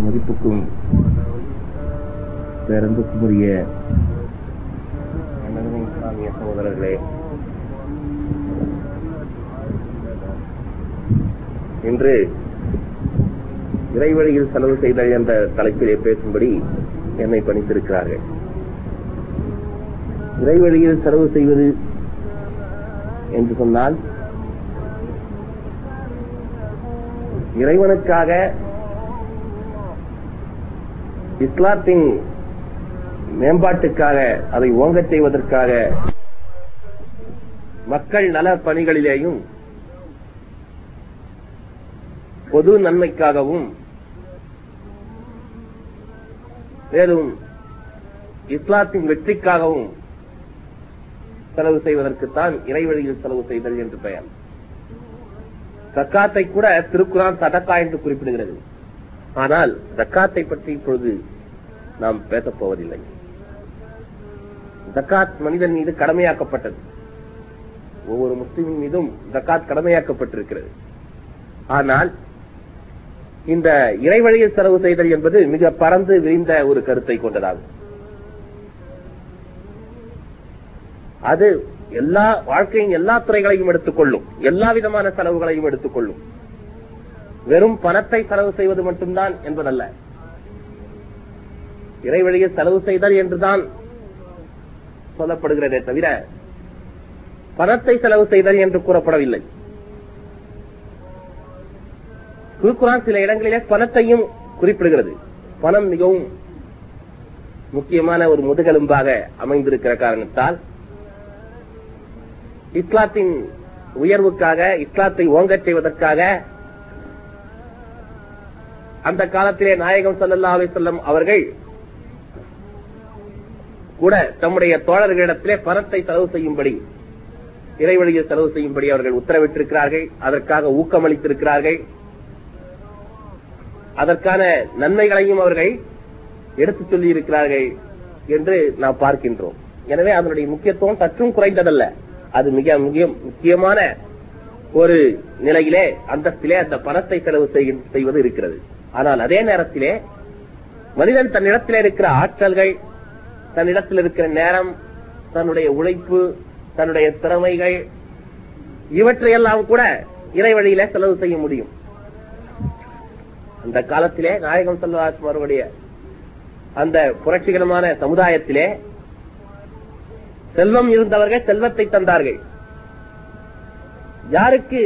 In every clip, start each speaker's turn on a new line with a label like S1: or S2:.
S1: மதிப்புக்கும் பேரன்புக்குரிய இஸ்லாமிய சகோதரர்களே இன்று இறைவழியில் செலவு செய்தல் என்ற தலைப்பிலே பேசும்படி என்னை பணித்திருக்கிறார்கள். இறைவழியில் செலவு செய்வது என்று சொன்னால் இறைவனுக்காக இஸ்லாத்தின் மேம்பாட்டுக்காக அதை ஓங்கச் செய்வதற்காக மக்கள் நல பணிகளிலேயும் பொது நன்மைக்காகவும் மேலும் இஸ்லாத்தின் வெற்றிக்காகவும் செலவு செய்வதற்குத்தான் இறைவழியில் செலவு செய்தல் என்று பெயர். தக்காத்தை கூட திருக்குறான் சதக்கா என்று குறிப்பிடுகிறது. ஆனால் தக்காத்தை பற்றி இப்பொழுது நாம் பேசப் போவதில்லை. ஜக்காத் மனிதன் மீது கடமையாக்கப்பட்டது. ஒவ்வொரு முஸ்லிமின் மீதும் ஜக்காத் கடமையாக்கப்பட்டிருக்கிறது. ஆனால் இந்த இறைவழியில் செலவு செய்தல் என்பது மிக பறந்து விரிந்த ஒரு கருத்தை கொண்டதாகும். அது எல்லா வாழ்க்கையின் எல்லா துறைகளையும் எடுத்துக்கொள்ளும். எல்லா விதமான செலவுகளையும் எடுத்துக்கொள்ளும். வெறும் பணத்தை செலவு செய்வது மட்டும்தான் என்பதல்ல. இறைவழியை செலவு செய்தல் என்றுதான் சொல்லப்படுகிறதே தவிர பணத்தை செலவு செய்தல் என்று கூறப்படவில்லை. குருக்குரான் சில இடங்களிலே பணத்தையும் குறிப்பிடுகிறது. பணம் மிகவும் முக்கியமான ஒரு முதுகெலும்பாக அமைந்திருக்கிற காரணத்தால் இஸ்லாத்தின் உயர்வுக்காக இஸ்லாத்தை ஓங்கச் செய்வதற்காக அந்த காலத்திலே நாயகம் சல்லா அலிசல்லம் அவர்கள் கூட தம்முடைய தோழர்களிடத்திலே பணத்தை செலவு செய்யும்படி இறைவழியில் செலவு செய்யும்படி அவர்கள் உத்தரவிட்டிருக்கிறார்கள் அதற்காக ஊக்கமளித்திருக்கிறார்கள். அதற்கான நன்மைகளையும் அவர்கள் எடுத்துச் சொல்லி இருக்கிறார்கள் என்று நாம் பார்க்கின்றோம். எனவே அதனுடைய முக்கியத்துவம் சற்றும் குறைந்ததல்ல. அது மிக மிக முக்கியமான ஒரு நிலையிலே அந்தத்திலே அந்த பணத்தை செலவு செய்வது இருக்கிறது. ஆனால் அதே நேரத்திலே மனிதன் தன்னிடத்திலே இருக்கிற ஆற்றல்கள் தன்னிடத்தில் இருக்கிற நேரம் தன்னுடைய உழைப்பு தன்னுடைய திறமைகள் இவற்றையெல்லாம் கூட இறை வழியில செலவு செய்ய முடியும். அந்த காலத்திலே நாயகம் செல்வராஜ் அவருடைய அந்த புரட்சிகரமான சமுதாயத்திலே செல்வம் இருந்தவர்கள் செல்வத்தை தந்தார்கள். யாருக்கு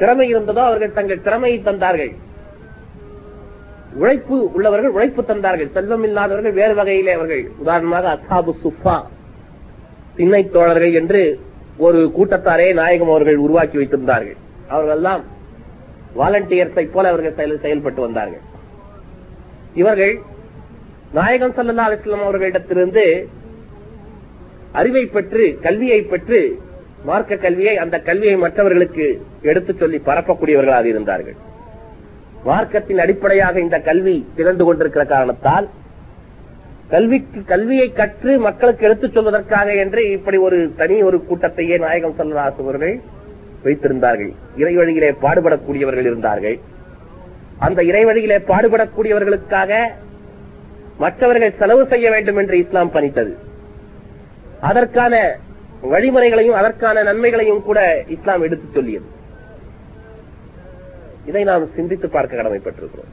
S1: திறமை இருந்ததோ அவர்கள் தங்கள் திறமையை தந்தார்கள். உழைப்பு உள்ளவர்கள் உழைப்பு தந்தார்கள். செல்வம் இல்லாதவர்கள் வேறு வகையிலே அவர்கள். உதாரணமாக அசாபு சுஃபா திண்ணை தோழர்கள் என்று ஒரு கூட்டத்தாரே நாயகம் அவர்கள் உருவாக்கி வைத்திருந்தார்கள். அவர்கள் எல்லாம் வாலண்டியர்ஸை போல அவர்கள் செயல்பட்டு வந்தார்கள். இவர்கள் நாயகம் சல்லா அலிஸ்லாம் அவர்களிடத்திலிருந்து அறிவை பெற்று கல்வியை பெற்று மார்க்க கல்வியை அந்த கல்வியை மற்றவர்களுக்கு எடுத்துச் சொல்லி பரப்பக்கூடியவர்களாக இருந்தார்கள். மார்க்கத்தின் அடிப்படையாக இந்த கல்வி திகழ்ந்து கொண்டிருக்கிற காரணத்தால் கல்விக்கு கல்வியை கற்று மக்களுக்கு எடுத்துச் சொல்வதற்காக என்று இப்படி ஒரு தனி ஒரு கூட்டத்தையே நாயகம் செல்வராசு அவர்கள் வைத்திருந்தார்கள். இறை வழியிலே பாடுபடக்கூடியவர்கள் இருந்தார்கள். அந்த இறை வழியிலே பாடுபடக்கூடியவர்களுக்காக மற்றவர்கள் செலவு செய்ய வேண்டும் என்று இஸ்லாம் பணித்தது. அதற்கான வழிமுறைகளையும் அதற்கான நன்மைகளையும் கூட இஸ்லாம் எடுத்துச் சொல்லியது. இதை நாம் சிந்தித்து பார்க்க கடமைப்பட்டிருக்கிறோம்.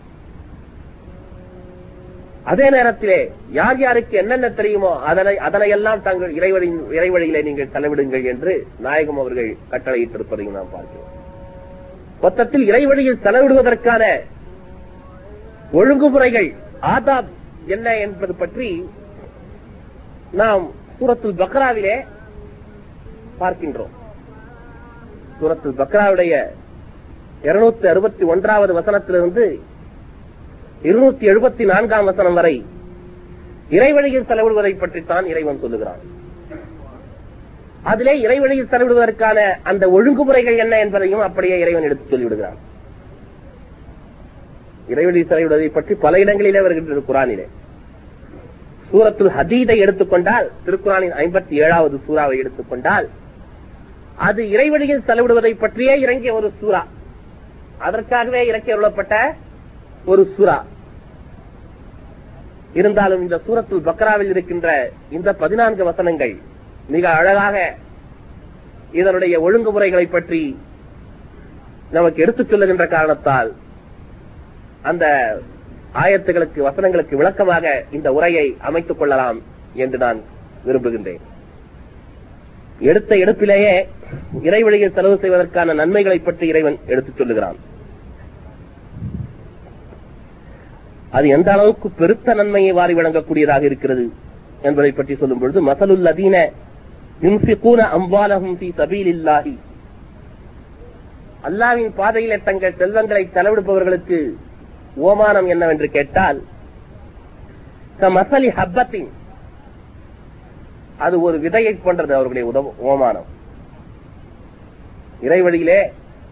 S1: அதே நேரத்திலே யார் யாருக்கு என்னென்ன தெரியுமோ அதனை அதனையெல்லாம் தங்கள் இறைவழி இறைவழியிலே நீங்கள் செலவிடுங்கள் என்று நாயகம் அவர்கள் கட்டளையிட்டிருப்பதையும் நாம் பார்க்கிறோம். மொத்தத்தில் இறைவழியில் செலவிடுவதற்கான ஒழுங்குமுறைகள் ஆதாப் என்ன என்பது பற்றி நாம் சூரத்துல் பக்ராவிலே பார்க்கின்றோம். சூரத்துல் பக்ராவுடைய இருநூத்தி அறுபத்தி ஒன்றாவது வசனத்திலிருந்து இருநூத்தி எழுபத்தி நான்காம் வசனம் வரை இறைவழியில் செலவிடுவதை பற்றித்தான் இறைவன் சொல்லுகிறான். அதிலே இறைவழியில் செலவிடுவதற்கான அந்த ஒழுங்குமுறைகள் என்ன என்பதையும் அப்படியே இறைவன் எடுத்து சொல்லிவிடுகிறான். இறைவழியில் செலவிடுவதை பற்றி பல இடங்களிலே வருகின்றது குரானிலே. சூரத்துல் ஹதீதை எடுத்துக்கொண்டால் திருக்குறானின் ஐம்பத்தி ஏழாவது சூறாவை எடுத்துக்கொண்டால் அது இறைவழியில் செலவிடுவதை பற்றியே இறங்கிய ஒரு சூறா. அதற்காகவே இறக்கி அருளப்பட்ட ஒரு சுறா. இருந்தாலும் இந்த சூரத்துல் பக்ராவில் இருக்கின்ற இந்த பதினான்கு வசனங்கள் மிக அழகாக இதனுடைய ஒழுங்குமுறைகளை பற்றி நமக்கு எடுத்துச் சொல்லுகின்ற காரணத்தால் அந்த ஆயத்துகளுக்கு வசனங்களுக்கு விளக்கமாக இந்த உரையை அமைத்துக் கொள்ளலாம் என்று நான் விரும்புகின்றேன். எடுத்த எடுப்பிலேயே இறைவழியில் செலவு செய்வதற்கான நன்மைகளை பற்றி இறைவன் எடுத்துச் சொல்லுகிறான். அது எந்த அளவுக்கு பெருத்த நன்மையை வாரி வழங்கக்கூடியதாக இருக்கிறது என்பதை பற்றி சொல்லும் பொழுது மசலுல் அதீன யுன்ஃபிகூன அம்வாலஹும் ஃபீ சபீலில்லாஹி. அல்லாவின் பாதையிலே தங்கள் செல்வங்களை செலவிடுபவர்களுக்கு ஓமானம் என்னவென்று கேட்டால் மசலி ஹப்பத்தின். அது ஒரு விதையை போன்றது அவர்களுடைய உதவ ஓமானம். இறைவழியிலே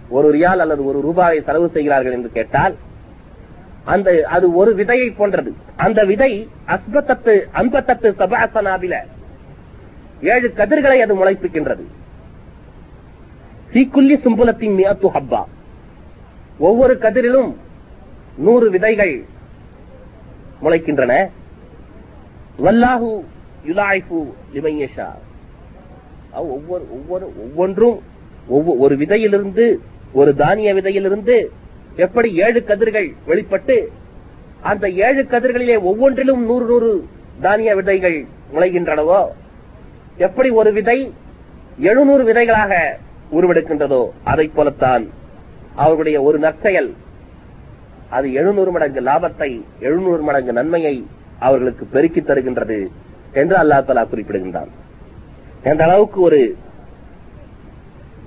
S1: ஒரு ரியால் அல்லது ஒரு ரூபாயை செலவு செய்கிறார்கள் என்று கேட்டால் அந்த அது ஒரு விதையை போன்றது. அந்த விதை அஸ்பத்தத்து அம்பத்தத்து சபாசனாவில ஏழு கதிர்களை அது முளைப்பிக்கின்றது. சீக்குள்ளி சும்புலத்தின் மியத்து ஹப்பா. ஒவ்வொரு கதிரிலும் நூறு விதைகள் முளைக்கின்றன. வல்லாஹு யுலாய்ஃபு லிமையஷா. ஒவ்வொரு ஒவ்வொரு ஒவ்வொன்றும் ஒவ்வொரு ஒரு விதையிலிருந்து ஒரு தானிய விதையிலிருந்து எப்படி ஏழு கதிர்கள் வெளிப்பட்டு அந்த ஏழு கதிர்களிலே ஒவ்வொன்றிலும் நூறு நூறு தானிய விதைகள் முளைகின்றனவோ? எப்படி ஒரு விதை எழுநூறு விதைகளாக உருவெடுக்கின்றதோ? அதை போலத்தான் அவர்களுடைய ஒரு நற்செயல். அது எழுநூறு மடங்கு லாபத்தை எழுநூறு மடங்கு நன்மையை அவர்களுக்கு பெருக்கித் தருகின்றது என்று அல்லாஹ் தலா குறிப்பிடுகின்றான். எந்த அளவுக்கு ஒரு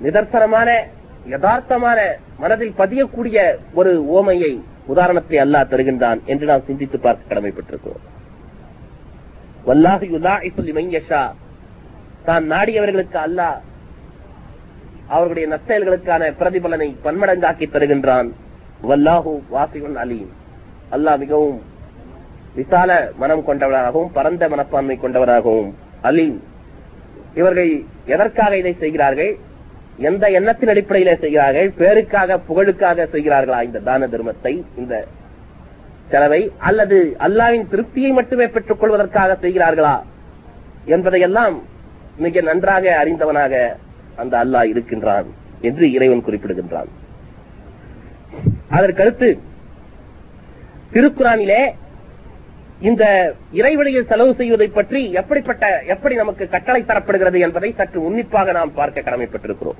S1: நிதர்சனமான யதார்த்தமான மனதில் பதியக்கூடிய ஒரு ஓமையை உதாரணத்தை அல்லாஹ் தருகின்றான் என்று நாம் சிந்தித்து பார்க்க கடமைப்பட்டிருக்கிறோம். வல்லாஹு தான் நாடியவர்களுக்கு அல்லாஹ் அவர்களுடைய நற்செயல்களுக்கான பிரதிபலனை பன்மடங்காக்கி தருகின்றான். வல்லாஹு வாசிவன் அலீம். அல்லாஹ் மிகவும் விசால மனம் கொண்டவராகவும் பரந்த மனப்பான்மை கொண்டவராகவும் அலீம். இவர்கள் எதற்காக இதை செய்கிறார்கள்? எந்த எண்ணத்தின் அடிப்படையில செய்கிறார்கள் பேருக்காக புகழுக்காக செய்கிறார்களா இந்த தான தர்மத்தை இந்த செலவை அல்லது அல்லாவின் திருப்தியை மட்டுமே பெற்றுக் கொள்வதற்காக செய்கிறார்களா என்பதையெல்லாம் மிக நன்றாக அறிந்தவனாக அந்த அல்லாஹ் இருக்கின்றான் என்று இறைவன் குறிப்பிடுகின்றான். அதற்கடுத்து திருக்குறானிலே இந்த இறைவழியில் செலவு செய்வதை பற்றி எப்படிப்பட்ட எப்படி நமக்கு கட்டளை தரப்படுகிறது என்பதை சற்று உன்னிப்பாக நாம் பார்க்க கடமைப்பட்டிருக்கிறோம்.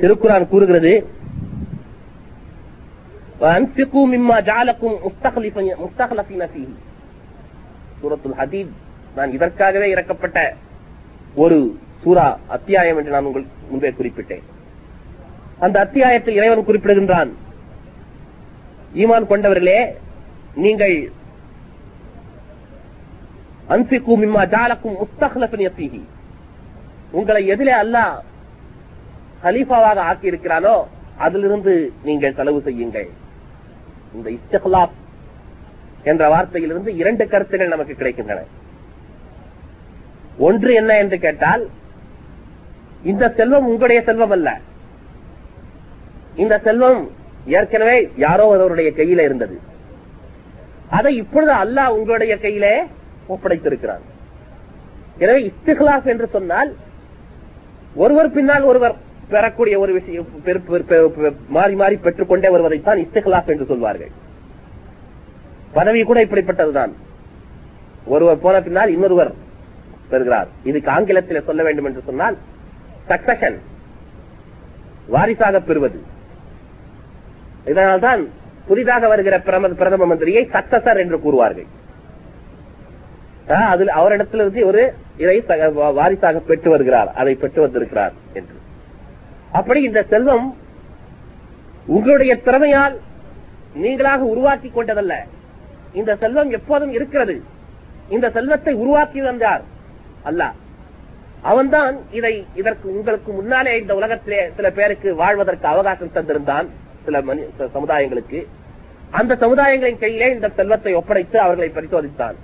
S1: திருக்குறான் கூறுகிறது நான் இதற்காகவே இறக்கப்பட்ட ஒரு சூரா அத்தியாயம் என்று நான் உங்கள் முன்பே குறிப்பிட்டேன். அந்த அத்தியாயத்தில் இறைவன் குறிப்பிடுகின்றான் ஈமான் கொண்டவர்களே நீங்கள் அன்சிக்கும் இம்மா ஜாலக்கும் முஸ்தஹ்லஃபின் யஃபீஹி. உங்களை எதிலே அல்லாஹ் ஹலீஃபாவாக ஆக்கி இருக்கிறானோ அதிலிருந்து நீங்கள் செலவு செய்யுங்கள். இந்த இஸ்திஹ்லாப் என்ற வார்த்தையிலிருந்து இரண்டு கருத்துகள் நமக்கு கிடைக்கின்றன. ஒன்று என்ன என்று கேட்டால் இந்த செல்வம் உங்களுடைய செல்வம் அல்ல. இந்த செல்வம் ஏற்கனவே யாரோ ஒருவருடைய கையில இருந்தது. அதை இப்பொழுது அல்லாஹ் உங்களுடைய கையிலே ஒப்படைத்திருக்கிறார் எனவே இஸ்திகலாப் என்று சொன்னால் ஒருவர் பின்னால் ஒருவர் பெறக்கூடிய ஒரு விஷயம் மாறி மாறி பெற்றுக்கொண்டே வருவதைத்தான் இஸ்திகலாப் என்று சொல்வார்கள். பதவி கூட இப்படிப்பட்டதுதான். ஒருவர் போன பின்னால் இன்னொருவர் பெறுகிறார். இதுக்கு ஆங்கிலத்தில் சொல்ல வேண்டும் என்று சொன்னால் சக்சஷன் வாரிசாக பெறுவது. இதனால்தான் புதிதாக வருகிற பிரதம மந்திரியை சக்சசர் என்று கூறுவார்கள். ஆ, அதில் அவரிடத்திலிருந்து ஒரு இதை வாரிசாக பெற்று வருகிறார் அதை பெற்று வந்திருக்கிறார் என்று. அப்படி இந்த செல்வம் உங்களுடைய திறமையால் நீங்களாக உருவாக்கி கொண்டதல்ல. இந்த செல்வம் எப்போதும் இருக்கிறது. இந்த செல்வத்தை உருவாக்கி வந்தார் அல்ல. அவன்தான் இதை இதற்கு உங்களுக்கு முன்னாலே இந்த உலகத்திலே சில பேருக்கு வாழ்வதற்கு அவகாசம் தந்திருந்தான். சில மனி சமுதாயங்களுக்கு அந்த சமுதாயங்களின் கையிலே இந்த செல்வத்தை ஒப்படைத்து அவர்களை பரிசோதித்தான்.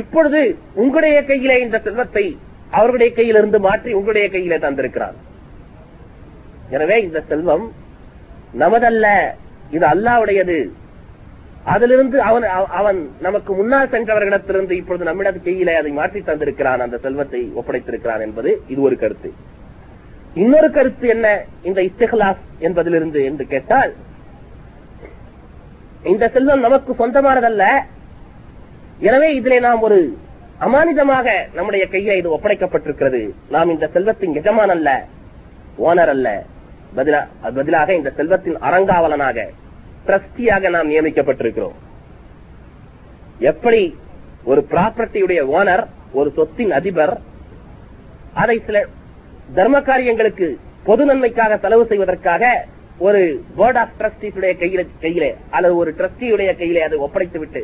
S1: இப்பொழுது உங்களுடைய கையிலே இந்த செல்வத்தை அவர்களுடைய கையிலிருந்து மாற்றி உங்களுடைய கையிலே தந்திருக்கிறார். எனவே இந்த செல்வம் நமதல்ல இது அல்லாவுடையது. அதிலிருந்து அவன் அவன் நமக்கு முன்னால் சென்றவர்களிடத்திலிருந்து இப்பொழுது நம்மிடத்து கையிலே அதை மாற்றி தந்திருக்கிறான். அந்த செல்வத்தை ஒப்படைத்திருக்கிறான் என்பது இது ஒரு கருத்து. இன்னொரு கருத்து என்ன? இந்த இஸ்திகலாஸ் என்பதிலிருந்து என்று கேட்டால் இந்த செல்வம் நமக்கு சொந்தமானதல்ல. எனவே இதிலே நாம் ஒரு அமானிதமாக நம்முடைய கையில இது ஒப்படைக்கப்பட்டிருக்கிறது. நாம் இந்த செல்வத்தின் எஜமான் அல்ல ஓனர் அல்ல. பதிலாக இந்த செல்வத்தின் அறங்காவலனாக டிரஸ்டியாக நாம் நியமிக்கப்பட்டிருக்கிறோம். எப்படி ஒரு ப்ராப்பர்ட்டியுடைய ஓனர் ஒரு சொத்தின் அதிபர் அதை சில தர்ம காரியங்களுக்கு பொது நன்மைக்காக செலவு செய்வதற்காக ஒரு போர்ட் ஆஃப் ட்ரஸ்டிஸுடைய கையில கையிலே அல்லது ஒரு டிரஸ்டியுடைய கையிலே அதை ஒப்படைத்து விட்டு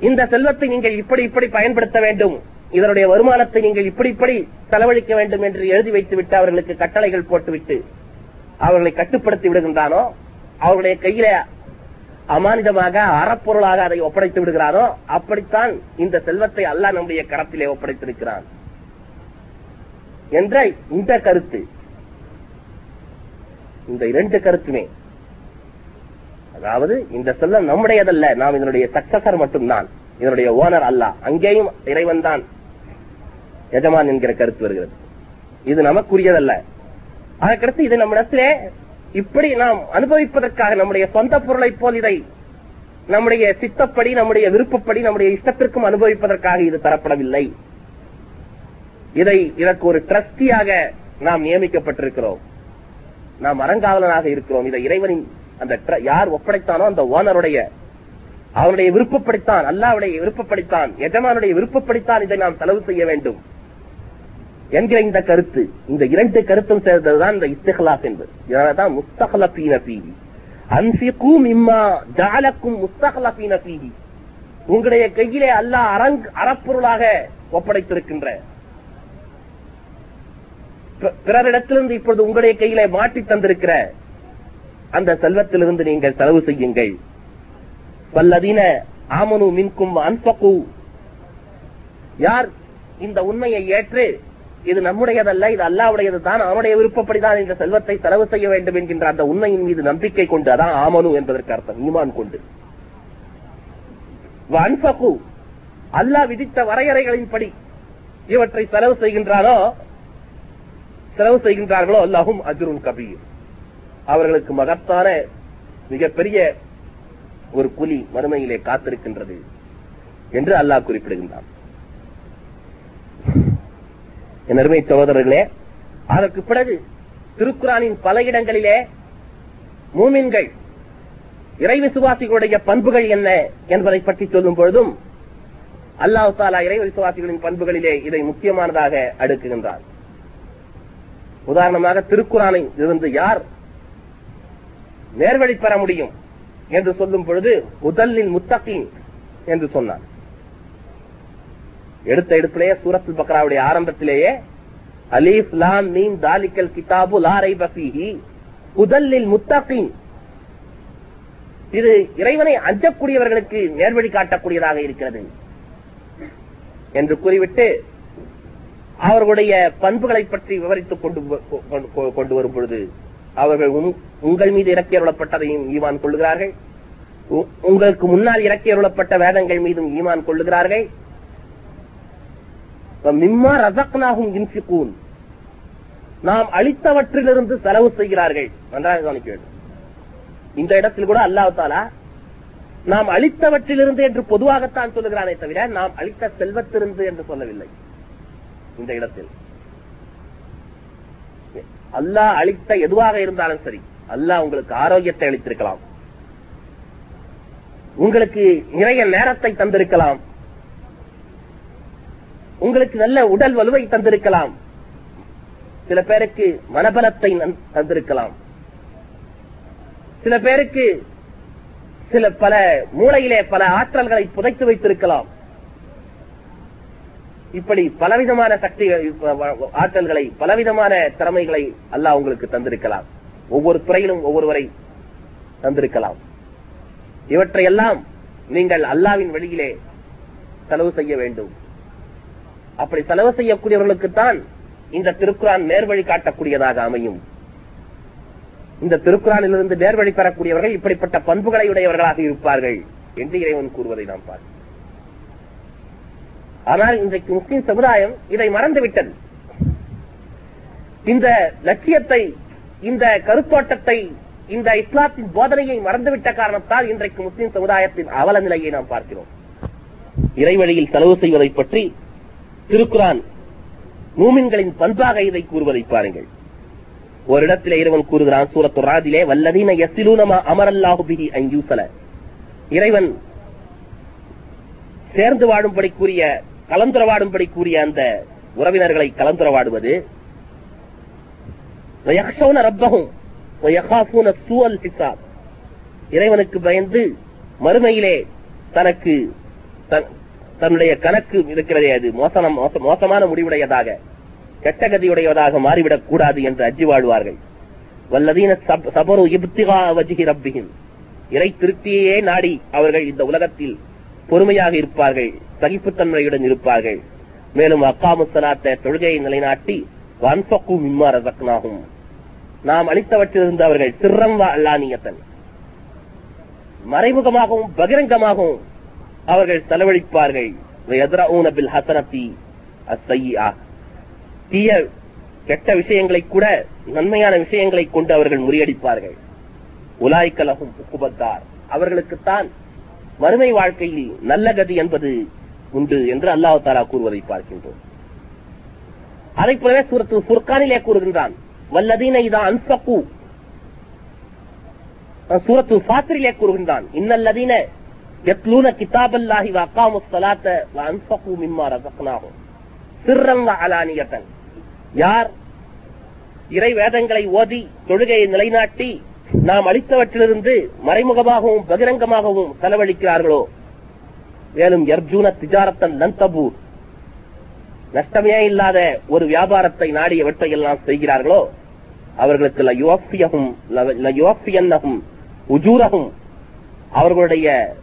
S1: இந்த செல்வத்தை நீங்கள் இப்படி இப்படி பயன்படுத்த வேண்டும் இதனுடைய வருமானத்தை நீங்கள் இப்படி இப்படி செலவழிக்க வேண்டும் என்று எழுதி வைத்துவிட்டு அவர்களுக்கு கட்டளைகள் போட்டுவிட்டு அவர்களை கட்டுப்படுத்தி விடுகின்றானோ அவர்களுடைய கையில அமானிதமாக அறப்பொருளாக அதை ஒப்படைத்து விடுகிறானோ அப்படித்தான் இந்த செல்வத்தை அல்லாஹ் நம்முடைய கரத்திலே ஒப்படைத்திருக்கிறான். என்ற இந்த கருத்து. இந்த இரண்டு கருத்துமே. அதாவது இந்த செல்வம் நம்முடையதல்ல. நாம் இதனுடைய சக்சசர் மட்டும்தான். இதனுடைய ஓனர் அல்ல. அங்கேயும் இறைவன் தான் எஜமான் என்கிற கருத்து வருகிறது. இது நமக்குரியதல்ல. அதற்கடுத்து இது நம்மிடத்திலே இப்படி நாம் அனுபவிப்பதற்காக நம்முடைய சொந்த பொருளை போல் இதை நம்முடைய சித்தப்படி நம்முடைய விருப்பப்படி நம்முடைய இஷ்டத்திற்கும் அனுபவிப்பதற்காக இது தரப்படவில்லை. இதை இதற்கு ஒரு டிரஸ்டியாக நாம் நியமிக்கப்பட்டிருக்கிறோம். நாம் அறங்காவலனாக இருக்கிறோம். இதை இறைவனின் அந்த யார் ஒப்படைத்தானோ அந்த ஓனருடைய அவனுடைய விருப்பப்படித்தான் அல்லாவுடைய விருப்பப்படித்தான் எஜமானுடைய விருப்பப்படித்தான் இதை நாம் செலவு செய்ய வேண்டும் என்கிற இந்த கருத்து. இந்த இரண்டு கருத்தும் சேர்ந்ததுதான் இந்த இஸ்திகலாஸ் என்பது. இதனாலதான் முஸ்தகலபீன பீஹி அன்பிக்கும் இம்மா ஜாலக்கும் முஸ்தகலபீன பீகி உங்களுடைய கையிலே அல்லாஹ் அரங் அறப்பொருளாக ஒப்படைத்திருக்கின்ற பிறரிடத்திலிருந்து இப்பொழுது உங்களுடைய கையில மாட்டி தந்திருக்கிற அந்த செல்வத்திலிருந்து நீங்கள் செலவு செய்யுங்கள். வல்லதீன ஆமனு மின்கும் அன்பகு. யார் இந்த உண்மையை ஏற்று இது நம்முடையதல்ல இது அல்லாவுடையது தான் அவனுடைய விருப்பப்படிதான் இந்த செல்வத்தை செலவு செய்ய வேண்டும் என்கின்ற அந்த உண்மையின் மீது நம்பிக்கை கொண்டு அதான் ஆமனு என்பதற்கு அர்த்தம் ஈமான் கொண்டு. அன்பகு. அல்லாஹ் விதித்த வரையறைகளின்படி இவற்றை செலவு செய்கின்றாரோ செலவு செய்கின்றார்களோ? அல்லாஹும் அஜுருன் கபீர். அவர்களுக்கு மகத்தான மிகப்பெரிய ஒரு புலி மறுமையிலே காத்திருக்கின்றது என்று அல்லாஹ் குறிப்பிடுகின்றான். என் அருமை சகோதரர்களே அதற்கு பிறகு திருக்குறானின் பல இடங்களிலே மூமின்கள் இறை விசுவாசிகளுடைய பண்புகள் என்ன என்பதை பற்றி சொல்லும் பொழுதும் அல்லாஹ் தாலா இறை விசுவாசிகளின் பண்புகளிலே இதை முக்கியமானதாக அடுக்குகின்றார் உதாரணமாக திருக்குறானை இருந்து யார் நேர்வழி பெற முடியும் என்று சொல்லும் பொழுது முதலில் முத்தகின் என்று சொன்னார். எடுத்த எடுப்பிலேயே சூரத்துல் பக்ராவுடைய ஆரம்பத்திலேயே அலீஃப் லாம் மீன் தாலிக்கல் கிதாபு லாரை பசிஹி முதலில் முத்தகின். இது இறைவனை அஞ்சக்கூடியவர்களுக்கு நேர்வழி காட்டக்கூடியதாக இருக்கிறது என்று கூறிவிட்டு அவர்களுடைய பண்புகளை பற்றி விவரித்துக் கொண்டு கொண்டு- வரும் பொழுது அவர்கள் உங்கள் மீது இறக்கியருளப்பட்டதையும் ஈமான் கொள்ளுகிறார்கள். உங்களுக்கு முன்னால் இறக்கியருளப்பட்ட வேதங்கள் மீதும் ஈமான் கொள்ளுகிறார்கள். மிம்மா ரசக்னாகும் இன்சிகூன் நாம் அளித்தவற்றிலிருந்து செலவு செய்கிறார்கள். நன்றாக கவனிக்க வேண்டும் இந்த இடத்தில் கூட அல்லாவத்தாலா நாம் அளித்தவற்றிலிருந்து என்று பொதுவாகத்தான் சொல்லுகிறானே தவிர நாம் அளித்த செல்வத்திலிருந்து என்று சொல்லவில்லை. இந்த இடத்தில். அல்லாஹ் அளித்த எதுவாக இருந்தாலும் சரி அல்லாஹ் உங்களுக்கு ஆரோக்கியத்தை அளித்திருக்கலாம். உங்களுக்கு நிறைய நேரத்தை தந்திருக்கலாம். உங்களுக்கு நல்ல உடல் வலுவை தந்திருக்கலாம். சில பேருக்கு மனபலத்தை தந்திருக்கலாம். சில பேருக்கு சில பல மூளையிலே பல ஆற்றல்களை புதைத்து வைத்திருக்கலாம். இப்படி பலவிதமான சக்தி ஆற்றல்களை பலவிதமான திறமைகளை அல்லாஹ் உங்களுக்கு தந்திருக்கலாம். ஒவ்வொரு துறையிலும் ஒவ்வொருவரை தந்திருக்கலாம். இவற்றையெல்லாம் நீங்கள் அல்லாவின் வழியிலே செலவு செய்ய வேண்டும். அப்படி செலவு செய்யக்கூடியவர்களுக்குத்தான் இந்த திருக்குறான் நேர்வழி காட்டக்கூடியதாக அமையும். இந்த திருக்குறானிலிருந்து நேர்வழி பெறக்கூடியவர்கள் இப்படிப்பட்ட பண்புகளை உடையவர்களாக இருப்பார்கள் என்று இறைவன் கூறுவதை நாம் பார்க்கிறோம். ஆனால் இன்றைக்கு முஸ்லிம் சமுதாயம் இதை மறந்துவிட்டது. இந்த லட்சியத்தை இந்த கருத்தோட்டத்தை இந்த இஸ்லாத்தின் போதனையை மறந்துவிட்ட காரணத்தால் இன்றைக்கு முஸ்லிம் சமுதாயத்தின் அவல நிலையை நாம் பார்க்கிறோம். இறைவழியில் செலவு செய்வதை பற்றி திருக்குரான் மூமின்களின் பண்பாக இதை கூறுவதை பாருங்கள். ஒரு இடத்திலே இறைவன் கூறுகிறான் சூரத்து ராதிலே வல்லதீன எசிலூனமா அமரல்லாஹுபிஹி அஞ்சூசல இறைவன் சேர்ந்து வாழும்படி கூறிய கலந்துரவாடும்படி கூறிய அந்த உறவினர்களை கலந்துரவாடுவது. இறைவனுக்கு பயந்து மறுமையிலே தனக்கு தன்னுடைய கணக்கு இருக்கிறதே அது. மோசமான முடிவுடையதாக கெட்டகதியுடையதாக மாறிவிடக் கூடாது என்று அஜி வாழ்வார்கள். வல்லதீன சபரு இப்திகா வஜிகி ரப்பிகின் இறை திருப்தியையே நாடி அவர்கள் இந்த உலகத்தில் பொறுமையாக இருப்பார்கள் சகிப்புத்தன்மையுடன் இருப்பார்கள். மேலும் அக்காமு சலாத்த தொழுகையை நிலைநாட்டி வன்பக்கு மிம்மா நாம் அளித்தவற்றிலிருந்து அவர்கள் சிறம் அல்லானியத்தன். மறைமுகமாகவும் பகிரங்கமாகவும் அவர்கள் செலவழிப்பார்கள். தீய கெட்ட விஷயங்களை கூட நன்மையான விஷயங்களை கொண்டு அவர்கள் முறியடிப்பார்கள். உலாய்க்கலகும் அவர்களுக்குத்தான் மறுமை வாழ்க்கையில் நல்ல கதி என்பது உண்டு என்று அல்லாஹ் தாலா கூறுவதை பார்க்கின்றோம். அதை போலவே சூரத்து ஃபுர்கானிலே கூறுகின்றான் வல்லதீன இதா அன்சக்கு சூரத்து சாத்திரிலே கூறுகின்றான் இன்னல்லதீன எத்லூன கிதாபல்லாஹி அல்லாஹி அகாமுஸ் ஸலாத்த வ அன்ஃபகு மிம்மா ரசக்னாகும் சிறங்க அலானியத்தன். யார் இறை வேதங்களை ஓதி தொழுகையை நிலைநாட்டி நாம் அளித்தவற்றிலிருந்து மறைமுகமாகவும் பகிரங்கமாகவும் செலவழிக்கிறார்களோ? மேலும் யர்ஜூன திஜாரத்தன் நந்தபூர் நஷ்டமே இல்லாத ஒரு வியாபாரத்தை நாடியவற்றை எல்லாம் செய்கிறார்களோ? அவர்களுக்கு லயோஃபியகும் லயோஃபியன்னகும் உஜூரகும் அவர்களுடைய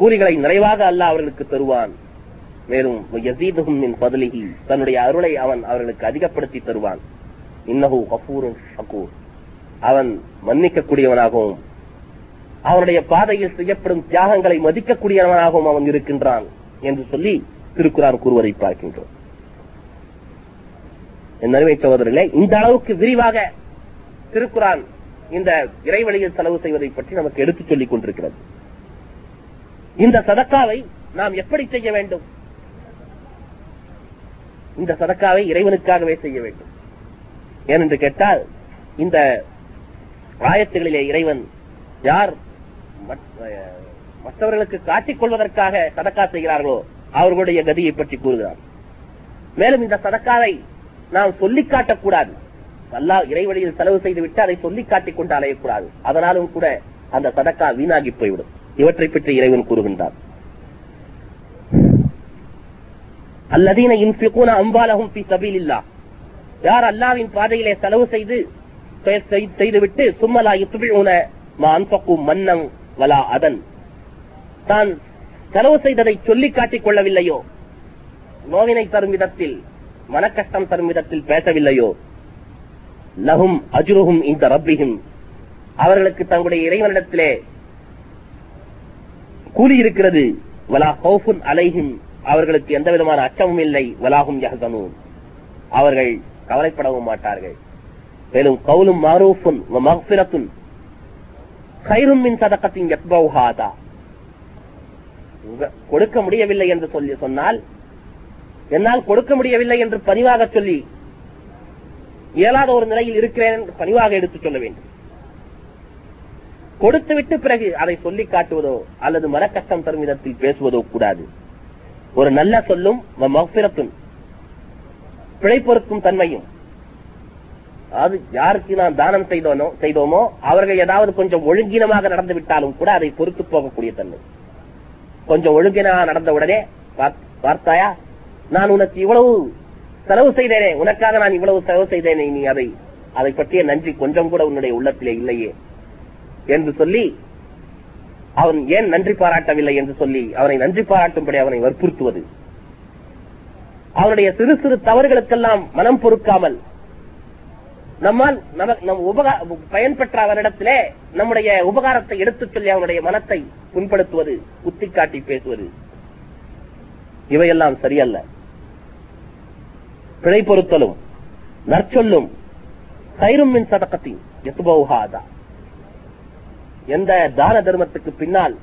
S1: கூலிகளை நிறைவாக அல்ல அவர்களுக்கு தருவான். மேலும் தன்னுடைய அருளை அவன் அவர்களுக்கு அதிகப்படுத்தி தருவான். இன்னஹு கபூரும் ஷகூர் அவன் மன்னிக்கக்கூடியவனாகவும் அவனுடைய பாதையில் செய்யப்படும் தியாகங்களை மதிக்கக்கூடியவனாகவும் அவன் இருக்கின்றான் என்று சொல்லி திருக்குறான் கூறுவதை பார்க்கின்றோம். என் அருமை சகோதரர்களே இந்த அளவுக்கு விரிவாக திருக்குறான் இந்த இறைவழியில் செலவு செய்வதை பற்றி நமக்கு எடுத்துச் சொல்லிக் கொண்டிருக்கிறது. இந்த சதக்காவை நாம் எப்படி செய்ய வேண்டும்? இந்த சதக்காவை இறைவனுக்காகவே செய்ய வேண்டும். ஏனென்று கேட்டால் இந்த ஆயத்துகளிலே இறைவன் யார் மற்றவர்களுக்கு காட்டிக் கொள்வதற்காக சதக்கா செய்கிறார்களோ அவர்களுடைய கதியை பற்றி கூறுகிறார் மேலும் இந்த சதக்காவை நாம் சொல்லிக் காட்டக்கூடாது. அல்லாஹ் இறைவழியில் செலவு செய்து விட்டு அதை சொல்லிக் காட்டிக் கொண்டு அலையக்கூடாது. அதனாலும் கூட அந்த சதக்கா வீணாகி போய்விடும். இவற்றை பற்றி இறைவன் கூறுகின்றார் அல்லதீன இன்பிகூன அம்பாலகும் பி சபீல் இல்லா யார் அல்லாவின் பாதையிலே செலவு செய்து செய்துவிட்டு சும்மலா யுத்பிஊன மா மன்னங் வலா அதன். தான் செலவு செய்ததை சொல்லிக் காட்டிக் கொள்ளவில்லையோ? நோவினை தரும் விதத்தில் மனக்கஷ்டம் தரும் விதத்தில் பேசவில்லையோ? லகும் அஜுருகும் இந்த ரப்பிகும் அவர்களுக்கு தங்களுடைய இறைவனிடத்திலே கூலி இருக்கிறது வலா ஹவுஃபுன் அலைஹிம். அவர்களுக்கு எந்த விதமான அச்சமும் இல்லை. வலாகும் யஹ்சனூன். அவர்கள் கவலைப்படவும் மாட்டார்கள். மேலும் கவுலும் மாரூஃபுன் வ கைரும் மின் சதக்கத்தின் யத்பௌஹாதா கொடுக்க முடியவில்லை என்று சொல்லி சொன்னால் என்னால் கொடுக்க முடியவில்லை என்று பணிவாக சொல்லி இயலாத ஒரு நிலையில் இருக்கிறேன் என்று பணிவாக எடுத்துச் சொல்ல வேண்டும். கொடுத்துவிட்டு பிறகு அதை சொல்லி காட்டுவதோ அல்லது மனக்கஷ்டம் தரும் விதத்தில் பேசுவதோ கூடாது. ஒரு நல்ல சொல்லும் வ பிழை பொறுக்கும் தன்மையும். அதாவது யாருக்கு நாம் தானம் செய்தோனோ செய்தோமோ அவர்கள் ஏதாவது கொஞ்சம் ஒழுங்கினமாக நடந்து விட்டாலும் கூட அதை பொறுத்து போகக்கூடிய தன்மை. கொஞ்சம் ஒழுங்கினாக நடந்த உடனே பார்த்தாயா நான் உனக்கு இவ்வளவு செலவு செய்தேனே உனக்காக நான் இவ்வளவு செலவு செய்தேனே நீ அதை அதை பற்றிய நன்றி கொஞ்சம் கூட உன்னுடைய உள்ளத்திலே இல்லையே என்று சொல்லி அவன் ஏன் நன்றி பாராட்டவில்லை என்று சொல்லி அவனை நன்றி பாராட்டும்படி அவனை வற்புறுத்துவது. அவனுடைய சிறு சிறு தவறுகளுக்கெல்லாம் மனம் பொறுக்காமல் நம்மால் நமக்கு நம் உபகா பயன்பெற்ற அவரிடத்திலே நம்முடைய உபகாரத்தை எடுத்துச் சொல்லி அவனுடைய மனத்தை புண்படுத்துவது குத்தி காட்டி பேசுவது. இவையெல்லாம் சரியல்ல. பிழை பொருத்தலும் நற்சொல்லும் சைரும் மின் சதக்கத்தின் எத்துபௌஹாதா எந்த தான தர்மத்துக்கு பின்னால்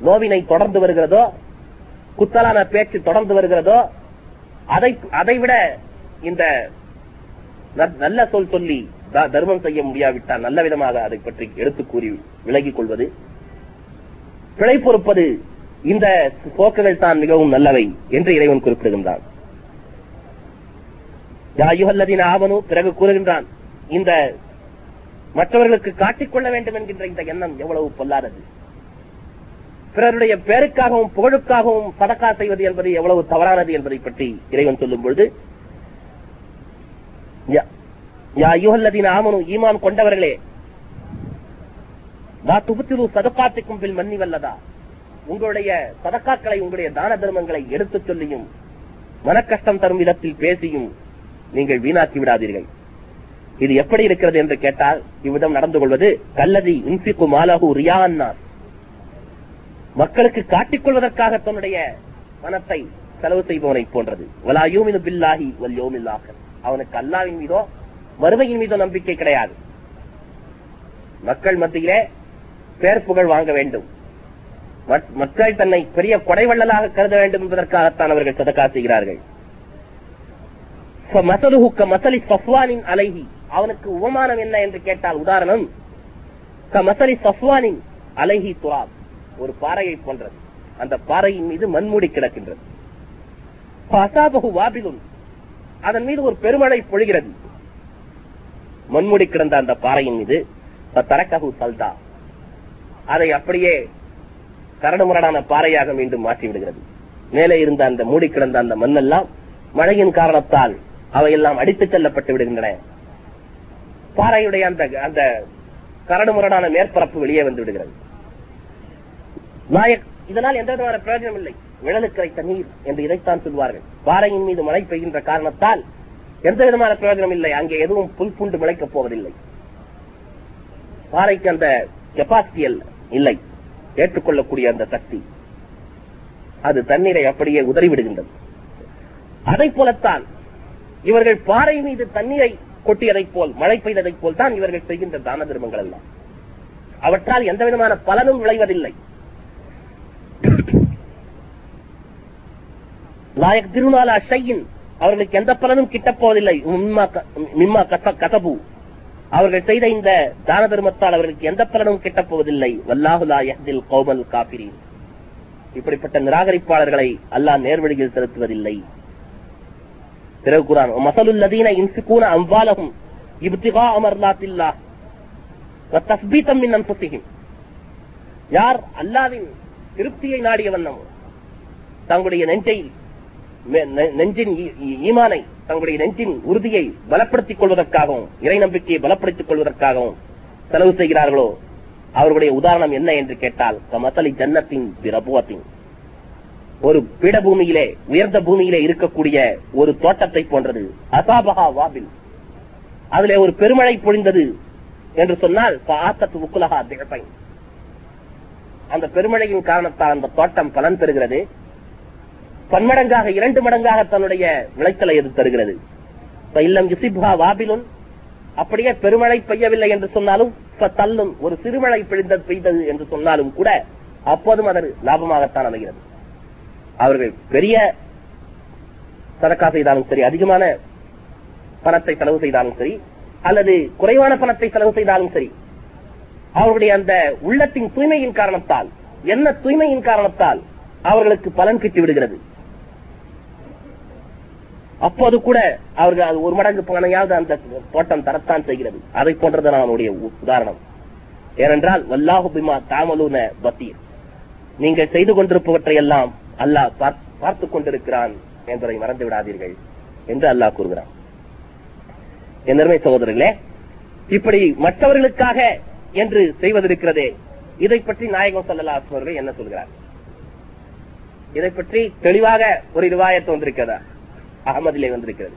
S1: நோவினை தொடர்ந்து வருகிறதோ குத்தலான பேச்சு தொடர்ந்து வருகிறதோ அதை அதை விட இந்த நல்ல சொல் சொல்லி தர்மம் செய்ய முடியாவிட்டால் நல்ல விதமாக அதை பற்றி எடுத்து கூறி விலகிக் கொள்வது. பிழை பொறுப்பது இந்த போக்குகள் தான் மிகவும் நல்லவை என்று இறைவன் குறிப்பிடுகின்றான். ஆவனு பிறகு கூறுகின்றான் இந்த மற்றவர்களுக்கு காட்டிக்கொள்ள வேண்டும் என்கின்ற இந்த எண்ணம் எவ்வளவு பொல்லாதது. பிறருடைய பேருக்காகவும் புகழுக்காகவும் சதக்கா செய்வது என்பது எவ்வளவு தவறானது என்பதை பற்றி இறைவன் சொல்லும் பொழுது யா- ஆமனு ஈமான் கொண்டவர்களே. லா துபுத்திரு சதக்காத்துக்கும் பில் மன்னி வல்லதா. உங்களுடைய சதக்காக்களை உங்களுடைய தான தர்மங்களை எடுத்துச் சொல்லியும் மனக்கஷ்டம் தரும் விதத்தில் பேசியும் நீங்கள் வீணாக்கி விடாதீர்கள். இது எப்படி இருக்கிறது என்று கேட்டால் இவ்விதம் நடந்து கொள்வது கல்லதி இன்பிக்கு மாலகு ரியான்னா மக்களுக்கு காட்டிக் கொள்வதற்காக தன்னுடைய பணத்தை செலவு செய்பவனை போன்றது. வலா யூமினு பில்லாஹி வல் அவனுக்கு அல்லாவின் மீதோ மறுமையின் மீதோ நம்பிக்கை கிடையாது. மக்கள் மத்தியிலே பேர் புகழ் வாங்க வேண்டும். மக்கள் தன்னை பெரிய கொடைவள்ளலாக கருத வேண்டும் என்பதற்காகத்தான் அவர்கள் சதக்கா செய்கிறார்கள். மசலி சஃப்வானின் அலைஹி. அவனுக்கு உபமானம் என்ன என்று கேட்டால் உதாரணம் மசலி சஃப்வானின் அலைஹி துராப். ஒரு பாறையை போன்றது. அந்த பாறையின் மீது மண்மூடி கிடக்கின்றது. அசாபகு அதன் மீது ஒரு பெருமழை பொழிகிறது. மண்முடி கிடந்த அந்த பாறையின் மீது தரக்ககு சல்தா. அதை அப்படியே கரடுமுரடான பாறையாக மீண்டும் மாற்றி விடுகிறது. மேலே இருந்த அந்த மூடி கிடந்த அந்த மண்ணெல்லாம் மழையின் காரணத்தால் அவையெல்லாம் அடித்துச் செல்லப்பட்டு விடுகின்றன. பாறையுடைய அந்த அந்த கரடுமுரடான மேற்பரப்பு வெளியே வந்து விடுகிறது. நாயக் இதனால் எந்த விதமான பிரயோஜனம் இல்லை. விழலுக்கு வைத்த நீர் என்று இதைத்தான் சொல்வார்கள். பாறையின் மீது மழை பெய்கின்ற காரணத்தால் எந்த விதமான பிரயோஜனம் இல்லை. அங்கே எதுவும் புல் பூண்டு முளைக்கப் போவதில்லை. பாறைக்கு அந்த கெப்பாசிட்டி இல்லை. ஏற்றுக்கொள்ளக்கூடிய அந்த சக்தி. அது தண்ணீரை அப்படியே உதறிவிடுகின்றது. அதை போலத்தான் இவர்கள் பாறை மீது தண்ணீரை கொட்டியதைப் போல் மழை பெய்ததைப் போல் தான் இவர்கள் செய்கின்ற தான தர்மங்கள் எல்லாம். அவற்றால் எந்த விதமான பலனும் விளைவதில்லை. லாயக் திருநாளா ஷையின் அவர்களுக்கு எந்த பலனும் கிட்டப்போவதில்லை மிம்மா கசபு. அவர்கள் செய்த இந்த தான தர்மத்தால் அவர்களுக்கு எந்த பலனும் கிட்டப்போவதில்லை வல்லாஹுலா யஹ்தில் கௌமல் இப்படிப்பட்ட நிராகரிப்பாளர்களை அல்லாஹ் நேர்வழியில் செலுத்துவதில்லை. பிறகு குரான் மசலுல் லதீன இன்ஃபிகூன இப்திகா அமர்லாத்தில்லா வத்தஸ்பீதம் மின் அன்ஃபுஸிஹிம். யார்? அல்லாவின் திருப்தியை நாடிய வண்ணம் தங்களுடைய நெஞ்சை நெஞ்சின் ஈமானை தங்களுடைய நெஞ்சின் உறுதியை பலப்படுத்திக் கொள்வதற்காகவும் இறை நம்பிக்கையை பலப்படுத்திக் கொள்வதற்காகவும் செலவு செய்கிறார்களோ அவர்களுடைய உதாரணம் என்ன என்று கேட்டால் கமசலி ஜன்னத்தின் பிரபுவத்தின். ஒரு பீடபூமியிலே உயர்ந்த பூமியிலே இருக்கக்கூடிய ஒரு தோட்டத்தை போன்றது. அசாபகா வாபில். அதிலே ஒரு பெருமழை பொழிந்தது என்று சொன்னால் திகப்பை அந்த பெருமழையின் காரணத்தால் அந்த தோட்டம் பலன் பெறுகிறது. பன்மடங்காக இரண்டு மடங்காக தன்னுடைய விளைச்சலை எது தருகிறது? இல்லம் அப்படியே பெருமழை பெய்யவில்லை என்று சொன்னாலும் தள்ளும் ஒரு சிறுமழை பெய்தது பெய்தது என்று சொன்னாலும் கூட அப்போதும் அது லாபமாகத்தான் அமைகிறது. அவர்கள் பெரிய சதக்கா செய்தாலும் சரி அதிகமான பணத்தை செலவு செய்தாலும் சரி அல்லது குறைவான பணத்தை செலவு செய்தாலும் சரி அவர்களுடைய அந்த உள்ளத்தின் தூய்மையின் காரணத்தால் என்ன தூய்மையின் காரணத்தால் அவர்களுக்கு பலன் கிட்டி விடுகிறது அப்போது கூட அவர்கள் அது ஒரு மடங்கு பணனையாவது அந்த தோட்டம் தரத்தான் செய்கிறது. அதை போன்றது அவனுடைய உதாரணம். ஏனென்றால் வல்லாஹு பிமா தாமலூன பத்தீர். நீங்கள் செய்து கொண்டிருப்பவற்றை எல்லாம் அல்லாஹ் பார்த்து பார்த்துக் கொண்டிருக்கிறான் என்பதை மறந்து விடாதீர்கள் என்று அல்லாஹ் கூறுகிறான். என் சகோதரர்களே இப்படி மற்றவர்களுக்காக என்று செய்வதிருக்கிறதே இதை பற்றி நாயகம் சல்லல்லா அவர்கள் என்ன சொல்கிறார்? இதை பற்றி தெளிவாக ஒரு ரிவாயத்து வந்திருக்கிறதா? அகமதிலே வந்திருக்கிறது.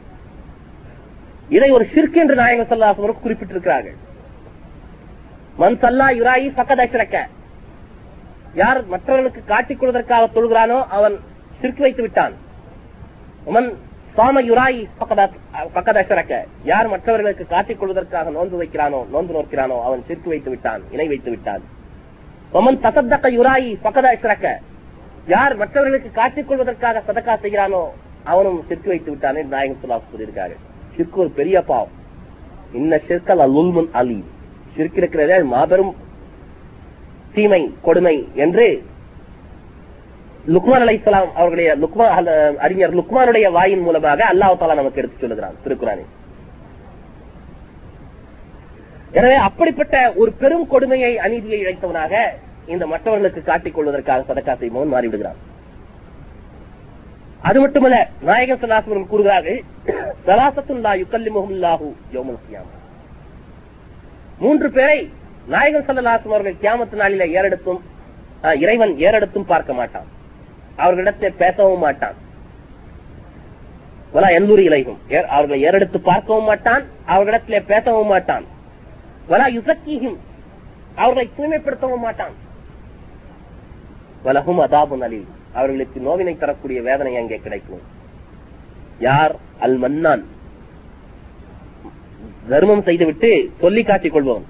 S1: இதை ஒரு சிற்கு என்று நாயகம் சல்லாசம் குறிப்பிட்டிருக்கிறார்கள். மன் சல்லா யுராயி பக்கதஷ்ரக்க யார் மற்றவர்களுக்கு காட்டிக் கொள்வதற்காக தொழுகிறானோ அவன் சிற்கு வைத்து விட்டான். மன் சாம யுராயி பக்கதஷ்ரக்க யார் மற்றவர்களுக்கு காட்டிக் கொள்வதற்காக நோன்பு வைக்கிறானோ நோன்பு நோக்கிறானோ அவன் சிற்கு வைத்து விட்டான் இணை வைத்து விட்டான். ஒமன் தசத்தக்க யுராயி பக்கதாசிரக்க யார் மற்றவர்களுக்கு காட்டிக் கொள்வதற்காக சதக்கா செய்கிறானோ அவனும் சிற்கு வைத்து விட்டானே நாயகம் சொல்லா சொல்லியிருக்காரு சிற்கு ஒரு பெரிய பாவம். இன்ன சிற்கல் அல்முன் அலி சிற்கு இருக்கிறதே மாபெரும் தீமை கொடுமை என்று லுக்மான் அலை அவர்களுடைய லுக்மான் அறிஞர் லுக்மானுடைய வாயின் மூலமாக அல்லாஹ் தாலா நமக்கு எடுத்து சொல்லுகிறான் திருக்குறானே. எனவே அப்படிப்பட்ட ஒரு பெரும் கொடுமையை அநீதியை இழைத்தவனாக இந்த மற்றவர்களுக்கு காட்டிக் கொள்வதற்காக சதக்கா செய்பவன் மாறிவிடுகிறான். அது மட்டுமல்ல நாயகன் சலாசுவன் கூறுகிறார்கள் சலாசத்துல்லா யுக்கல்லி முகமுல்லாஹு யோமல் கியாமா மூன்று பேரை நாயகன் சல்லாசம் அவர்கள் கியாமத்து நாளில ஏறெடுத்தும் இறைவன் ஏறெடுத்தும் பார்க்க மாட்டான். அவர்களிடத்தை பேசவும் மாட்டான். வலா எந்தூரி இலைகும் அவர்களை ஏறெடுத்து பார்க்கவும் மாட்டான் அவர்களிடத்திலே பேசவும் மாட்டான். வலா யுசக்கியும் அவர்களை தூய்மைப்படுத்தவும் மாட்டான். வலகும் அதாபு நலில் அவர்களுக்கு நோவினை தரக்கூடிய வேதனை அங்கே கிடைக்கும். யார்? அல் மன்னான் தர்மம் செய்துவிட்டு சொல்லி காட்டிக் கொள்பவன்.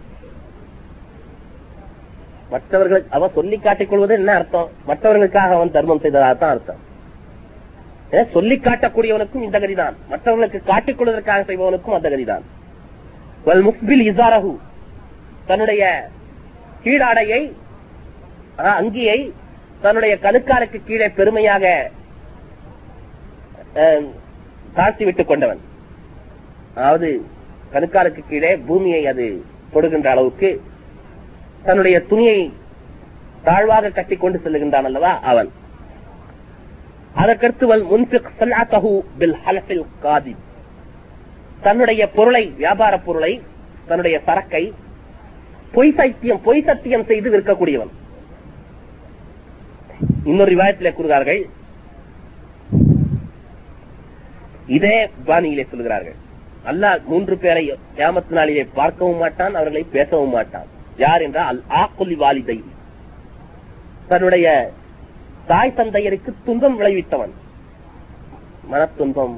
S1: மற்றவர்கள் அவன் சொல்லி காட்டிக் கொள்வது என்ன அர்த்தம்? மற்றவர்களுக்காக அவன் தர்மம் செய்ததாகத்தான் அர்த்தம். சொல்லி காட்டக்கூடியவனுக்கும் இந்த கதிதான். மற்றவர்களுக்கு காட்டிக் கொள்வதற்காக செய்பவனுக்கும் அந்த கதிதான். முஸ்பில் இசாரஹு தன்னுடைய கீழாடையை அங்கியை தன்னுடைய கணுக்காலுக்கு கீழே பெருமையாக தாழ்த்தி விட்டுக் கொண்டவன். அதாவது கணுக்காலுக்கு கீழே பூமியை அது தொடுகின்ற அளவுக்கு தன்னுடைய துணியை தாழ்வாக கட்டிக்கொண்டு செல்லுகின்றான் அல்லவா அவன். அதற்கடுத்து தன்னுடைய பொருளை வியாபார பொருளை தன்னுடைய சரக்கை பொய் சைத்தியம் பொய் சத்தியம் செய்து விற்கக்கூடியவன். இன்னொரு விவாதத்திலே கூறுகிறார்கள். இதே பாணியிலே சொல்கிறார்கள். அல்லாஹ் மூன்று பேரை ஏமத்து நாளிலே பார்க்கவும் மாட்டான் அவர்களை பேசவும் மாட்டான். யார் என்றால் அல் ஆக்குலி வாலிதை. தன்னுடைய தாய் தந்தையருக்கு துன்பம் விளைவித்தவன். மன துன்பம்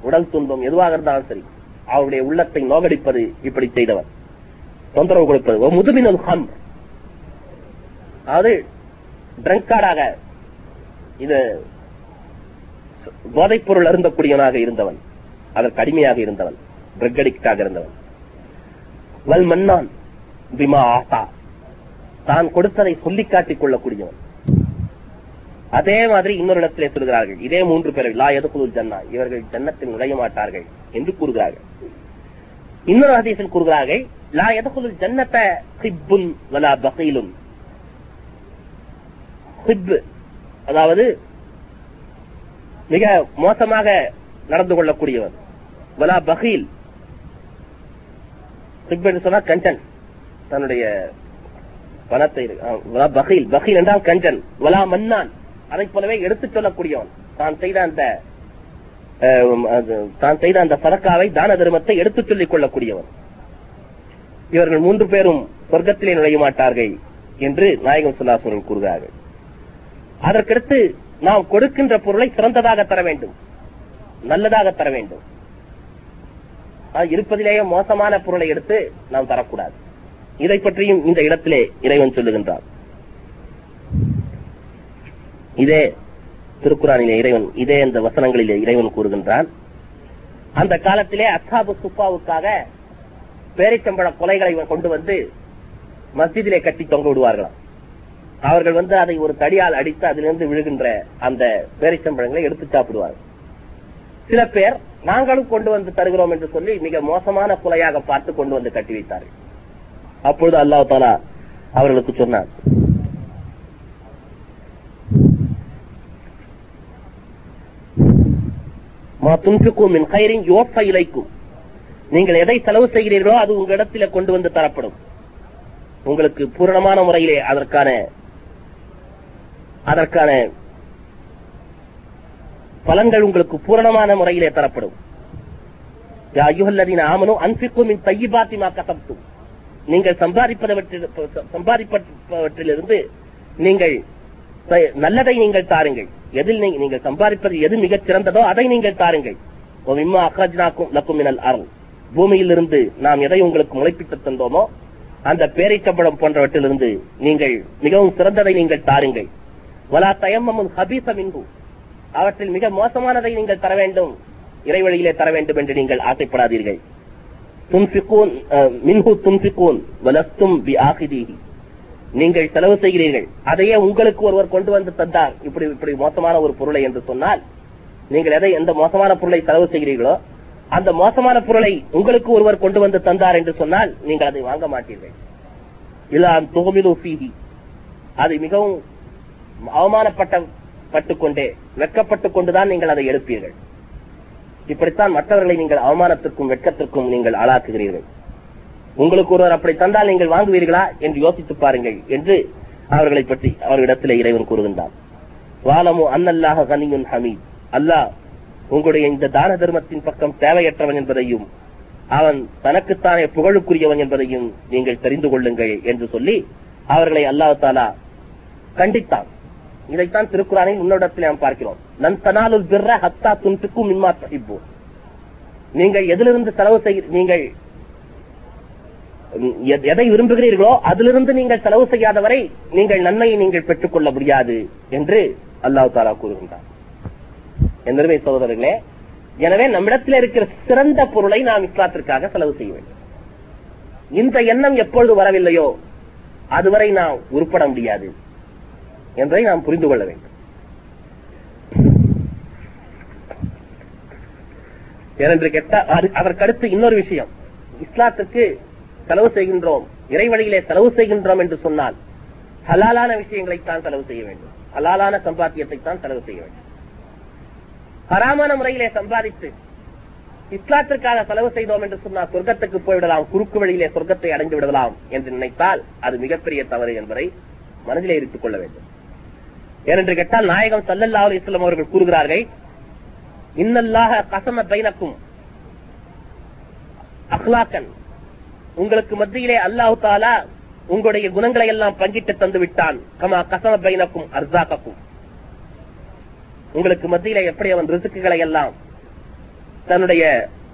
S1: உடல் துன்பம் எதுவாக இருந்தாலும் சரி அவருடைய உள்ளத்தை நோகடிப்பது இப்படி செய்தவன். தொந்தரவு கொடுப்பது. முதுமினல் ஹம் அதாவது ட்ரங்கார்டாக இது போதைப் பொருள் அருந்தக்கூடியவனாக இருந்தவன். அதற்கு அடிமையாக இருந்தவன். ட்ரக் அடிக்டாக இருந்தவன். வல் மன்னான் பிமா ஆசா தான் கொடுத்ததை சொல்லி காட்டிக் கொள்ளக்கூடியவன். அதே மாதிரி இன்னொரு இடத்திலே சொல்கிறார்கள். இதே மூன்று பேர் லா எதுக்குள் ஜன்னா. இவர்கள் ஜன்னத்தில் நுழைய மாட்டார்கள் என்று கூறுகிறார்கள். இன்னொரு ஹதீஸில் கூறுகிறார்கள் லா எதுக்குள் ஜன்னத்தை ஹிப்புன் வலா பசையிலும் ஹிப்பு அதாவது மிக மோசமாக நடந்து கொள்ளக்கூடியவன் வலா பகீல். ஹிப் என்று சொன்னா கஞ்சன். தன்னுடைய பணத்தை வலா பகீல். பகீல் என்றால் கஞ்சன். வலா மன்னான். அதை போலவே எடுத்துச் சொல்லக்கூடியவன். தான் செய்த அந்த தான் செய்த அந்த சரக்காவை தான தர்மத்தை எடுத்துச் சொல்லிக் கொள்ளக்கூடியவன். இவர்கள் மூன்று பேரும் சொர்க்கத்திலே நுழைய மாட்டார்கள் என்று நாயகம் சுல்லாசுரன் கூறுகிறார்கள். அதற்கடுத்து நாம் கொடுக்கின்ற பொருளை சிறந்ததாக தர வேண்டும். நல்லதாக தர வேண்டும். இருப்பதிலேயே மோசமான பொருளை எடுத்து நாம் தரக்கூடாது. இதை பற்றியும் இந்த இடத்திலே இறைவன் சொல்லுகின்றார் இதே திருக்குறானிலே இறைவன் இதே இந்த வசனங்களிலே இறைவன் கூறுகின்றான். அந்த காலத்திலே அசாபு சுப்பாவுக்காக பேரிச்சம்பழ கொலைகளை கொண்டு வந்து மஸ்ஜிதிலே கட்டி தொங்க விடுவார்களாம். அவர்கள் வந்து அதை ஒரு தடியால் அடித்து அதிலிருந்து விழுகின்ற அந்த பேரிச்சம்பழங்களை எடுத்து சாப்பிடுவார்கள். சில பேர் நாங்களும் கொண்டு வந்து தருகிறோம் என்று சொல்லி மிக மோசமான புலையாக பார்த்து கொண்டு வந்து கட்டி வைத்தார்கள். அப்பொழுது அல்லா தாலா அவர்களுக்கு சொன்னார் இலைக்கும். நீங்கள் எதை செலவு செய்கிறீர்களோ அது உங்களிடத்தில் கொண்டு வந்து தரப்படும். உங்களுக்கு பூரணமான முறையிலே அதற்கான அதற்கான பலன்கள் உங்களுக்கு பூரணமான முறையிலே தரப்படும். யா அய்யுஹல்லதீன ஆமனு நீங்கள் சம்பாதிப்பதவற்றில் நீங்கள் நல்லதை நீங்கள் தாருங்கள். எதில் நீங்க- நீங்கள் சம்பாதிப்பது எது மிகச் சிறந்ததோ அதை நீங்கள் தாருங்கள். மிம்மா அஹ்ரஜ்னாக்கும் லக்கும் பூமியிலிருந்து நாம் எதை உங்களுக்கு முளைப்பிட்டு தந்தோமோ அந்த பேரிச்சம்பழம் போன்றவற்றிலிருந்து நீங்கள் மிகவும் சிறந்ததை நீங்கள் தாருங்கள். வலா தயம்மமும் ஹபீச மின்ஹு அவற்றில் மிக மோசமானதை நீங்கள் தர வேண்டும். இறைவழியிலே தர வேண்டும் என்று நீங்கள் ஆசைப்படாதீர்கள். துன்ஃபிகூன் மின்ஹு துன்ஃபிகூன் வலஸ்தும் பி ஆகிதீஹி. நீங்கள் செலவு செய்கிறீர்கள். அதையே உங்களுக்கு ஒருவர் கொண்டு வந்து தந்தார். இப்படி இப்படி மோசமான ஒரு பொருளை என்று சொன்னால் நீங்கள் எதை எந்த மோசமான பொருளை செலவு செய்கிறீர்களோ அந்த மோசமான பொருளை உங்களுக்கு ஒருவர் கொண்டு வந்து தந்தார் என்று சொன்னால் நீங்கள் அதை வாங்க மாட்டீர்கள். இல்ல துகமிலு ஃபீஹி. அது மிகவும் அவமானப்பட்ட பட்டுக்கொண்டே வெட்கப்பட்டுக் கொண்டுதான் நீங்கள் அதை எடுப்பீர்கள். இப்படித்தான் மற்றவர்களை நீங்கள் அவமானத்திற்கும் வெட்கத்திற்கும் நீங்கள் ஆளாக்குகிறீர்கள். உங்களுக்கு ஒருவர் அப்படி தந்தால் நீங்கள் வாங்குவீர்களா என்று யோசித்து பாருங்கள் என்று அவர்களை பற்றி அவர்களிடத்தில் இறைவன் கூறுகின்றான். வாலமு அன்னல்லாக கனியுன் ஹமீத். அல்லாஹ் உங்களுடைய இந்த தான தர்மத்தின் பக்கம் தேவையற்றவன் என்பதையும் அவன் தனக்குத்தானே புகழுக்குரியவன் என்பதையும் நீங்கள் தெரிந்து கொள்ளுங்கள் என்று சொல்லி அவர்களை அல்லாஹாலா கண்டித்தான். இதைத்தான் திருக்குறானின் முன்னோடத்தில் நாம் பார்க்கிறோம். நன் தனாலுல் பிர்ர ஹத்தா துன்பிக்கும் மின்மா தஹிப்பூன் நீங்கள் எதிலிருந்து செலவு செய்ய நீங்கள் எதை விரும்புகிறீர்களோ அதிலிருந்து நீங்கள் செலவு செய்யாத வரை நீங்கள் நன்மையை நீங்கள் பெற்றுக் கொள்ள முடியாது என்று அல்லாஹு தாலா கூறுகின்றார் என்னருமை சகோதரர்களே எனவே நம்மிடத்தில் இருக்கிற சிறந்த பொருளை நாம் இஸ்லாத்திற்காக செலவு செய்ய வேண்டும். இந்த எண்ணம் எப்பொழுது வரவில்லையோ அதுவரை நாம் உருப்பட முடியாது. என்பதை நாம் புரிந்து கொள்ள வேண்டும். ஏனென்று கேட்டால் அதற்கடுத்து இன்னொரு விஷயம். இஸ்லாத்துக்கு செலவு செய்கின்றோம். இறைவழியிலே செலவு செய்கின்றோம் என்று சொன்னால் ஹலாலான விஷயங்களை தான் செலவு செய்ய வேண்டும். ஹலாலான சம்பாத்தியத்தை தான் செலவு செய்ய வேண்டும். ஹராமான முறையிலே சம்பாதித்து இஸ்லாத்திற்காக செலவு செய்தோம் என்று சொன்னால் சொர்க்கத்துக்கு போய்விடலாம் குறுக்கு வழியிலே சொர்க்கத்தை அடைந்து விடலாம் என்று நினைத்தால் அது மிகப்பெரிய தவறு என்பதை மனதிலே இருத்துக் கொள்ள வேண்டும். ஏனென்று கேட்டால் நாயகம் சல்லல்லா அலி இஸ்லாம் அவர்கள் கூறுகிறார்கள் இன்னல்லாஹ கசம பைனக்கும் அஹ்லாக்கன். உங்களுக்கு மத்தியிலே அல்லாஹு தாலா உங்களுடைய குணங்களை எல்லாம் பங்கிட்டு தந்து விட்டான். கமா கசம பைனக்கும் அர்சாக்கும் உங்களுக்கு மத்தியில எப்படி அவன் ரிசுக்குகளை எல்லாம் தன்னுடைய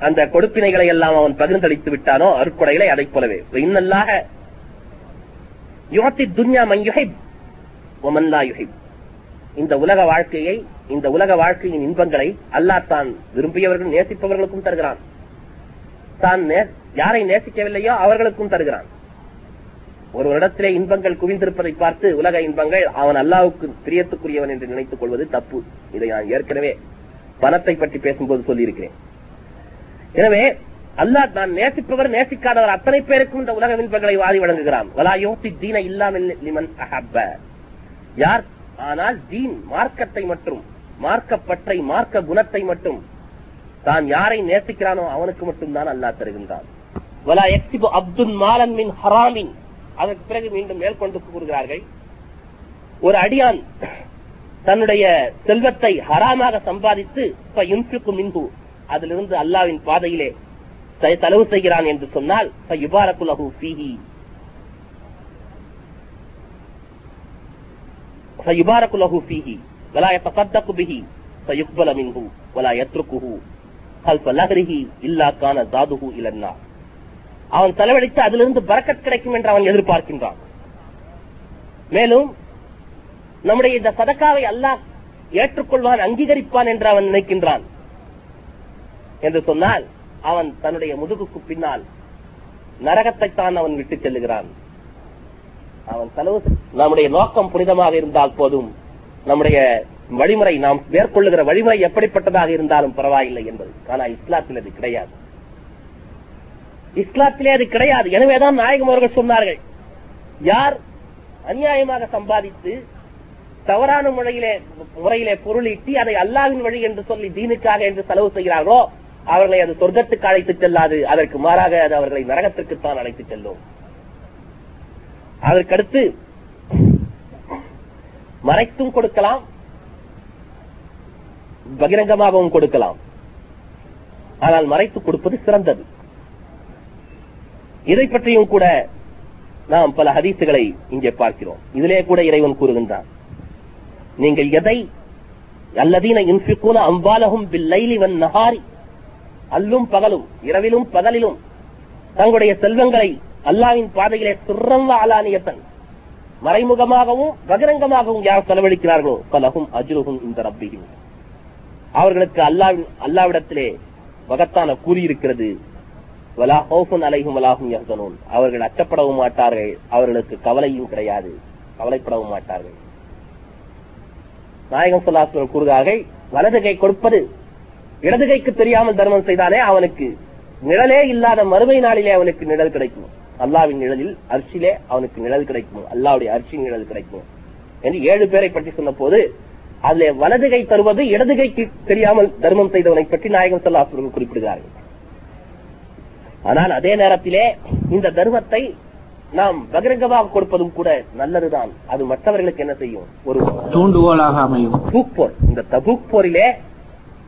S1: அந்த கொடுப்பினைகளை எல்லாம் அவன் பகிர்ந்தளித்து விட்டானோ அருக்குடைகளை அதைப் போலவே. இன்னல்லாக யுவத்தி துன்யா மன் யுஹிப் யுஹிப். இந்த உலக வாழ்க்கையை இந்த உலக வாழ்க்கையின் இன்பங்களை அல்லாஹ் தான் விரும்பியவர்கள் நேசிப்பவர்களுக்கும் தருகிறான். தான் யாரை நேசிக்கவில்லையோ அவர்களுக்கும் தருகிறான். ஒரு இடத்திலே இன்பங்கள் குவிந்திருப்பதை பார்த்து உலக இன்பங்கள் அவன் அல்லாவுக்கு பிரியத்துக்குரியவன் என்று நினைத்துக் கொள்வது தப்பு. இதை நான் ஏற்கனவே பணத்தை பற்றி பேசும்போது சொல்லியிருக்கிறேன். எனவே அல்லாஹ் நான் நேசிப்பவர் நேசிக்காதவர் அத்தனை பேருக்கும் இந்த உலக இன்பங்களை வாரி வழங்குகிறான். யார் ஆனால் தீன் மார்க்கத்தை மட்டும் மார்க்கப்பற்றை மார்க்க குணத்தை மட்டும் தான் யாரை நேசிக்கிறானோ அவனுக்கு மட்டும்தான் அல்லாஹ் தருகின்றான். வலா எக்ஸிபு அப்துல் மாலன் மின் ஹராமின். அதற்கு பிறகு மீண்டும் மேற்கொண்டு கூறுகிறார்கள் ஒரு அடியான் தன்னுடைய செல்வத்தை ஹராமாக சம்பாதித்து இப்ப யுன்ஃபிகு மின்ஹு அதிலிருந்து அல்லாவின் பாதையிலே செ- செலவு செய்கிறான் என்று சொன்னால் فيبارك له فيه ولا يتصدق به فيقبل منه ولا يتركه خلف لهره إلا كان زاده إلى النار அவன் செலவழித்து அதிலிருந்து பறக்கத் கிடைக்கும் என்று அவன் எதிர்பார்க்கின்றான் மேலும் நம்முடைய இந்த சதக்காவை அல்லாஹ் ஏற்றுக்கொள்வான் அங்கீகரிப்பான் என்று அவன் நினைக்கின்றான் என்று சொன்னால் அவன் தன்னுடைய முதுகுக்கு பின்னால் நரகத்தை தான் அவன் விட்டு செல்லுகிறான் அவன் செலவு நம்முடைய நோக்கம் புனிதமாக இருந்தால் போதும். நம்முடைய வழிமுறை நாம் மேற்கொள்ளுகிற வழிமுறை எப்படிப்பட்டதாக இருந்தாலும் பரவாயில்லை என்பது. ஆனால் இஸ்லாத்தில் அது கிடையாது. இஸ்லாத்திலே அது கிடையாது. எனவேதான் நாயகம் அவர்கள் சொன்னார்கள். யார் அநியாயமாக சம்பாதித்து தவறான முறையிலே முறையிலே பொருளீட்டி அதை அல்லாவின் வழி என்று சொல்லி தீனுக்காக என்று செலவு செய்கிறார்களோ அவர்களை அது சொர்க்கத்துக்கு அழைத்துச் செல்லாது. அதற்கு மாறாக அது அவர்களை நரகத்திற்குத்தான் அழைத்துச் செல்லும். அதற்கடுத்து மறைத்தும் கொடுக்கலாம் பகிரங்கமாகவும் கொடுக்கலாம். ஆனால் மறைத்து கொடுப்பது சிறந்தது. இதை பற்றியும் கூட நாம் பல ஹதீசுகளை இங்கே பார்க்கிறோம். இதிலே கூட இறைவன் கூறுகின்றான் நீங்கள் எதை அல்லதீன இன்ஃபிக்கூன அம்பாலகும் பில்லைலி வன் நஹாரி அல்லும் பகலும் இரவிலும் பகலிலும் தங்களுடைய செல்வங்களை அல்லாவின் பாதையிலே துறந்த அலானியத்தன் மறைமுகமாகவும் பகிரங்கமாகவும் யார் செலவழிக்கிறார்களோ பலகும் அஜுருகும் இந்த ரப்பியும் அவர்களுக்கு அல்லாவின் அல்லாவிடத்திலே மகத்தான கூறியிருக்கிறது வலா ஹௌஃபுன் அலைகும் வலாகும் யஹ்சனூன். அவர்கள் அச்சப்படவும் மாட்டார்கள். அவர்களுக்கு கவலையும் கிடையாது. கவலைப்படவும் மாட்டார்கள். நாயகம் சொல்லாசுவர் கூறுகிறார்கள் வலது கை கொடுப்பது இடது கைக்கு தெரியாமல் தர்மம் செய்தாலே அவனுக்கு நிழலே இல்லாத மறுமை நாளிலே அவனுக்கு நிழல் கிடைக்கும். அல்லாவின் நிழலில் அரிசியிலே அவனுக்கு நிழல் கிடைக்கும். அல்லாவுடைய அரிசி நிழல் கிடைக்கும். என்று ஏழு பேரை பற்றி சொன்ன போது அதிலே வலது கை தருவது இடது கைக்கு தெரியாமல் தர்மம் செய்தவனை பற்றி நாயகம் சொல்லாசுவர்கள் குறிப்பிடுகிறார்கள். ஆனால் அதே நேரத்திலே இந்த தர்மத்தை நாம் பகிரங்கமாக கொடுப்பதும் கூட நல்லதுதான். அது மற்றவர்களுக்கு என்ன செய்யும்? ஒரு
S2: தூண்டுகோலாக அமையும்.
S1: தபூக் போர் இந்த தபூக் போரிலே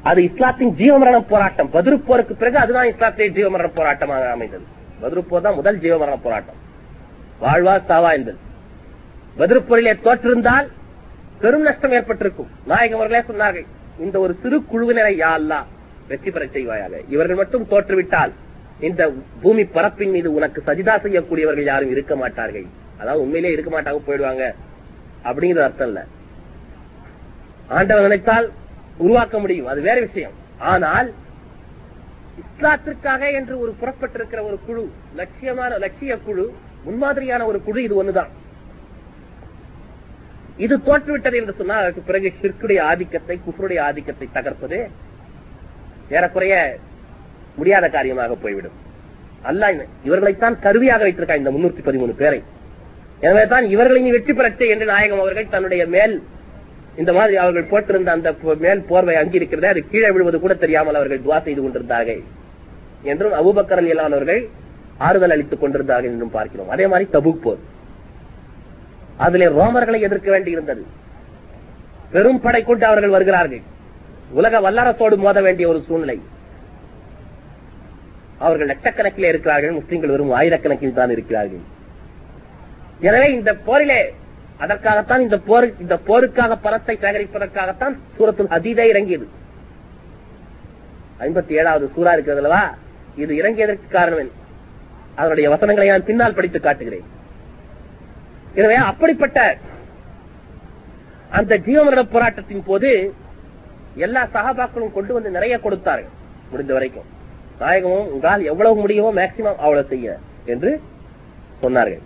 S1: அது இஸ்லாத்தின் ஜீவமரண போராட்டம். பதிரு போருக்கு பிறகு அதுதான் இஸ்லாத்தின் ஜீவமரண போராட்டமாக அமைந்தது. பதிருப்போர் தான் முதல் ஜீவமரண போராட்டம். வாழ்வா சாவா என்பது. பதிருப்போரிலே தோற்றிருந்தால் பெரும் நஷ்டம் ஏற்பட்டிருக்கும். நாயகம் அவர்களே சொன்னார்கள் இந்த ஒரு சிறு குழுவினரை யாழ்லா வெற்றி பெற செய்வாயாக. இவர்கள் மட்டும் தோற்றுவிட்டால் இந்த பூமி பரப்பின் மீது உனக்கு சஜிதா செய்யக்கூடியவர்கள் யாரும் இருக்க மாட்டார்கள். அதாவது உண்மையிலே இருக்க மாட்டாங்க போயிடுவாங்க. அப்படிங்கிற அர்த்தம் இல்ல. ஆண்டவன் நினைத்தால் உருவாக்க முடியும். அது வேற விஷயம். ஆனால் இஸ்லாத்திற்காக என்று ஒரு புறப்பட்டிருக்கிற ஒரு குழு லட்சியமான லட்சிய குழு முன்மாதிரியான ஒரு குழு இது ஒண்ணுதான். இது தோற்றுவிட்டது என்று சொன்னால் அதற்கு பிறகு ஷிர்குடைய ஆதிக்கத்தை குஃபருடைய ஆதிக்கத்தை தகர்ப்பது ஏறக்குறைய முடியாத காரியமாக போய்விடும். அல்ல இவர்களைத்தான் கருவியாக வைத்திருக்கா இந்த முன்னூத்தி பதிமூணு பேரை. எனவே தான் இவர்களின் வெற்றி பெறச்சே என்று நாயகம் அவர்கள் தன்னுடைய மேல் இந்த மாதிரி அவர்கள் போட்டிருந்த அந்த மேல் போர்வை அங்கிருக்கிறதே அது கீழே விழுவது கூட தெரியாமல் அவர்கள் துவா செய்து கொண்டிருந்தார்கள். என்றும் அபுபக்கரன் அலியலானவர்கள் ஆறுதல் அளித்துக் கொண்டிருந்தார்கள் என்றும் பார்க்கிறோம். அதே மாதிரி தபுக் போர். அதிலே ரோமர்களை எதிர்க்க வேண்டியிருந்தது. பெரும் படை கொண்டு அவர்கள் வருகிறார்கள். உலக வல்லரசோடு மோத வேண்டிய ஒரு சூழ்நிலை. அவர்கள் லட்சக்கணக்கில் இருக்கிறார்கள். முஸ்லீம்கள் வெறும் ஆயிரக்கணக்கில் தான் இருக்கிறார்கள். எனவே இந்த போரிலே அதற்காகத்தான் இந்த போர் இந்த போருக்காக பணத்தை சேகரிப்பதற்காகத்தான் சூரத்துல் ஹதீதே இறங்கியது. ஐம்பத்தி ஏழாவது சூறா இருக்கிறதுலவா இது இறங்கியதற்கு காரணம் அதனுடைய வசனங்களை நான் பின்னால் படித்து காட்டுகிறேன். எனவே அப்படிப்பட்ட அந்த ஜீவமரண போராட்டத்தின் போது எல்லா சகாபாக்களும் கொண்டு வந்து நிறைய கொடுத்தார்கள் முடிந்த வரைக்கும். நாயகமும் உங்களால் எவ்வளவு முடியுமோ மேக்சிமம் அவ்வளவு செய்ய என்று சொன்னார்கள்.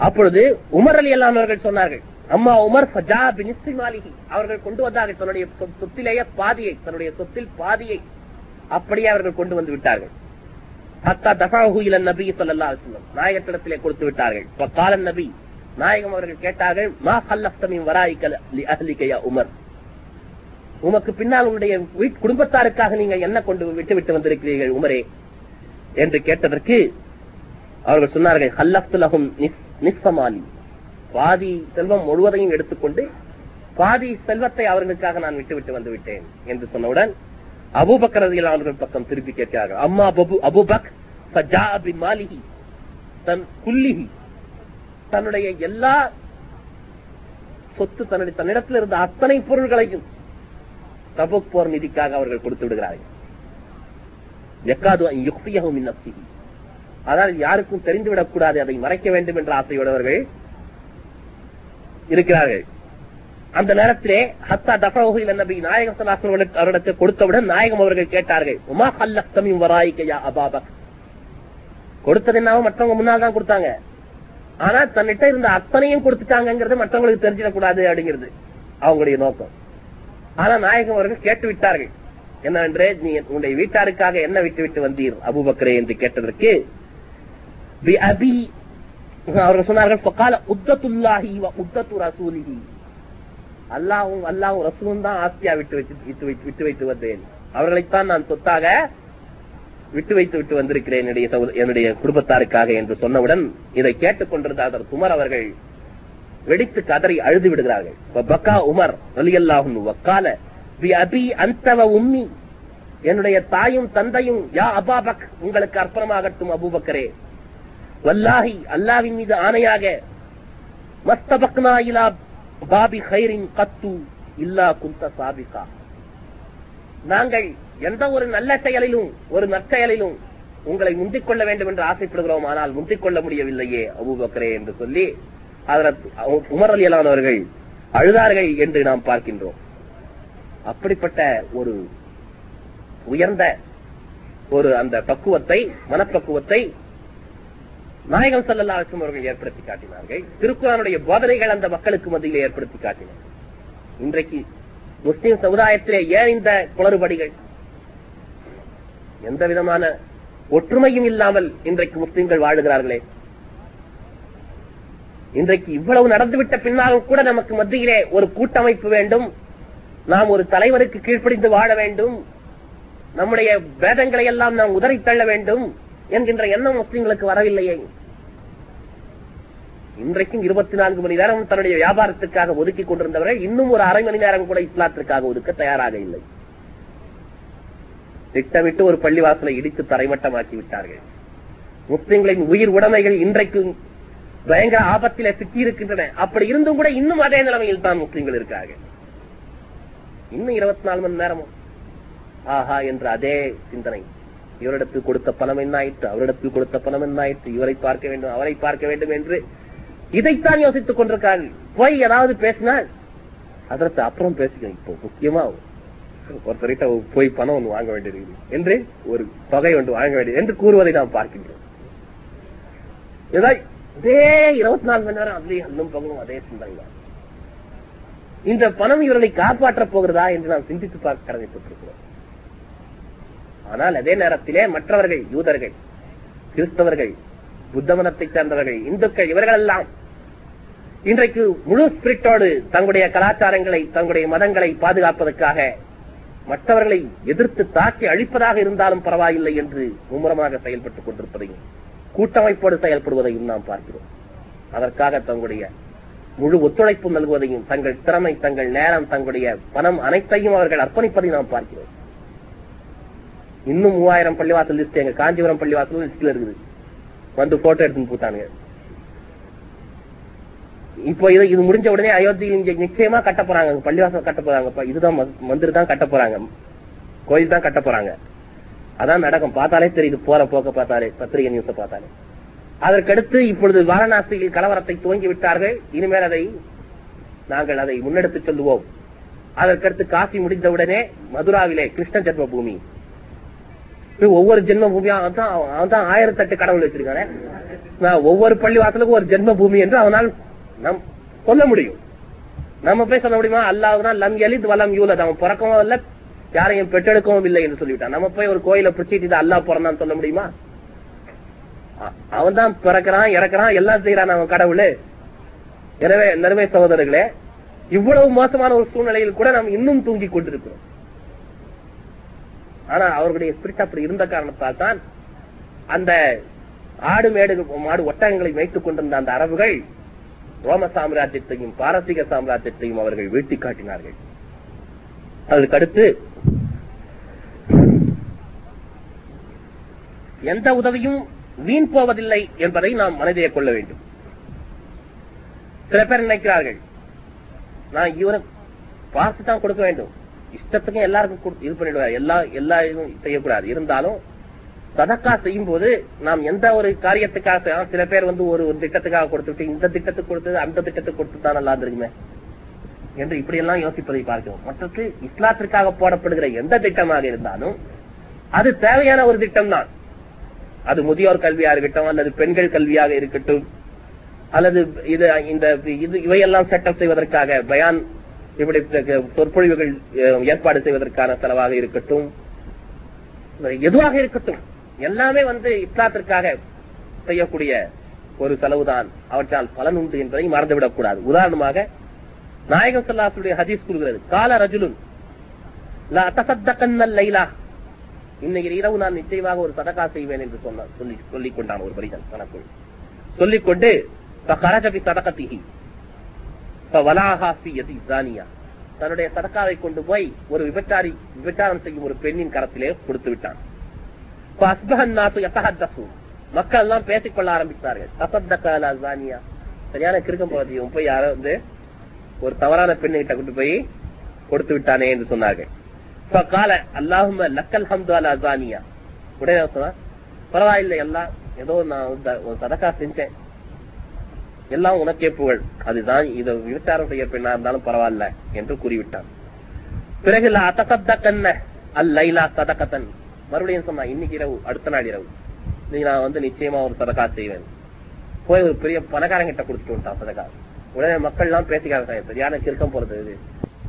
S1: அப்பொழுது உமர் அலி அல்லாமவர்கள் சொன்னார்கள் அம்மா உமர் ஃபஜா பினிஸ்தி மாளிகி அவர்கள் கொண்டு வந்தார்கள் தன்னுடைய சொத்திலேயே பாதியை தன்னுடைய சொத்தில் பாதியை. அப்படியே அவர்கள் கொண்டு வந்து விட்டார்கள். ஹத்தா தசாஹூயில் நபி சொல்லல்லா அலைஹி நாயகத்திடத்திலே கொடுத்து விட்டார்கள். ஃபகால நபி நாயகம் அவர்கள் கேட்டார்கள் மா ஹல்லஃப்த வராய்கல் அஹ்லிகையா உமர்? உமக்கு பின்னால் உங்களுடைய குடும்பத்தாருக்காக நீங்க என்ன கொண்டு விட்டு விட்டு வந்திருக்கிறீர்கள் உமரே? என்று கேட்டதற்கு அவர்கள் சொன்னார்கள் ஹல்லஃப்துலகும் நிஸ்- நிஸ்ஸமாலி பாதி செல்வம் முழுவதையும் எடுத்துக்கொண்டு பாதி செல்வத்தை அவர்களுக்காக நான் விட்டுவிட்டு வந்து விட்டேன் என்று சொன்னவுடன் அபூபக்கர் ரலியல்லாஹு அவர்கள் பக்கம் திருப்பி கேட்கிறார்கள். அம்மா அபு அபூபக் ஃபஜா பி மாலிஹி தன் குல்லிகி தன்னுடைய எல்லா சொத்து தன்னுடைய தன்னிடத்தில் இருந்த அத்தனை பொருள்களையும் தபுக் போர் நிதிக்காக அவர்கள் கொடுத்து விடுகிறார்கள். ஆனால் யாருக்கும் தெரிந்துவிடக் கூடாது அதை மறைக்க வேண்டும் என்ற ஆசையுடையவர்கள் இருக்கிறார்கள். அந்த நேரத்திலே ஹத்தா தஃபஹு நபி நாயகம் ஸல்லல்லாஹு கொடுத்தவுடன் நாயகம் அவர்கள் கேட்டார்கள் உமா ஹல்லக்த வராய்கையா அபாபக் கொடுத்தது என்னவோ மற்றவங்க முன்னால் தான் கொடுத்தாங்க. ஆனா தன்னிட்ட இருந்த அத்தனையும் கொடுத்துட்டாங்கிறது மற்றவங்களுக்கு தெரிஞ்சிடக்கூடாது அப்படிங்கிறது அவங்களுடைய நோக்கம். ஆனா நாயகம் அவர்கள் கேட்டு விட்டார்கள் என்னவென்றே நீ உன்னுடைய வீட்டாருக்காக என்ன விட்டு விட்டு வந்தீர் அபூபக்கரே? என்று கேட்டதற்கு பி அபி அவர்கள் சொன்னார்கள் ஃபகால உத்தத்துல்லாஹி வ உத்தத்து ரசூலிஹி அல்லாஹ்வும் அல்லாஹ்வும் ரசூலும் தான் ஆஸ்தியா விட்டு வைத்து விட்டு வைத்து வந்தேன். அவர்களைத்தான் நான் சொத்தாக விட்டு வைத்து விட்டு வந்திருக்கிறேன் என்னுடைய என்னுடைய குடும்பத்தாருக்காக என்று சொன்னவுடன் இதை கேட்டுக் கொண்டிருந்த அதர் உமர் அவர்கள் வெடித்து கதறி அழுது விடுகிறார்கள். பக்கா உமர் அலி அல்லாஹும் வக்கால பி அபி அந்தவ உம்மி என்னுடைய தாயும் தந்தையும் யா அபாபக் உங்களுக்கு அர்ப்பணமாகட்டும் அபூபக்கரே. வல்லாஹி அல்லாவின் மீது ஆணையாக மஸ்தபக்னா இலா பாபி ஹைரின் கத்து இல்லா குந்த சாபிகா. நாங்கள் எந்த ஒரு நல்ல செயலிலும் ஒரு நற்செயலிலும் உங்களை முந்திக் கொள்ள வேண்டும் என்று ஆசைப்படுகிறோம். ஆனால் முந்திக் கொள்ள முடியவில்லையே அபூபக்கரே என்று சொல்லி அதில் உமர் அலியலானவர்கள் அழுதார்கள் என்று நாம் பார்க்கின்றோம். அப்படிப்பட்ட ஒரு உயர்ந்த ஒரு அந்த பக்குவத்தை மனப்பக்குவத்தை நாயகம் சல்லல்லா அலிஸ்லம் அவர்கள் ஏற்படுத்தி காட்டினார்கள். திருக்குறானுடைய போதனைகள் அந்த மக்களுக்கு மத்தியில் ஏற்படுத்தி காட்டினார் இன்றைக்கு முஸ்லிம் சமுதாயத்திலே ஏன் இந்த குளறுபடிகள்? எந்த விதமான ஒற்றுமையும் இல்லாமல் இன்றைக்கு முஸ்லிம்கள் வாழுகிறார்களே? இன்றைக்கு இவ்வளவு நடந்துவிட்ட பின்னாலும் கூட நமக்கு மத்தியிலே ஒரு கூட்டமைப்பு வேண்டும். நாம் ஒரு தலைவருக்கு கீழ்ப்படிந்து வாழ வேண்டும். நம்முடைய வேதங்களை எல்லாம் நாம் உதறி தள்ள வேண்டும். என்கின்ற எண்ணம் முஸ்லிம்களுக்கு வரவில்லையே. இன்றைக்கும் இருபத்தி நான்கு மணி நேரம் தன்னுடைய வியாபாரத்திற்காக ஒதுக்கி கொண்டிருந்தவர்கள் இன்னும் ஒரு அரை மணி நேரம் கூட இஸ்லாத்திற்காக ஒதுக்க தயாராக இல்லை. திட்டமிட்டு ஒரு பள்ளிவாசலை இடித்து தரைமட்டமாக்கி விட்டார்கள் முஸ்லிம்களின் உயிர் உடைமைகள் இன்றைக்கும் பயங்கர ஆபத்தில சிக்கியிருக்கின்றன. அப்படி இருந்தும் கூட இன்னும் அதே நிலைமையில் தான் முஸ்லிம்கள் இருக்காங்க. இன்னும் இருபத்தி நாலு மணி நேரமும். ஆஹா என்ற அதே சிந்தனை. இவரிடத்தில் கொடுத்த பணம் என்னாயிற்று? அவரிடத்தில் கொடுத்த பணம் என்னாயிற்று? இவரை பார்க்க வேண்டும் அவரை பார்க்க வேண்டும் என்று இதைத்தான் யோசித்துக் கொண்டிருக்கார்கள் போய் ஏதாவது பேசினால் அதற்கு அப்புறம் பேசிக்கணும் இப்போ முக்கியமா ஒருத்தர்கிட்ட போய் பணம் ஒன்று வாங்க வேண்டியது என்று ஒரு தொகை ஒன்று வாங்க வேண்டியது என்று கூறுவதை நாம் பார்க்கின்றோம். இதே இருபத்தி நாலு மணி நேரம் அதுலேயே அல்லும் பகலும் அதே சிந்தனை தான். இந்த பணம் இவர்களை காப்பாற்றப் போகிறதா என்று நாம் சிந்தித்து பார்க்க கடமைப்பட்டிருக்கிறோம். ஆனால் அதே நேரத்திலே மற்றவர்கள் யூதர்கள் கிறிஸ்தவர்கள் புத்த மதத்தை சேர்ந்தவர்கள் இந்துக்கள் இவர்கள் எல்லாம் இன்றைக்கு முழு ஸ்பிரிட்டோடு தங்களுடைய கலாச்சாரங்களை தங்களுடைய மதங்களை பாதுகாப்பதற்காக மற்றவர்களை எதிர்த்து தாக்கி அழிப்பதாக இருந்தாலும் பரவாயில்லை என்று மும்முரமாக செயல்பட்டுக் கொண்டிருப்பதையும் கூட்டமைப்போடு செயல்படுவதையும் நாம் பார்க்கிறோம். அதற்காக தங்களுடைய முழு ஒத்துழைப்பு நல்குவதையும் தங்கள் திறமை தங்கள் நேரம் தங்களுடைய பணம் அனைத்தையும் அவர்கள் அர்ப்பணிப்பதை நாம் பார்க்கிறோம். இன்னும் மூவாயிரம் பள்ளிவாசல் லிஸ்ட் எங்க காஞ்சிபுரம் பள்ளிவாசல் லிஸ்ட்ல இருக்குது. வந்து போட்டோ எடுத்துன்னு போட்டானுங்க. இப்போ இது இது முடிஞ்ச உடனே அயோத்தியில் நிச்சயமா கட்ட போறாங்க. பள்ளிவாசல் கட்ட போறாங்க. இதுதான் மந்திரி தான் கட்ட போறாங்க. கோயில் தான் கட்ட போறாங்க. அதான் நடக்கும். பார்த்தாலே தெரியுது. போற போக்க பார்த்தாலே பத்திரிகை நியூஸ பார்த்தாலே. அதற்கடுத்து இப்பொழுது வாரணாசியில் கலவரத்தை துவங்கி விட்டார்கள். இனிமேல் அதை நாங்கள் அதை முன்னெடுத்து செல்லுவோம். அதற்கடுத்து காசி முடிந்தவுடனே மதுராவிலே கிருஷ்ண ஜென்ம பூமி ஒவ்வொரு ஜென்ம பூமியா அவன் ஆயிரத்தெட்டு கடவுள் வச்சிருக்கானே. ஒவ்வொரு பள்ளி வாசலுக்கும் ஒரு ஜென்ம பூமி என்று அவனால் நம் சொல்ல முடியும். நம்ம போய் சொல்ல முடியுமா? அல்லாவுதான் லம் எலித் வலம் யூலத். அவன் பிறக்கவும் இல்ல யாரையும் பெற்றெடுக்கவும் இல்லை என்று சொல்லிவிட்டான். நம்ம போய் ஒரு கோயில பிடிச்சிட்டு அல்லா பிறந்தான் சொல்ல முடியுமா? அவன் தான் பிறக்கிறான் இறக்குறான் எல்லாம் செய்யறான் அவன் கடவுள். எனவே நிறைவே சகோதரர்களே இவ்வளவு மோசமான ஒரு சூழ்நிலையில் கூட நாம் இன்னும் தூங்கி கொண்டிருக்கிறோம். ஆனா அவர்களுடைய ஸ்பிரிட் அப்படி இருந்த காரணத்தால் தான் அந்த ஆடு மேடு மாடு ஒட்டகங்களை வைத்துக் கொண்டிருந்த அந்த அரபுகள் ரோம சாம்ராஜ்யத்தையும் பாரசீக சாம்ராஜ்யத்தையும் அவர்கள் வீட்டி காட்டினார்கள். அதற்கடுத்து எந்த உதவியும் வீண் போவதில்லை என்பதை நாம் மனதிலே கொள்ள வேண்டும். சில பேர் நினைக்கிறார்கள் நான் இவரும் பார்த்து தான் கொடுக்க வேண்டும். இஷ்டத்துக்கும் எல்லாருக்கும் இது பண்ணிடுவார். எல்லா எல்லா இதுவும் செய்யக்கூடாது. இருந்தாலும் சதக்கா செய்யும் போது நாம் எந்த ஒரு காரியத்துக்காக சில பேர் வந்து ஒரு ஒரு திட்டத்துக்காக கொடுத்துட்டு இந்த திட்டத்துக்கு கொடுத்தது அந்த திட்டத்துக்கு கொடுத்து தான் நல்லா இருக்குமே என்று இப்படி எல்லாம் யோசிப்பதை பார்க்கிறோம். மற்றது இஸ்லாத்திற்காக போடப்படுகிற எந்த திட்டமாக இருந்தாலும் அது தேவையான ஒரு திட்டம் தான் அது முதியோர் கல்வியா இருக்கட்டும் அல்லது பெண்கள் கல்வியாக இருக்கட்டும் அல்லது இது இந்த இது இவையெல்லாம் செட்டப் செய்வதற்காக பயான் இப்படி சொற்பொழிவுகள் ஏற்பாடு செய்வதற்கான செலவாக இருக்கட்டும். எதுவாக இருக்கட்டும். எல்லாமே வந்து இஸ்லாத்திற்காக செய்யக்கூடிய ஒரு செலவுதான். அவற்றால் பலன் உண்டு என்பதை மறந்துவிடக் கூடாது உதாரணமாக நாயகம் சொல்லாசுடைய ஹதீஸ் கூறுகிறது. கால ரஜுலுன் லைலா. இன்னைக்கு இரவு நான் நிச்சயமாக ஒரு சதக்கா செய்வேன் என்று சொன்னான் சொல்லி சொல்லிக் கொண்டான் ஒரு மனிதன் தனக்குள். சொல்லிக்கொண்டு சதகத்திகி தன்னுடைய சதக்காவை கொண்டு போய் ஒரு விபச்சாரி விபச்சாரம் செய்யும் ஒரு பெண்ணின் கரத்திலே கொடுத்து விட்டான். மக்கள் எல்லாம் பேசிக்கொள்ள ஆரம்பித்தார்கள். தசத்தக சரியான கிருக்கம் போறது போய் யாரோ வந்து ஒரு தவறான பெண்ணுகிட்ட கொண்டு போய் கொடுத்து விட்டானே என்று சொன்னார்கள். கால அல்லாஹும லக்கல் ஹம்து அல் அசானியா உடனே சொன்னா பரவாயில்லை எல்லாம் ஏதோ நான் சதக்கா செஞ்சேன். எல்லாம் உனக்கே புகழ். அதுதான் இது விபச்சாரம் செய்ய பெண்ணா இருந்தாலும் பரவாயில்ல என்று கூறிவிட்டான். பிறகு அத்தகத்தக்கன்ன அல் லைலா சதகத்தன். மறுபடியும் சொன்னான் இன்னைக்கு இரவு அடுத்த நாள் இரவு. நீ நான் வந்து நிச்சயமா ஒரு சதகா செய்வேன். போய் ஒரு பெரிய பணக்காரங்கிட்ட கொடுத்துட்டு வந்துட்டான் சதக்கா உடனே மக்கள் எல்லாம் பேசிக்காங்க சரியான கிறுக்கம் போறது இது.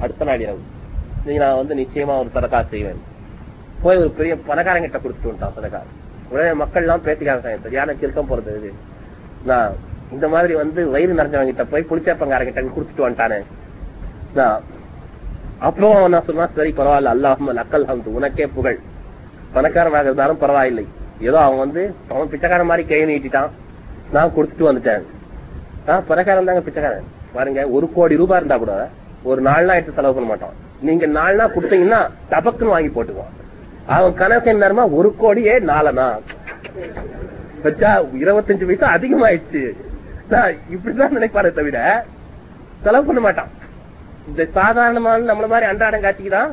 S1: அடுத்த நாள் இரவு. நீ நான் வந்து நிச்சயமா ஒரு சதகா செய்வேன். போய் ஒரு பெரிய பணக்காரங்கிட்ட கொடுத்துட்டு வந்துட்டான் சதக்கா உடனே மக்கள் எல்லாம் பேசிக்காங்க சரியான கிறுக்கம் போறது இது. நான் இந்த மாதிரி வந்து வயிறு நிறைஞ்சவங்கிட்ட போய் போய் புளிச்சப்பங்காரங்கிட்ட குடுத்துட்டு வந்துட்டானே. நான் அப்புறம் அவன் நான் சொன்னா சரி பரவாயில்ல அல்லாஹும் லக்கல் ஹம்து உனக்கே புகழ். பணக்காரனாக இருந்தாலும் பரவாயில்லை. ஏதோ அவன் வந்து அவன் பிச்சைக்காரன் மாதிரி கை நீட்டிட்டான். நான் கொடுத்துட்டு வந்துட்டேன். நான் பணக்காரன் தாங்க பிச்சைக்காரன். பாருங்க ஒரு கோடி ரூபாய் இருந்தா கூட ஒரு நாள்னா எடுத்து செலவு பண்ண மாட்டான். நீங்க நாள்னா கொடுத்தீங்கன்னா டபக்குன்னு வாங்கி போட்டுக்குவான். அவன் கணக்கு என்னமா ஒரு கோடியே நாலனா வச்சா இருபத்தஞ்சு பைசா அதிகமாயிடுச்சு. நான் இப்படிதான் நினைப்பாரே தவிர செலவு பண்ண மாட்டான். இந்த சாதாரணமான நம்மள மாதிரி அன்றாடம் காட்சிக்கு தான்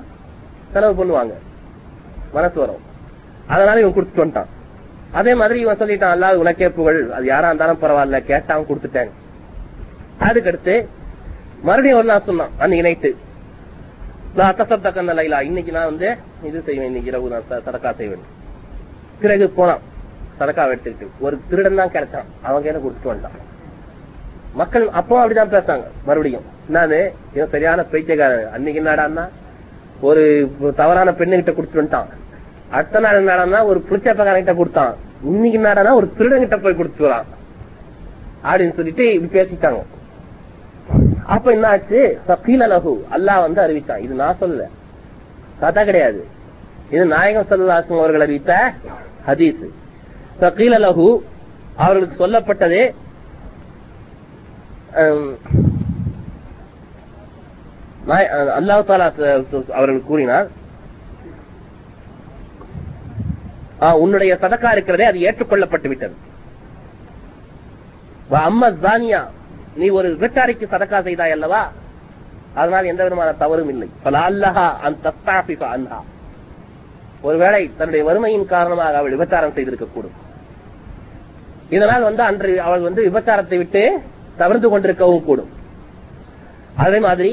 S1: செலவு பண்ணுவாங்க. மனசு வரும். அதனால இவன் கொடுத்துட்டு வந்துட்டான். அதே மாதிரி இவன் சொல்லிட்டான் அல்லாது உனக்கே புகழ். அது யாரா இருந்தாலும் பரவாயில்ல கேட்டான் கொடுத்துட்டேன். அதுக்கடுத்து மறுபடியும் ஒரு நாள் சொன்னான் அந்த இணைத்து இன்னைக்கு நான் வந்து இது செய்வேன் இன்னைக்கு இரவு நான் சதக்கா செய்வேன். பிறகு போனான். சதக்கா எடுத்துக்கிட்டு ஒரு திருடன் தான் கிடைச்சான். அவன் கையில கொடுத்துட்டு வந்துட்டான். மக்கள் அப்போ அப்படிதான் பேசாங்க மறுபடியும் நானு இவன் சரியான பைத்தியக்காரன் அன்னைக்கு என்னடான்னா ஒரு தவறான பெண்ணுகிட்ட கொடுத்துட்டு வந்துட்டான். அடுத்த நாள் என்னடான்னா ஒரு புளிச்சப்பக்காரங்கிட்ட கொடுத்தான். இன்னைக்கு என்னடான்னா ஒரு திருடங்கிட்ட போய் கொடுத்துறான் அப்படின்னு சொல்லிட்டு இப்படி பேசிட்டாங்க. அப்ப என்ன ஆச்சு சகீல அலகு அல்லாஹ் வந்து அறிவிச்சான். இது நான் சொல்லல. கதை கிடையாது. இது நாயகம் சல்லாசம் அவர்கள் அறிவித்த ஹதீஸ். சகீல அலகு அவர்களுக்கு சொல்லப்பட்டது அல்லாஹ் தாலா அவர்கள் கூறினார் உன்னுடைய சதக்கா இருக்கிறதே அது ஏற்றுக்கொள்ளப்பட்டு விட்டது அம்மா அம்ம ஜானியா நீ ஒரு விபச்சாரிக்கு சதக்கா செய்தாய் அல்லவா அதனால் எந்த விதமான தவறும் இல்லை ஒருவேளை தன்னுடைய வறுமையின் காரணமாக அவள் விபச்சாரம் செய்திருக்க கூடும் இதனால் வந்து அன்று அவள் வந்து விபச்சாரத்தை விட்டு தவிர்த்து கொண்டிருக்கவும் கூடும். அதே மாதிரி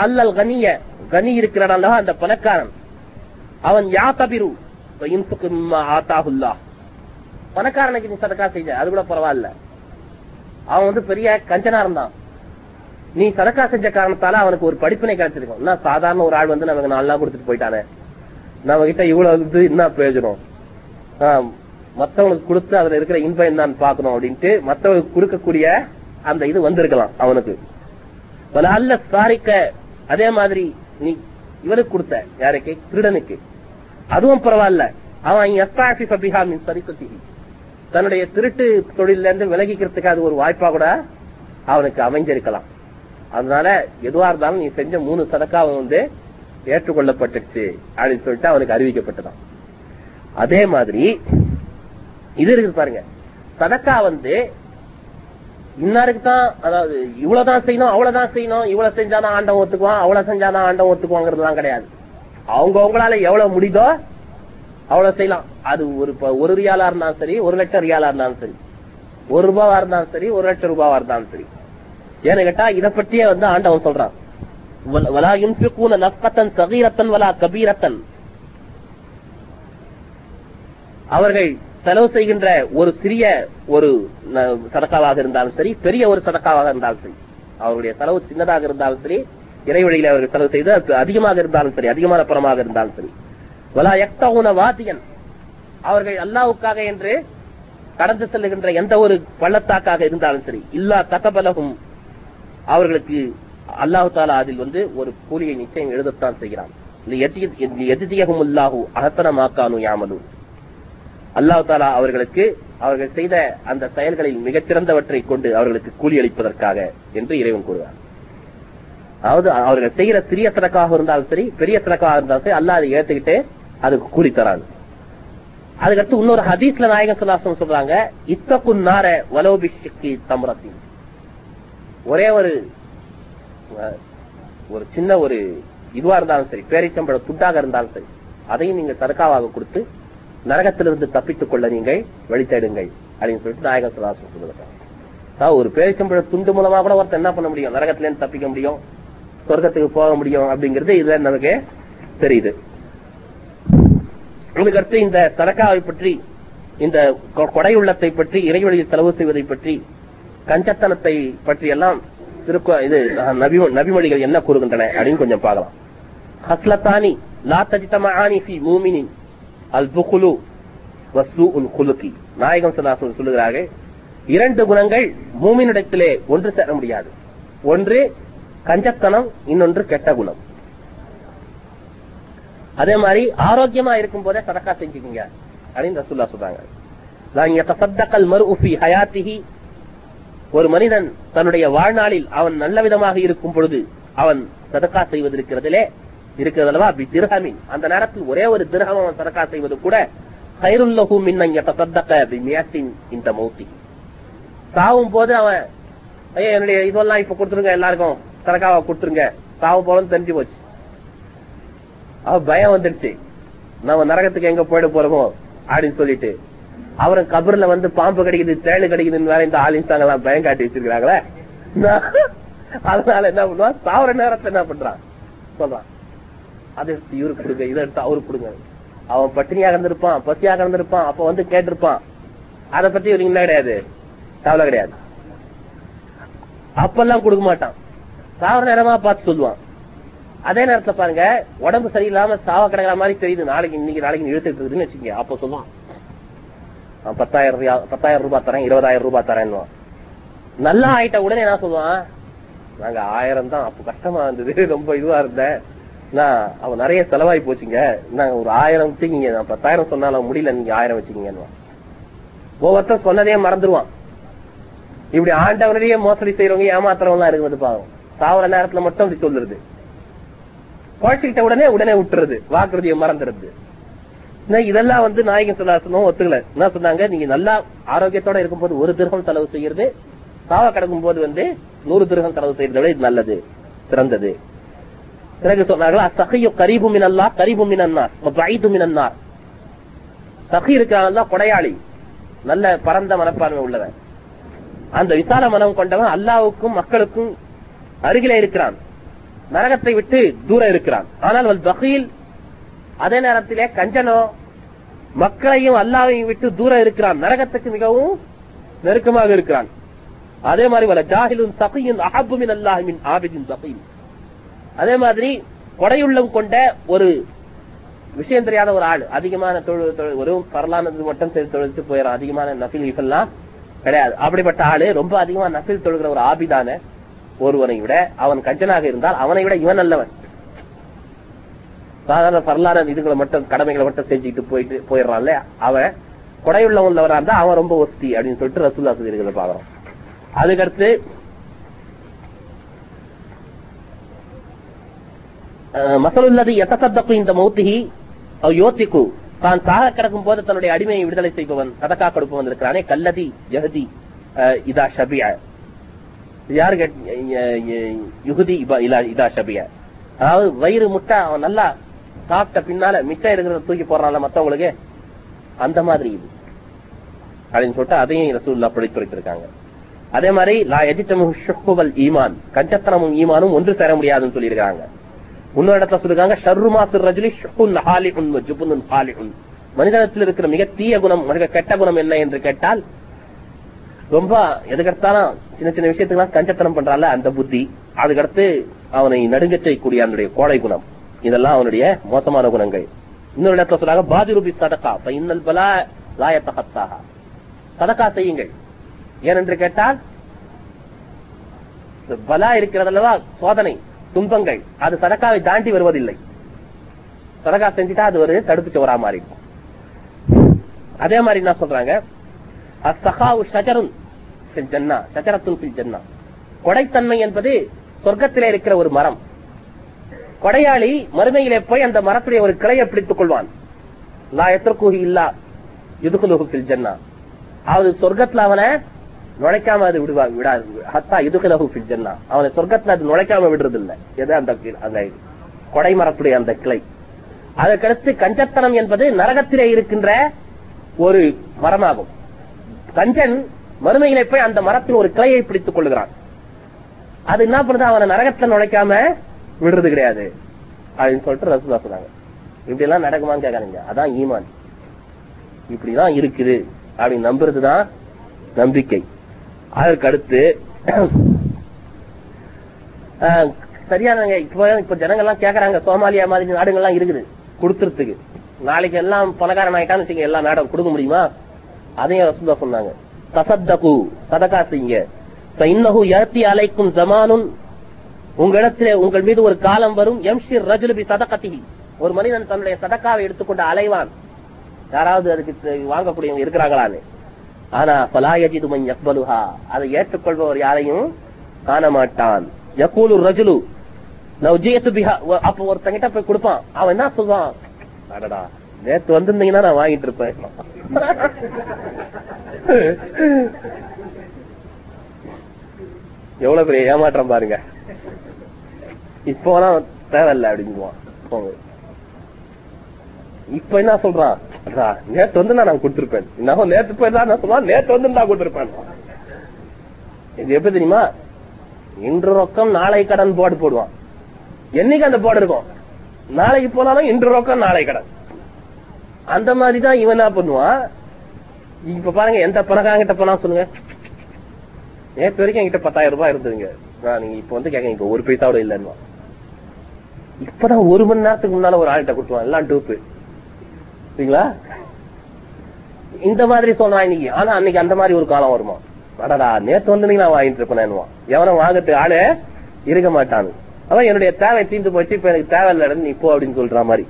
S1: அல்லல் கனிய கனி இருக்கிறான் அந்த பணக்காரன். அவன் யா தபிரு ஆத்தாகுல்லா பணக்காரனுக்கு நீ சதக்கா செஞ்ச அது கூட பரவாயில்ல. அவன் வந்து பெரிய கஞ்சனா இருந்தான். நீ சதக்கா செஞ்ச காரணத்தால அவனுக்கு ஒரு படிப்பினை கிடைச்சிருக்கும். என்ன சாதாரண ஒரு ஆள் வந்து நமக்கு நல்லா கொடுத்துட்டு போயிட்டானே. நம்ம கிட்ட இவ்வளவு வந்து என்ன பிரயோஜனம்? ஆஹ், மத்தவங்களுக்கு கொடுத்து அதுல இருக்கிற இன்பம் என்னன்னு பாக்கணும் அப்படின்ட்டு மத்தவங்களுக்கு கொடுக்கக்கூடிய அந்த இது வந்திருக்கலாம் அவனுக்கு. பல அல்ல சாரிக்க அதே மாதிரி நீ இவனுக்கு கொடுத்த யாருக்கு? திருடனுக்கு. அதுவும் பரவாயில்ல. அவன் எஸ்தாஃபி ஃபபிஹா மின் சரிசத்திஹி. தன்னுடைய திருட்டு தொழில இருந்து விலகிக்கிறதுக்கு அது ஒரு வாய்ப்பா கூட அவனுக்கு அமைஞ்சிருக்கலாம். அதனால எதுவா இருந்தாலும் நீ செஞ்ச மூணு சதக்காவும் வந்து ஏற்றுக்கொள்ளப்பட்டுச்சு அப்படின்னு சொல்லிட்டு அவனுக்கு அறிவிக்கப்பட்டதான் அதே மாதிரி இது இருக்கு பாருங்க. சதக்கா வந்து இன்னாருக்கு தான் அதாவது இவ்வளவுதான் செய்யணும் அவ்வளவுதான் செய்யணும் இவ்வளவு செஞ்சாதான் ஆண்டவன் ஒத்துக்குவான் அவ்வளவு செஞ்சாதான் ஆண்டவன் ஒத்துக்குவாங்கிறதுலாம் கிடையாது. அவங்க அவங்களால எவ்வளவு முடியுதோ அவ்வளவு செய்யலாம். அது ஒரு ஒரு ரியாலா இருந்தாலும் சரி ஒரு லட்சம் ரியாலா இருந்தாலும் சரி. ஒரு ரூபாவா இருந்தாலும் சரி ஒரு லட்சம் ரூபாவா இருந்தாலும் சரி. ஏன்னு கேட்டா இதை பற்றியே வந்து ஆண்டவன் சொல்றான். வலா யுன்ஃபிகூன நஃப்கத்தன் சகீரத்தன் வலா கபீரத்தன். அவர்கள் செலவு செய்கின்ற ஒரு சிறிய ஒரு சதக்காவாக இருந்தாலும் சரி பெரிய ஒரு சதக்காவாக இருந்தாலும் சரி. அவருடைய செலவு சின்னதாக இருந்தாலும் சரி இறைவழியில் அவர்கள் செலவு செய்து அது அதிகமாக இருந்தாலும் சரி அதிகமான பணமாக இருந்தாலும் சரி. வலா எக்தவுன வாத்தியன் அவர்கள் அல்லாவுக்காக என்று கடந்து செல்லுகின்ற எந்த ஒரு பள்ளத்தாக்காக இருந்தாலும் சரி இல்லா கதபலகும் அவர்களுக்கு அல்லாஹு தாலா அதில் வந்து ஒரு கூலியை நிச்சயம் எழுதத்தான் செய்கிறான். எதிதியகும் அல்லாஹு அகத்தனமாக்கானு யாமலும் அல்லாஹ் தாலா அவர்களுக்கு அவர்கள் செய்த அந்த செயல்களில் மிகச்சிறந்தவற்றை கொண்டு அவர்களுக்கு கூலி அளிப்பதற்காக என்று இறைவன் கூறுவார் அதாவது அவர்கள் செய்யற சிறிய தனக்காக இருந்தாலும் சரி பெரிய சதக்காக இருந்தாலும் சரி அல்லாஹ் அதை அதுக்கு கூலி தராங்க அதுக்கடுத்து இன்னொரு ஹதீஸ்ல நாயகம் சொல்லாசம் சொல்றாங்க இத்தக்கும் நார வலோபிஷிக்கு தம்ரத்தின் ஒரே ஒரு அஹ், ஒரு சின்ன ஒரு இதுவா இருந்தாலும் சரி பேரிச்சம்பழ துட்டாக இருந்தாலும் சரி அதையும் நீங்க சதக்காவாக கொடுத்து நரகத்திலிருந்து தப்பித்துக் கொள்ள நீங்கள் வழித்தேடுங்கள் அப்படின்னு சொல்லிட்டு நாயகம் சொல்லாசம் சொல்லுங்க ஒரு பேரிச்சம்பழ துண்டு மூலமா கூட ஒருத்தர் என்ன பண்ண முடியும்? நரகத்துல இருந்து தப்பிக்க முடியும்? சொர்க்கத்துக்கு போக முடியும் அப்படிங்கிறது இதுல நமக்கு தெரியுது. அதுக்கடுத்து இந்த சரக்காவை பற்றி இந்த கொ- கொடை உள்ளத்தை பற்றி இறைவழியில் செலவு செய்வதை பற்றி கஞ்சத்தனத்தை பற்றி எல்லாம் திருக்க இது நபி நபிமொழிகள் என்ன கூறுகின்றன அப்படின்னு கொஞ்சம் பார்க்கலாம். ஹஸ்லத்தானி லா தஜிதமானி மூமினின். அல் புகுலு வசூ உல் குலுக்கி நாயகம் சல்லாசன் சொல்லுகிறார்கள் இரண்டு குணங்கள் மூமினிடத்திலே ஒன்று சேர முடியாது. ஒன்று கஞ்சத்தனம் இன்னொன்று கெட்ட குணம். அதே மாதிரி ஆரோக்கியமா இருக்கும் போதே சதக்கா செஞ்சுக்கீங்க. அப்படின்னு ரசூல்லா சொல்றாங்க. நான் ஹயாத்திஹி ஒரு மனிதன் தன்னுடைய வாழ்நாளில் அவன் நல்ல விதமாக இருக்கும் பொழுது அவன் சதக்கா செய்வது இருக்கிறதிலே இருக்கிறதல்லவா? பி திர்ஹமின். அந்த நேரத்தில் ஒரே ஒரு திரகம் அவன் சரக்கா செய்வது கூட ஹைருல்லஹு மின்னன் யதசத்தக பி மியத்தின் இந்த மௌத்தி. சாவும் போது அவன் ஐயா என்னுடைய இதெல்லாம் இப்ப கொடுத்துருங்க எல்லாருக்கும் சரக்காவை கொடுத்துருங்க. சாவும் போறோம்னு தெரிஞ்சு போச்சு. அவ பயம் வந்துடுச்சு நம்ம நரகத்துக்கு எங்க போயிட போறோமோ? அப்படின்னு சொல்லிட்டு. அவரும் கபர்ல வந்து பாம்பு கிடைக்குது தேழு கிடைக்குதுன்னு வேற இந்த ஆலின்ஸ்தாங்க எல்லாம் பயம் காட்டி வச்சிருக்காங்களே அதனால என்ன பண்ணுவான்? சாவர நேரத்தை என்ன பண்றான்? சொல்றான். அதை எடுத்து இவருக்கு கொடுங்க இதை எடுத்து அவருக்கு கொடுங்க. அவன் பட்டினியாக இருந்திருப்பான் பசியாக இருந்திருப்பான் அப்ப வந்து கேட்டிருப்பான். அதை பத்தி இவருக்கு என்ன கிடையாது? கவலை கிடையாது. அப்பெல்லாம் கொடுக்க மாட்டான். சாவர நேரமா பார்த்து சொல்லுவான். அதே நேரத்துல பாருங்க உடம்பு சரியில்லாம சாவ கிடக்கிற மாதிரி தெரியுது. நாளைக்கு இன்னைக்கு நாளைக்கு இழுத்துட்டு இருக்குதுன்னு வச்சுக்கோங்க. அப்ப சொல்லுவான். பத்தாயிரம் ரூபாய் பத்தாயிரம் ரூபாய் தரேன் இருபதாயிரம் ரூபாய் தரேன் நல்லா ஆயிட்ட உடனே என்ன சொல்லுவான்? நாங்க ஆயிரம் தான் அப்ப கஷ்டமா இருந்தது. ரொம்ப இதுவா இருந்தேன். நான் அவன் நிறைய செலவாகி போச்சுங்க. நாங்க ஒரு ஆயிரம் வச்சுக்கீங்க. நான் பத்தாயிரம் சொன்னாலும் முடியல நீங்க ஆயிரம் வச்சுக்கீங்க ஒவ்வொருத்தர் சொன்னதே மறந்துருவான். இப்படி ஆண்டவனையே மோசடி செய்யறவங்க ஏமாத்துறவங்க எல்லாம் இருக்குது பாவம். சாவர நேரத்துல மட்டும் அப்படி சொல்லுறது. குழச்சிக்கிட்ட உடனே உடனே விட்டுறது. வாக்குறுதியை மறந்துடுறது. இதெல்லாம் வந்து நாயகன் சொல்லாசனும் ஒத்துக்கல. என்ன சொன்னாங்க? நீங்க நல்லா ஆரோக்கியத்தோட இருக்கும்போது ஒரு திருகம் செலவு செய்யறது. சாவ கிடக்கும் போது வந்து நூறு திருகம் செலவு செய்யறத விட இது நல்லது சிறந்தது. பிறகு சொன்னார்கள் அசகையோ கரீபு மினல்லா கரீபு மினன்னார் பைது மினன்னார். சஹி இருக்கிறான் கொடையாளி நல்ல பரந்த மனப்பான்மை உள்ளவன். அந்த விசால மனம் கொண்டவன் அல்லாவுக்கும் மக்களுக்கும் அருகிலே இருக்கிறான். நரகத்தை விட்டு தூரம் இருக்கிறான். ஆனால் அவள் பகீல் அதே நேரத்திலே கஞ்சனோ மக்களையும் அல்லாவையும் விட்டு தூரம் இருக்கிறான். நரகத்துக்கு மிகவும் நெருக்கமாக இருக்கிறான். அதே மாதிரி வல ஜாஹிலும் சகையும் அஹபுமின் அல்லாஹின் ஆபிதின் சகையும் அதே மாதிரி கொடையுள்ளம் கொண்ட ஒரு விஷயம் தெரியாத ஒரு ஆள் அதிகமான தொழில் தொழில் வெறும் பரலானது மட்டும் தொழிலுக்கு போயிடும் அதிகமான நஃபில் இஃபெல்லாம் கிடையாது. அப்படிப்பட்ட ஆளு ரொம்ப அதிகமா நஃபில் தொழுகிற ஒரு ஆபிதான ஒருவனை விட அவன் கஞ்சனாக இருந்தால் அவனை விட இவன் நல்லவன். சாதாரண பரலான இதுகளை மட்டும் கடமைகளை மட்டும் செஞ்சுட்டு போயிட்டு போயிடுறான்ல அவன் கொடையுள்ள உள்ளவரா இருந்தா அவன் ரொம்ப ஒஸ்தி அப்படின்னு சொல்லிட்டு ரசூல்லா சொல்லியிருக்கிறத பாக்குறோம் அதுக்கடுத்து மசலுள்ளது எத்தசத்தக்கு இந்த மௌத்திகி அவ் யோத்திக்கு தான் சாக கிடக்கும் போது தன்னுடைய அடிமையை விடுதலை செய்பவன் சதக்கா கொடுப்பவன் இருக்கிறானே கல்லதி யஹதி அஹ், இதா ஷபியா. யாரு யுகுதி இதா ஷபியா. அதாவது வயிறு முட்டை அவன் நல்லா சாப்பிட்ட பின்னால மிச்சம் இருக்கிறத தூக்கி போடுறான்ல மத்தவங்களுக்கு அந்த மாதிரி இது. அப்படின்னு சொல்லிட்டு அதையும் ரசூல்லா பிடித்துரைத்திருக்காங்க அதே மாதிரி லா எஜித்தமு ஷுக்குவல் ஈமான் கஞ்சத்தனமும் ஈமானும் ஒன்று சேர முடியாதுன்னு சொல்லியிருக்காங்க இன்னொரு இடத்துல சொல்லிருக்காங்க ஷர்ருமா ரஜுலி ஷுக்குன் மனிதனத்தில் இருக்கிற மிக தீய குணம் மிக கெட்ட குணம் என்ன என்று கேட்டால் ரொம்ப எதுக்கெடுத்தாலும் சின்ன சின்ன விஷயத்துக்கெல்லாம் கஞ்சத்தனம் பண்றால அந்த புத்தி. அதுக்கடுத்து அவனை நடுங்க செய்யக்கூடிய அவனுடைய கோடை குணம். இதெல்லாம் அவனுடைய மோசமான குணங்கள். இன்னொரு இடத்துல சொல்றாங்க பாதிரூபி சதக்கா இன்னல் பலா லாயத்தகத்தாக சதக்கா செய்யுங்கள். ஏனென்று கேட்டால் பலா இருக்கிறதல்லவா சோதனை. துன்பங்கள். அது சதக்காவை தாண்டி வருவதில்லை. சதக்கா செஞ்சுட்டா அது ஒரு தடுப்பு சோரா மாதிரி இருக்கும். அதே மாதிரி என்ன சொல்றாங்க? அசகாவு ஷஜருன் ஜன்னா ஷஜரத்துன் ஜன்னா. கொடைத்தன்மை என்பது சொர்க்கத்திலே இருக்கிற ஒரு மரம். கொடையாளி மறுமையிலே போய் அந்த மரத்துடைய ஒரு கிளையை பிடித்துக் கொள்வான். லா எத்திரக்கூஹி இல்லா இதுகுலுகு ஃபில் ஜன்னா. அதாவது சொர்க்கத்துல அவனை நுழைக்காம அது விடுவா விடாது ஹத்தா இதுகலகு பிஜன்னா அவனை சொர்க்கத்துல அது நுழைக்காம விடுறது இல்ல எது அந்த அந்த கொடை மரத்துடைய அந்த கிளை. அதற்கடுத்து கஞ்சத்தனம் என்பது நரகத்திலே இருக்கின்ற ஒரு மரமாகும். கஞ்சன் மறுமையிலே போய் அந்த மரத்தில் ஒரு கிளையை பிடித்துக் கொள்கிறான். அது என்ன பண்ணுது? அவனை நரகத்துல நுழைக்காம விடுறது கிடையாது. அப்படின்னு சொல்லிட்டு ரசூலா சொன்னாங்க. இப்படி எல்லாம் நடக்குமான்னு கேட்காதீங்க. அதான் ஈமான். இப்படிதான் இருக்குது. அப்படின்னு நம்புறதுதான் நம்பிக்கை. அதற்கு அடுத்து சரியானங்க இப்ப இப்ப ஜனங்க எல்லாம் கேக்குறாங்க சோமாலியா மாதிரி நாடுகள்லாம் இருக்குது. கொடுத்துறதுக்கு. நாளைக்கு எல்லாம் பணக்காரன் ஆயிட்டான்னு வச்சுங்க எல்லா நாடும் கொடுக்க முடியுமா? அதையும் ரசூலா சொன்னாங்க. தசத்தகு சதகா செய்யுங்க. இன்னகு இறத்தி அலைக்கும் ஜமானும் உங்களிடத்திலே உங்கள் மீது ஒரு காலம் வரும் எம்ஷிர் ரஜுலுபி சதகத்தி ஒரு மனிதன் தன்னுடைய சதக்காவை எடுத்துக்கொண்டு அலைவான். யாராவது அதுக்கு வாங்கக்கூடியவங்க இருக்கிறாங்களான்னு. ஆனா பலாயஜிதுமன் யக்பலுஹா. அதை ஏற்றுக்கொள்பவர் யாரையும் காண மாட்டான் யகூலு ரஜுலு. லவ் பிஹா. அப்ப ஒருத்தங்கிட்ட போய் கொடுப்பான். அவன் என்ன சொல்வான்? அடடா நேத்து வந்திருந்தீங்கன்னா நான் வாங்கிட்டு இருப்பேன். எவ்வளவு பெரிய ஏமாற்றம் பாருங்க. இப்போலாம் தேவையில்ல அப்படின்னு போங்க. இப்ப என்ன சொல்றான் நேற்று நேத்து வந்து நான் கொடுத்திருப்பேன். இன்னும் நேத்து போய் தான் நான் நேத்து வந்து நான் கொடுத்திருப்பேன். இது எப்படி தெரியுமா? இன்று ரொக்கம் நாளை கடன் போர்டு போடுவான். என்னைக்கு அந்த போர்டு இருக்கும்? நாளைக்கு போனாலும் இன்று ரொக்கம் நாளை கடன். அந்த மாதிரிதான் இவன் என்ன பண்ணுவான்? இப்ப பாருங்க எந்த பணக்காரங்கிட்ட போனா சொல்லுங்க. நேற்று வரைக்கும் என்கிட்ட பத்தாயிரம் ரூபாய் இருந்ததுங்க. நான் நீங்க இப்ப வந்து கேட்க இப்ப ஒரு பைசாவோட இல்லைன்னு இப்பதான் ஒரு மணி நேரத்துக்கு முன்னால ஒரு ஆள்கிட்ட கொடுத்துவான் எல்லாம் டூப்பு. சரிங்களா இந்த மாதிரி சொல்றான் இன்னைக்கு. ஆனா அன்னைக்கு அந்த மாதிரி ஒரு காலம் வருமா? அடடா நேத்து வந்து நான் வாங்கிட்டு இருப்பேன் எவனும் வாங்கறதுக்கு ஆளு இருக்க மாட்டானு. அவன் என்னுடைய தேவை தீர்ந்து போச்சு இப்ப எனக்கு தேவை இல்லை நீ போ அப்படின்னு சொல்ற மாதிரி.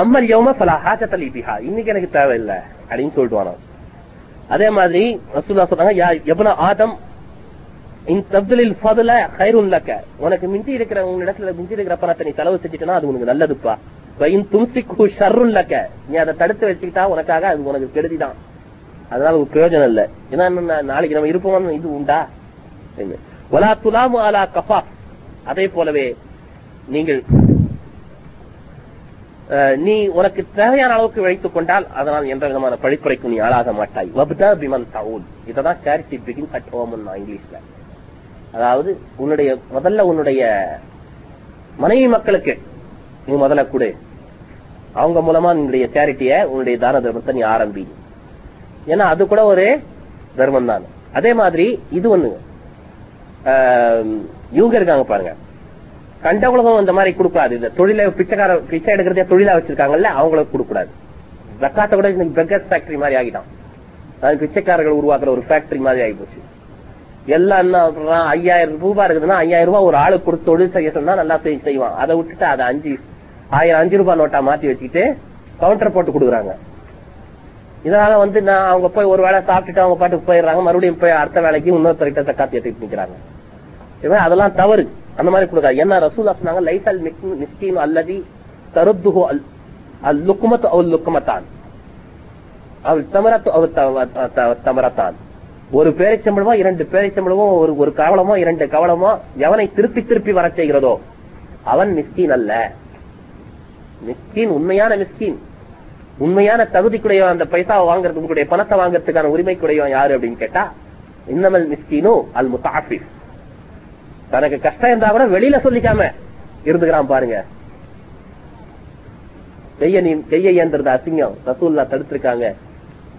S1: அம்மர் யோமா பல ஹாஜத்தலி பிஹா இன்னைக்கு எனக்கு தேவை இல்ல அப்படின்னு சொல்லிட்டு அதே மாதிரி ரசூல்லா சொல்றாங்க யா எபன ஆதம் இன் தப்தலில் ஃபதுல ஹைருன் லக்க. உனக்கு மிஞ்சி இருக்கிற உங்க இடத்துல மிஞ்சி இருக்கிற பணத்தை நீ செலவு செஞ்சுட்டா அது உனக்கு நல்லதுப்பா. லக்க. நீ அதை தடுத்து வச்சுக்கிட்டா உனக்காக அது உனக்கு கெடுதிதான். அதனால ஒரு பிரயோஜனம் இல்ல. ஏன்னா என்ன, நாளைக்கு நம்ம இருப்போம்? இது உண்டா? என்ன? வலா துலாமு அலா கஃபா அதே போலவே நீங்கள் நீ உனக்கு தேவையான அளவுக்கு வைத்துக் கொண்டால் அதனால் எந்த விதமான பழிப்புரைக்கும் நீ ஆளாக மாட்டாய். வப்தா பிமன் தவுல். இததான் சேரிட்டி பிகின் அட் ஹோம் இங்கிலீஷ்ல. அதாவது உன்னுடைய முதல்ல உன்னுடைய மனைவி மக்களுக்கு நீ முதல்ல கொடு. அவங்க மூலமா உன்னுடைய சேரிட்டிய உன்னுடைய தான தர்மத்தை நீ ஆரம்பி. ஏன்னா அது கூட ஒரு தர்மம் தான் அதே மாதிரி இது ஒண்ணு. இவங்க இருக்காங்க பாருங்க. கண்டவுலவும் அந்த மாதிரி கொடுக்காது இந்த தொழில பிச்சைக்கார பிச்சை எடுக்கிறதே தொழிலா வச்சிருக்காங்கல்ல அவங்களுக்கு கொடுக்கூடாது ஜக்காத்தை கூட இன்னைக்கு ஃபேக்டரி மாதிரி ஆகிட்டான். அது பிச்சைக்காரர்கள் உருவாக்குற ஒரு ஃபேக்டரி மாதிரி ஆகி போச்சு எல்லாம் என்ன பண்றான் ஐயாயிரம் ரூபாய் இருக்குதுன்னா ஐயாயிரம் ரூபாய் ஒரு ஆளு கொடுத்து தொழில் செய்ய சொன்னா நல்லா செய்வான். அதை விட்டுட்டு அதை அஞ்சு ஆயிரம் அஞ்சு ரூபாய் நோட்டா மாத்தி வச்சுக்கிட்டு கவுண்டர் போட்டு கொடுக்குறாங்க. இதனால வந்து நான் அவங்க போய் ஒரு வேளை சாப்பிட்டுட்டு அவங்க பாட்டுக்கு போயிடுறாங்க. மறுபடியும் போய் அடுத்த வேலைக்கு இன்னொருத்தர்கிட்ட தக்காத்தி எடுத்துட்டு நிக்கிறாங்க. அதெல்லாம் தவறு. அந்த மாதிரி கொடுக்காது. ஏன்னா ரசூலா சொன்னாங்க லைசல் மிஸ்கீன் அல்லதி அல்லது அல் அல் லுக்குமத் அவள் லுக்குமத்தான் அவள் தமரத்து அவள் தமரத்தான். ஒரு பேரிச்சம்பளமோ இரண்டு பேரிச்சம்பளமோ ஒரு ஒரு கவலமோ இரண்டு கவலமோ எவனை திருப்பி திருப்பி வர செய்கிறதோ அவன் மிஸ்கீன் அல்ல. மிஸ்கின் உண்மையான மிஸ்கின். உண்மையான தகுதிக்குடையவன் அந்த பைசாவை வாங்குறது உங்களுடைய பணத்தை வாங்குறதுக்கான உரிமைக்குடையவன் யாரு அப்படின்னு கேட்டா இன்னமல் மிஸ்கினோ அல் முத்தாஃபிஸ் தனக்கு கஷ்டம் இருந்தா கூட வெளியில சொல்லிக்காம இருந்துக்கிறான் பாருங்க. கைய நீ கையை ஏந்திரத அசிங்கம். ரசூல்லா தடுத்திருக்காங்க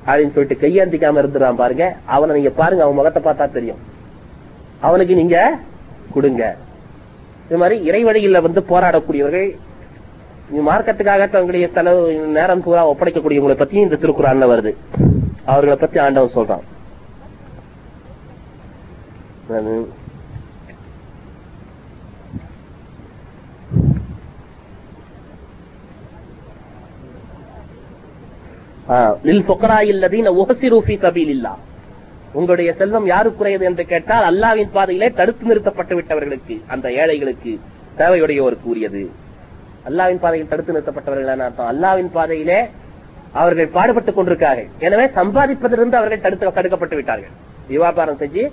S1: அப்படின்னு சொல்லிட்டு கையேந்திக்காம இருந்துறான் பாருங்க. அவனை நீங்க பாருங்க அவன் முகத்தை பார்த்தா தெரியும். அவனுக்கு நீங்க கொடுங்க. இது மாதிரி இறைவழியில வந்து போராடக்கூடியவர்கள் மார்க்கத்துக்காக தங்களுடைய செலவு நேரம் பூரா ஒப்படைக்கக்கூடியவங்களை பத்தி இந்த திருக்குறான்ல வருது. அவர்களை பத்தி ஆண்டவன் சொல்றான். உங்களுடைய செல்வம் யாருக்குரியது என்று கேட்டால் அல்லாவின் பாதையிலே தடுத்து நிறுத்தப்பட்டு விட்டவர்களுக்கு அந்த ஏழைகளுக்கு தேவையுடையவர் கூறியது அல்லாவின் பாதையில் தடுத்து நிறுத்தப்பட்டவர்கள் அர்த்தம் அல்லாவின் பாதையிலே அவர்கள் பாடுபட்டுக் கொண்டிருக்கார்கள் எனவே சம்பாதிப்பதிலிருந்து அவர்கள் தடுத்து தடுக்கப்பட்டு விட்டார்கள். விவாபாரம் செஞ்சு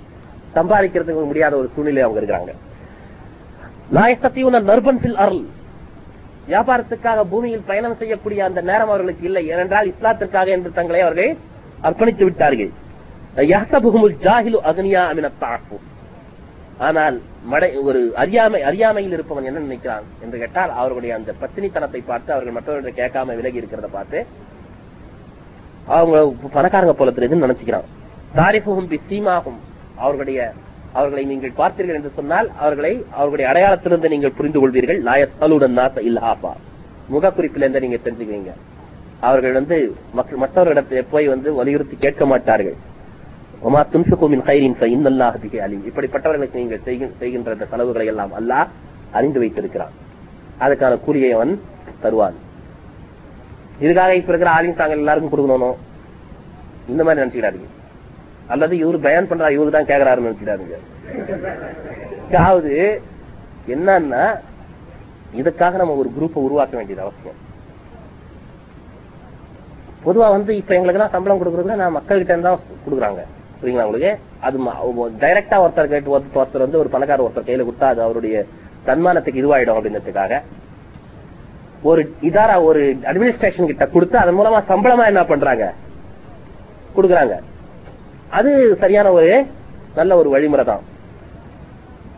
S1: சம்பாதிக்கிறதுக்கு முடியாத ஒரு சூழ்நிலை அவங்க இருக்கிறாங்க. லாயசத்தியுன நர்பன் அருள் வியாபாரத்துக்காக பூமியில் பயணம் செய்யக்கூடிய அந்த நேரம் அவர்களுக்கு இல்லை. ஏனென்றால் இஸ்லாத்திற்காக என்று தங்களை அவர்கள் அர்ப்பணித்து விட்டார்கள். ஆனால் மடை ஒரு அறியாமை அறியாமையில் இருப்பவன் என்ன நினைக்கிறான் என்று கேட்டால் அவர்களுடைய அந்த பத்தினித்தனத்தை பார்த்து அவர்கள் மற்றவர்களை கேட்காம விலகி இருக்கிறத பார்த்து அவங்க பணக்காரங்க போல தெரியுதுன்னு நினைச்சுக்கிறான். தாரிஃபுகும் பிசீமாகும் அவர்களுடைய அவர்களை நீங்கள் பார்த்தீர்கள் என்று சொன்னால் அவர்களை அவர்களுடைய அடையாளத்திலிருந்து நீங்கள் புரிந்து கொள்வீர்கள். லாயத் இல்ல நாச இல்லாபா முகக்குறிப்பிலிருந்து நீங்க தெரிஞ்சுக்குவீங்க. அவர்கள் வந்து மற்றவர்களிடத்தில் போய் வந்து வலியுறுத்தி கேட்க மாட்டார்கள். ஒமா துன்சுகுமின் ஹைரின் இன்னல்லாஹ் பிஹி அலீம் இப்படிப்பட்டவர்களுக்கு நீங்கள் செய்கின்ற இந்த செலவுகளை எல்லாம் அல்லாஹ் அறிந்து வைத்திருக்கிறான். அதுக்கான கூலியை அவன் தருவான். இதுக்காக இப்ப இருக்கிற ஆலிம் தாங்கள் எல்லாருக்கும் கொடுக்கணும் இந்த மாதிரி நினைச்சுக்கிடாதீங்க. அல்லது இவரு பயன் பண்றா இவரு தான் கேக்குறாருன்னு நினைச்சுக்கிறாருங்க அதாவது என்னன்னா இதுக்காக நம்ம ஒரு குரூப்பை உருவாக்க வேண்டியது அவசியம். பொதுவா வந்து இப்ப எங்களுக்கு எல்லாம் சம்பளம் கொடுக்கறதுல நான் மக்கள்கிட்ட இருந்தா கொடுக்குறாங்க. புரியுங்களா உங்களுக்கு? அது டைரக்டா ஒருத்தர் கேட்டு ஒருத்தர் வந்து ஒரு பணக்கார ஒருத்தர் கையில கொடுத்தா அது அவருடைய தன்மானத்துக்கு இதுவாயிடும் அப்படின்றதுக்காக. ஒரு இதாரா ஒரு அட்மினிஸ்ட்ரேஷன் கிட்ட கொடுத்து அதன் மூலமா சம்பளமா என்ன பண்றாங்க? கொடுக்குறாங்க. அது சரியான ஒரு நல்ல ஒரு வழிமுறை தான்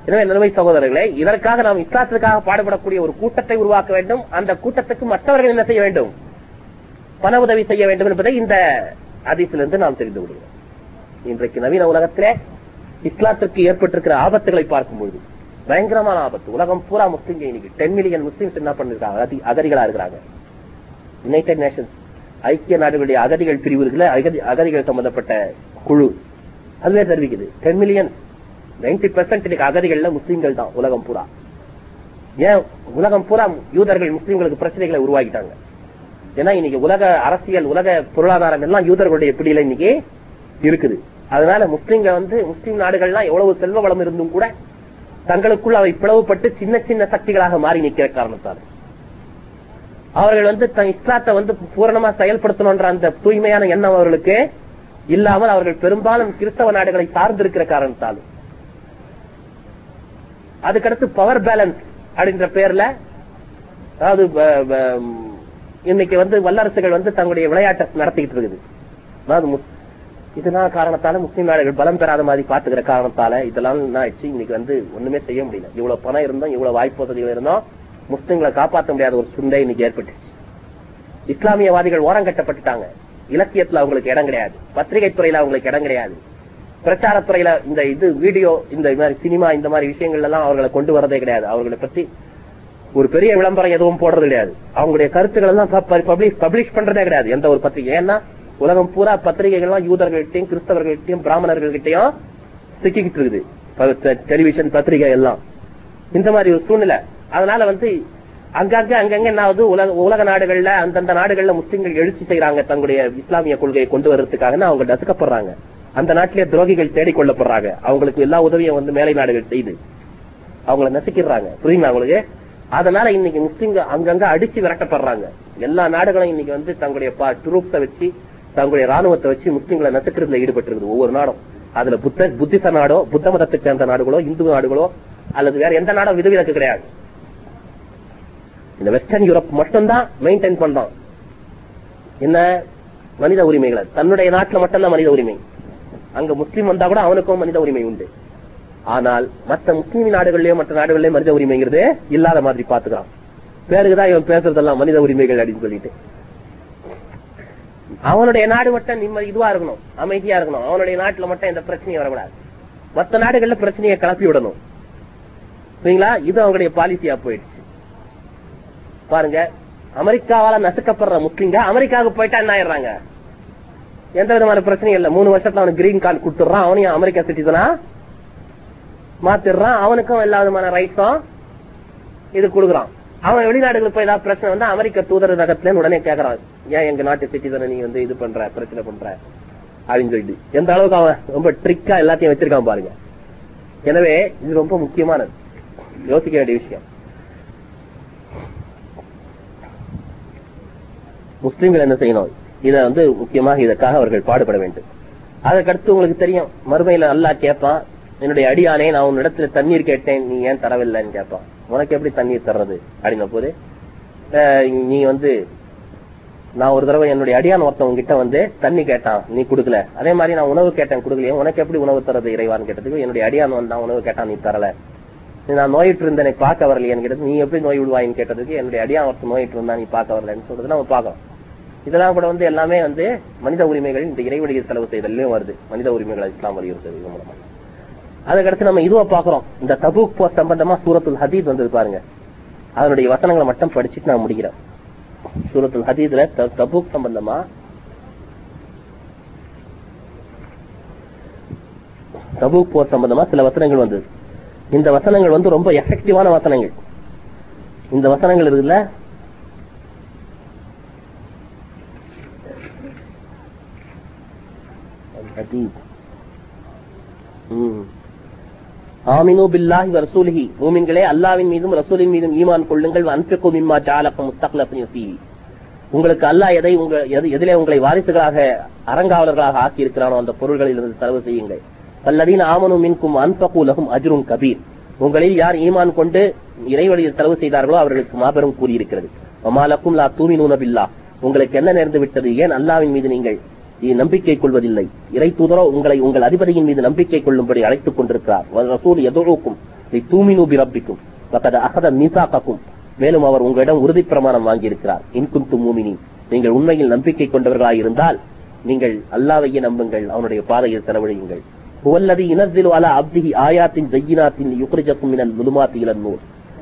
S1: எனவே நிலைமை சகோதரர்களே இதற்காக நாம் இஸ்லாத்திற்காக பாடுபடக்கூடிய ஒரு கூட்டத்தை உருவாக்க வேண்டும். அந்த கூட்டத்துக்கு மற்றவர்கள் என்ன செய்ய வேண்டும்? பண உதவி செய்ய வேண்டும் என்பதை இந்த அதிசிலிருந்து நாம் தெரிந்து கொள்கிறோம். இன்றைக்கு நவீன உலகத்திலே இஸ்லாத்திற்கு ஏற்பட்டிருக்கிற ஆபத்துகளை பார்க்கும்பொழுது பயங்கரமான ஆபத்து. உலகம் பூரா முஸ்லீம் இன்னைக்கு. டென் மில்லியன் முஸ்லீம்ஸ் என்ன பண்ணிருக்காங்க? அகதிகளா இருக்கிறாங்க. யுனைடெட் நேஷன்ஸ் ஐக்கிய நாடுகளுடைய அகதிகள் பிரிவுகள அகதிகள் சம்பந்தப்பட்ட குழு. அதுவே தெரிவிக்குது. டென் மில்லியன் நைன்டி பெர்சென்ட் இன்னைக்கு அகதிகள்ல முஸ்லீம்கள் தான் உலகம் பூரா. ஏன்? உலகம் பூரா யூதர்கள் முஸ்லீம்களுக்கு பிரச்சனைகளை உருவாக்கிட்டாங்க. ஏன்னா இன்னைக்கு உலக அரசியல் உலக பொருளாதாரம் எல்லாம் யூதர்களுடைய பிடியில இன்னைக்கு இருக்குது. அதனால முஸ்லீம்கள் வந்து முஸ்லீம் நாடுகள்லாம் எவ்வளவு செல்வ வளம் இருந்தும் கூட தங்களுக்குள் அவை பிளவுபட்டு சின்ன சின்ன சக்திகளாக மாறி நிற்கிற காரணத்தால். அவர்கள் வந்து தன் இஸ்லாத்தை வந்து பூரணமா செயல்படுத்தணும்ன்ற அந்த தூய்மையான எண்ணம் அவர்களுக்கு இல்லாமல் அவர்கள் பெரும்பாலும் கிறிஸ்தவ நாடுகளை சார்ந்திருக்கிற காரணத்தால். அதுக்கடுத்து பவர் பேலன்ஸ் அப்படின்ற பேர்ல அதாவது இன்னைக்கு வந்து வல்லரசுகள் வந்து தங்களுடைய விளையாட்டை நடத்திக்கிட்டு இருக்குது. அதாவது இதெல்லாம் காரணத்தால முஸ்லீம் நாடுகள் பலம் பெறாத மாதிரி பாத்துக்கிற காரணத்தால இதெல்லாம் என்ன ஆயிடுச்சு இன்னைக்கு வந்து ஒண்ணுமே செய்ய முடியல. இவ்வளவு பணம் இருந்தோம் இவ்வளவு வாய்ப்பு வசதிகள் இருந்தோம். முஸ்லீம்களை காப்பாற்ற முடியாத ஒரு சுண்டை இன்னைக்கு ஏற்பட்டுச்சு. இஸ்லாமியவாதிகள் ஓரம் கட்டப்பட்டுட்டாங்க. இலக்கியத்துல அவங்களுக்கு இடம் கிடையாது. பத்திரிகை துறையில அவங்களுக்கு இடம் கிடையாது. பிரச்சாரத்துறையில இந்த இது வீடியோ இந்த மாதிரி சினிமா இந்த மாதிரி விஷயங்கள் எல்லாம் அவர்களை கொண்டு வரதே கிடையாது. அவர்களை பத்தி ஒரு பெரிய விளம்பரம் எதுவும் போடுறது கிடையாது. அவங்களுடைய கருத்துக்கள் எல்லாம் பப்ளிஷ் பப்ளிஷ் பண்றதே கிடையாது. எந்த ஒரு பத்திரிகை. ஏன்னா உலகம் பூரா பத்திரிகைகள்லாம் யூதர்கள்ட்டையும் கிறிஸ்தவர்கள்ட்டையும் பிராமணர்கள்கிட்டயும் சிக்கிக்கிட்டு இருக்குது. ப- டெலிவிஷன் பத்திரிகை எல்லாம். இந்த மாதிரி ஒரு சூழ்நிலை. அதனால வந்து அங்கங்க அங்கங்க என்ன ஆகுது? உலக உலக நாடுகள்ல அந்தந்த நாடுகள்ல முஸ்லிம்கள் எழுச்சி செய்யறாங்க தங்களுடைய இஸ்லாமிய கொள்கையை கொண்டு வர்றதுக்காக அவங்க டசுக்கப்படுறாங்க அந்த நாட்டிலே துரோகிகள் தேடிக்கொள்ளப்படுறாங்க அவங்களுக்கு எல்லா உதவியும் வந்து மேலை நாடுகள் செய்து. அவங்கள நசுக்கிடுறாங்க. புரியுங்களா அவங்களுக்கு அதனால இன்னைக்கு முஸ்லீம்கள் அங்கங்க அடிச்சு விரட்டப்படுறாங்க. எல்லா நாடுகளும் இன்னைக்கு வந்து தங்களுடைய ட்ரூப்ஸ வச்சு தங்களுடைய ராணுவத்தை வச்சு முஸ்லீம்களை நசுக்கிறதுல ஈடுபட்டு இருக்குது ஒவ்வொரு நாடும். அதுல புத்த புத்திச நாடோ புத்த மதத்தை சேர்ந்த நாடுகளோ இந்து நாடுகளோ அல்லது வேற எந்த நாடும் விதிவிலக்கு கிடையாது. இந்த வெஸ்டர்ன் யூரோப் மட்டும்தான் மெயின்டைன் பண்றோம். என்ன? மனித உரிமைகளை. தன்னுடைய நாட்டில் மட்டும்தான் மனித உரிமை. அங்க முஸ்லீம் வந்தா கூட அவனுக்கும் மனித உரிமை உண்டு. ஆனால் மற்ற முஸ்லீம் நாடுகள்லயோ மற்ற நாடுகள்லயும் மனித உரிமைங்கிறது இல்லாத மாதிரி பாத்துக்கிறான் பேருக்குதான் இவன் பேசுறதெல்லாம் மனித உரிமைகள் அப்படின்னு சொல்லிட்டு. அவனுடைய நாடு மட்டும் நிம்மதி இதுவா இருக்கணும் அமைதியா இருக்கணும். அவனுடைய நாட்டுல மட்டும் எந்த பிரச்சனையும் வரக்கூடாது. மத்த நாடுகள்ல பிரச்சனையை கிளப்பி விடணும். சரிங்களா இது அவங்களுடைய பாலிசியா போயிடுச்சு. பாருங்க அமெரிக்காவால நசுக்கப்படுற முஸ்லீம்க அமெரிக்காவுக்கு போயிட்டா என்ன ஆயிடுறாங்க? எந்த விதமான பிரச்சனையும் இல்ல. மூணு வருஷத்துல அவனுக்கு கிரீன் கார்டு கொடுத்துறான் அவனையும் அமெரிக்கா சிட்டிசனா மாத்திடுறான். அவனுக்கும் எல்லா விதமான ரைட்ஸும் இது கொடுக்குறான். அவன் வெளிநாடுகளுக்கு போய் ஏதாவது பிரச்சனை வந்து அமெரிக்க தூதரகத்துல உடனே கேக்குறான் ஏன் எங்க நாட்டு சிட்டிசனை நீ வந்து இது பண்ற பிரச்சனை பண்ற? அப்படின்னு சொல்லிட்டு. எந்த அளவுக்கு அவன் ரொம்ப ட்ரிக்கா எல்லாத்தையும் வச்சிருக்கான் பாருங்க. எனவே இது ரொம்ப முக்கியமானது. யோசிக்க வேண்டிய விஷயம். முஸ்லீம்கள் என்ன செய்யணும்? இத வந்து முக்கியமாக இதற்காக அவர்கள் பாடுபட வேண்டும். அதற்கடுத்து உங்களுக்கு தெரியும் மறுமையில அல்லாஹ் கேட்பான் என்னுடைய அடியானே நான் உன்னிடத்துல தண்ணீர் கேட்டேன் நீ ஏன் தரவில்லைன்னு கேட்பான். உனக்கு எப்படி தண்ணீர் தர்றது? அப்படின்ன போது நீ வந்து நான் ஒரு தடவை என்னுடைய அடியான் ஒருத்தவங்க கிட்ட வந்து தண்ணி கேட்டான் நீ குடுக்கல. அதே மாதிரி நான் உணவு கேட்டேன் குடுக்கலையே உனக்கு எப்படி உணவு தரது இறைவான்னு கேட்டதுக்கு என்னுடைய அடியான் வந்தான் உணவு கேட்டான் நீ தரல. நான் நோயிட்டு இருந்தேனை பார்க்க வரலையேன்னு கேட்டது நீ எப்படி நோய் விடுவாயின்னு கேட்டதுக்கு என்னுடைய அடியான் ஒருத்தன் நோயிட்டு இருந்தா நீ பார்க்க வரலன்னு சொல்றது நம்ம பார்க்கலாம் இதெல்லாம் கூட வந்து எல்லாமே வந்து மனித உரிமைகள் இந்த இறைவழியை செலவு செய்தலையும் வருது. மனித உரிமைகள் இஸ்லாம் வலியுறுத்தது மூலமா. அதுக்கடுத்து நம்ம இதுவா பாக்குறோம் இந்த தபூக் போர் சம்பந்தமா சூரத்துல் ஹதீத் வந்தது பாருங்க. அதனுடைய வசனங்களை மட்டும் படிச்சுட்டு நான் முடிக்கிறேன். சூரத்துல் ஹதீத்ல தபூக் சம்பந்தமா? தபூக் போர் சம்பந்தமா சில வசனங்கள் வந்தது. இந்த வசனங்கள் வந்து ரொம்ப எஃபெக்டிவான வசனங்கள். இந்த வசனங்கள் இருக்குல்ல? ஹதீத் ம். ஆமினு பில்லாஹி வ ரசூலிஹி. மூமின்களே அல்லாவின் மீதும் ரசூலின் மீதும் ஈமான் கொள்ளுங்கள். அன்பிக்கும் மிம்மா ஜாலக்கும் முஸ்தக்லஃபின் உங்களுக்கு அல்லாஹ் எதை உங்க எதிலே உங்களை வாரிசுகளாக அரங்காவலர்களாக ஆக்கி இருக்கிறானோ அந்த பொருள்களில் இருந்து செலவு செய்யுங்கள். பல்லதீன் ஆமனு மின்கும் அன்பகூலகும் லஹும் கபீர். உங்களில் யார் ஈமான் கொண்டு இறைவழியில் செலவு செய்தார்களோ அவர்களுக்கு மாபெரும் கூறியிருக்கிறது மமாலக்கும் லா தூமினூன பில்லாஹ். உங்களுக்கு என்ன நேர்ந்து விட்டது ஏன் அல்லாவின் மீது நீங்கள் நம்பிக்கை கொள்வதில்லை. இறை தூதரோ உங்களை உங்கள் அதிபதியின் மீது நம்பிக்கை கொள்ளும்படி அழைத்துக் கொண்டிருக்கிறார். ரசூல் எதுவும் தூமினு பிரப்பிக்கும். அகத மீசாக்கும் மேலும் அவர் உங்களிடம் உறுதி பிரமாணம் வாங்கியிருக்கிறார். இன்குந்து மூமினி நீங்கள் உண்மையில் நம்பிக்கை கொண்டவர்களாக இருந்தால் நீங்கள் அல்லாவையே நம்புங்கள். அவனுடைய பாதையில் செலவழியுங்கள். புவல்லதி இனத்திலு அலா அப்திஹி ஆயாத்தின் ஜெய்யினாத்தின் யுக்ரிஜக்கும் மினல் முதுமாத்தி இளன் நூல்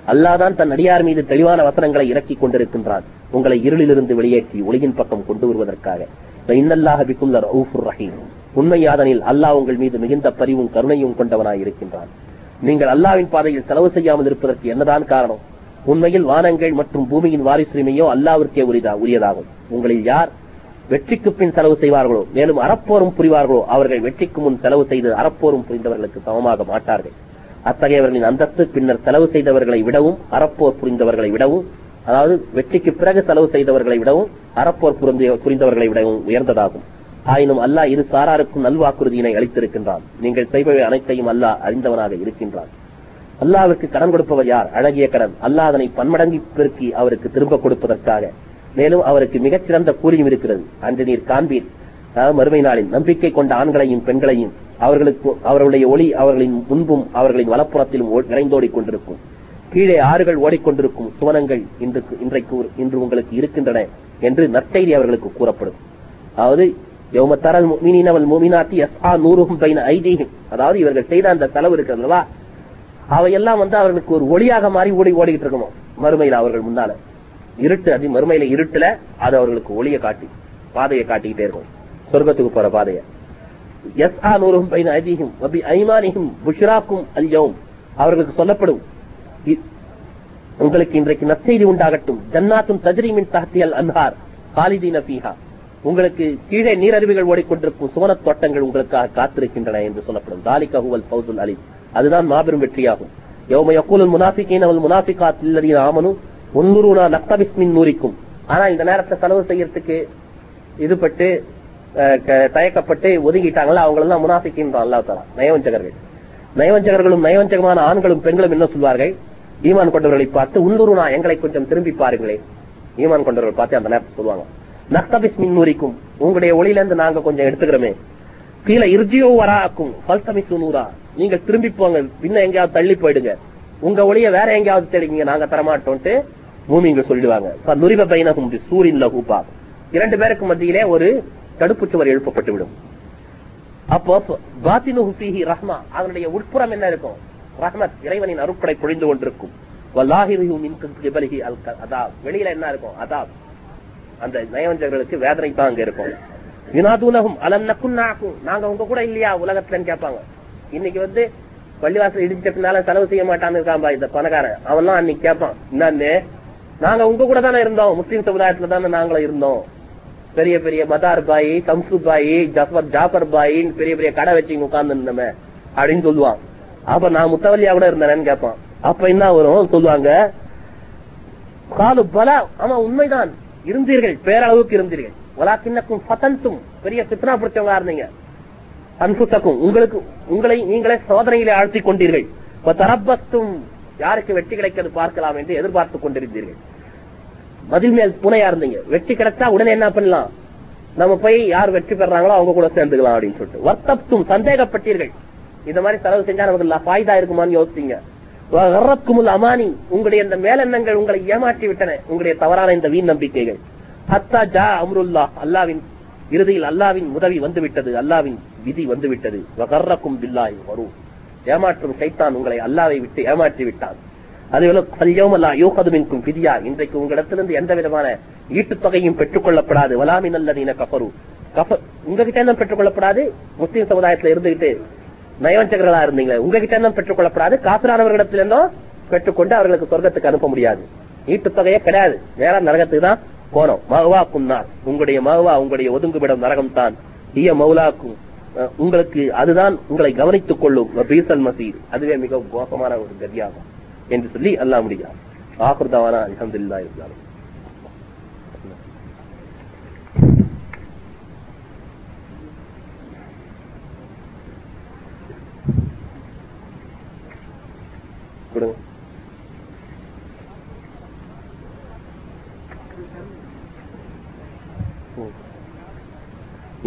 S1: அல்லாதான் தன் அடியார் மீது தெளிவான வசனங்களை இறக்கிக் கொண்டிருக்கின்றான். உங்களை இருளிலிருந்து வெளியேற்றி ஒளியின் பக்கம் கொண்டு வருவதற்காக. உண்மையாதனில் அல்லாஹ் உங்கள் மீது மிகுந்த பரிவும் கருணையும் கொண்டவனாய் இருக்கின்றான். நீங்கள் அல்லாவின் பாதையில் செலவு செய்யாமல் இருப்பதற்கு என்னதான் காரணம்? உண்மையில் வானங்கள் மற்றும் பூமியின் வாரிசுரிமையோ அல்லாவிற்கே உரியதாகும். உங்களில் யார் வெற்றிக்கு பின் செலவு செய்வார்களோ மேலும் அறப்போரும் புரிவார்களோ அவர்கள் வெற்றிக்கு முன் செலவு செய்து அறப்போரும் புரிந்தவர்களுக்கு சமமாக மாட்டார்கள். அத்தகையவர்களின் அந்தஸ்து பின்னர் செலவு செய்தவர்களை விடவும் அறப்போர் புரிந்தவர்களை விடவும் அதாவது வெற்றிக்கு பிறகு செலவு செய்தவர்களை விடவும் அறப்போர் புரிந்தவர்களை விடவும் உயர்ந்ததாகும். ஆயினும் அல்லாஹ் இரு சாராருக்கும் நல்வாக்குறுதியினை அளித்திருக்கின்றான். நீங்கள் செய்பவை அனைத்தையும் அல்லாஹ் அறிந்தவனாக இருக்கின்றான். அல்லாவிற்கு கடன் கொடுப்பவர் யார்? அழகிய கடன். அல்லாஹ் அதனை பன்மடங்கி பெருக்கி அவருக்கு திரும்ப கொடுப்பதற்காக. மேலும் அவருக்கு மிகச்சிறந்த கூலியும் இருக்கிறது. அன்று நீர் காண்பீர். மறுமை நாளில் நம்பிக்கை கொண்ட ஆண்களையும் பெண்களையும் அவர்களுக்கு அவர்களுடைய ஒளி அவர்களின் முன்பும் அவர்களின் வலப்புறத்திலும் ஓ- நிறைந்தோடிக் கொண்டிருக்கும் கீழே ஆறுகள் ஓடிக்கொண்டிருக்கும் சுவனங்கள் இன்று இன்றைக்கு இன்று உங்களுக்கு இருக்கின்றன என்று நற்செய்தி அவர்களுக்கு கூறப்படும். அதாவது யௌம மீனினவல் முஃமினீன எஸ் ஆ நூறுகும் பைன ஐதீகம் அதாவது இவர்கள் செய்த அந்த செலவு இருக்கிறது அவையெல்லாம் வந்து அவர்களுக்கு ஒரு ஒளியாக மாறி ஓடி ஓடிக்கிட்டு இருக்கணும். மறுமையில அவர்கள் முன்னால. இருட்டு அது மறுமையில இருட்டுல அது அவர்களுக்கு ஒளியை காட்டி பாதையை காட்டிக்கிட்டே இருக்கும். சொர்க்கத்துக்கு போற பாதையை. எஸ் ஆ நூறுகும் பைன ஐதீகம் வபி ஐமானிகும் புஷ்ராக்கும் அல்யோம் அவர்களுக்கு சொல்லப்படும் உங்களுக்கு இன்றைக்கு நற்செய்தி உண்டாகட்டும். ஜன்னாத்தும் தஜ்ரீமின் தஹ்தியல் அன்ஹார் காலிதீன பீஹா உங்களுக்கு கீழே நீரருவிகள் ஓடிக்கொண்டிருக்கும் சுவனத் தோட்டங்கள் உங்களுக்காக காத்திருக்கின்றன என்று சொல்லப்படும். தாலி ஹுவல் ஃபௌசுல் அலி அதுதான் மாபெரும் வெற்றியாகும். யௌம யக்கூலுல் முனாஃபிகீன வல் முனாஃபிகாத் இல்லதீன ஆமனு உன்னுருனா நக்தபிஸ்மின் நூறிக்கும் ஆனா இந்த நேரத்தை செலவு செய்யறதுக்கு இதுபட்டு தயக்கப்பட்டு ஒதுங்கிட்டாங்களா? அவங்களெல்லாம் முனாஃபிக்கின்ற அல்லாஹ் தஆலா. நயவஞ்சகர்கள். நயவஞ்சகர்களும் நயவஞ்சகமான ஆண்களும் பெண்களும் என்ன சொல்வார்கள்? ஈமான் கொண்டவர்களை பார்த்து உள்ளுருனா எங்களை கொஞ்சம் திரும்பி பாருங்களேன் ஈமான் கொண்டவர்கள் பார்த்து அந்த நேரத்தை சொல்லுவாங்க. நக்தபிஸ் மின் உங்களுடைய ஒளியில இருந்து நாங்க கொஞ்சம் எடுத்துக்கிறோமே. கீழே இர்ஜியோ வராக்கும் பல்தமிசு நூறா நீங்க திரும்பி போங்க பின்ன எங்கேயாவது தள்ளி போயிடுங்க. உங்க ஒளிய வேற எங்கேயாவது தேடிங்க நாங்க தரமாட்டோம்ட்டு பூமிங்க சொல்லிடுவாங்க. நுரிப பைனகும் சூரியன்ல ஹூபா இரண்டு பேருக்கு மத்தியிலே ஒரு தடுப்பு சுவர் எழுப்பப்பட்டு விடும் அப்போ பாத்தினு ரஹ்மா. அதனுடைய உட்புறம் என்ன இருக்கும்? ரஹ்மத் இறைவனின் அருட்படை பொழிந்து கொண்டிருக்கும். வெளியில என்ன இருக்கும்? அதாப். அந்த நயவஞ்சகர்களுக்கு வேதனை தான் அங்க இருக்கும். வினாதூனகும் அலம் நக்குன்னாக்கும் நாங்க உங்க கூட இல்லையா? உலகத்துலன்னு கேட்பாங்க. இன்னைக்கு வந்து பள்ளிவாசல் இடிச்ச பின்னால செலவு செய்ய மாட்டான்னு இருக்கான்பா இந்த பணக்காரன். அவன்லாம் அன்னைக்கு கேட்பான் என்னன்னு? நாங்க உங்க கூட தானே இருந்தோம். முஸ்லீம் சமுதாயத்துல தானே நாங்களும் இருந்தோம். பெரிய பெரிய மதார் பாய் சம்சு பாய் ஜஃபர் ஜாஃபர் பாயின்னு பெரிய பெரிய கடை வச்சு உட்கார்ந்து இருந்தோமே அப்படின்னு சொல்லுவான். அப்ப நான் முத்தவல்லியா கூட இருந்தேன்னு கேட்பான் அப்ப என்ன வரும்? சொல்லுவாங்க காலு பல ஆமா உண்மைதான். இருந்தீர்கள் பேரளவுக்கு இருந்தீர்கள். வலாக்கின்னக்கும் பதந்தும் பெரிய சித்தனா பிடிச்சவங்களா இருந்தீங்க. அன்புத்தக்கும் உங்களுக்கு உங்களை நீங்களே சோதனையிலே ஆழ்த்திக் கொண்டீர்கள். தரப்பத்தும் யாருக்கு வெற்றி கிடைக்கிறது பார்க்கலாம் என்று எதிர்பார்த்துக் கொண்டிருந்தீர்கள். மதில் மேல் புனையா இருந்தீங்க. வெற்றி கிடைச்சா உடனே என்ன பண்ணலாம்? நம்ம போய் யார் வெற்றி பெறாங்களோ அவங்க கூட சேர்ந்துக்கலாம் அப்படின்னு சொல்லிட்டு. வர்த்தப்தும் சந்தேகப்பட்டீர்கள். இந்த மாதிரி செலவு செஞ்சா நமக்கு ஃபாய்தா இருக்குமான்னு யோசிச்சீங்க. அமானி உங்களுடைய இந்த மேலெண்ணங்கள் உங்களை ஏமாற்றி விட்டன. உங்களுடைய தவறான இந்த வீண் நம்பிக்கைகள். ஹத்தா ஜா அம்ருல்லா அல்லாவின் இறுதியில் அல்லாவின் உதவி வந்துவிட்டது. அல்லாவின் விதி வந்துவிட்டது. வகர்ரக்கும் பில்லாய் வரும் ஏமாற்றும் சைத்தான் உங்களை அல்லாவை விட்டு ஏமாற்றி விட்டான். அதேபோல கல்யோமல்லா யோகதுமின்கும் பிதியா இன்றைக்கு உங்களிடத்திலிருந்து எந்த விதமான ஈட்டுத் தொகையும் பெற்றுக் கொள்ளப்படாது வலாமின் இன கபரு கப உங்ககிட்ட என்ன பெற்றுக் கொள்ளப்படாது முஸ்லீம் சமுதாயத்தில் இருந்துகிட்டு நயவஞ்சகர்களா இருந்தீங்களே உங்ககிட்ட இருந்தும் பெற்றுக் கொள்ளப்படாது. காசுரானவர்களிடத்திலிருந்தும் பெற்றுக்கொண்டு அவர்களுக்கு சொர்க்கத்துக்கு அனுப்ப முடியாது. ஈட்டுத்தொகையே கிடையாது. நேரா நரகத்துக்கு தான் போனோம். மகவா குன்னார். உங்களுடைய மகவா உங்களுடைய ஒதுங்குமிடம் நரகம் தான் ஈய மௌலாக்கும் உங்களுக்கு அதுதான் உங்களை கவனித்துக் கொள்ளும். பீசல் மசீர் அதுவே மிக மோசமான ஒரு கதியாகும். என்று சொல்லி அல்லாஹ் முடியாது ஆகுர்தவானா அலமதுல்லா இருந்தாலும் கொடுங்க.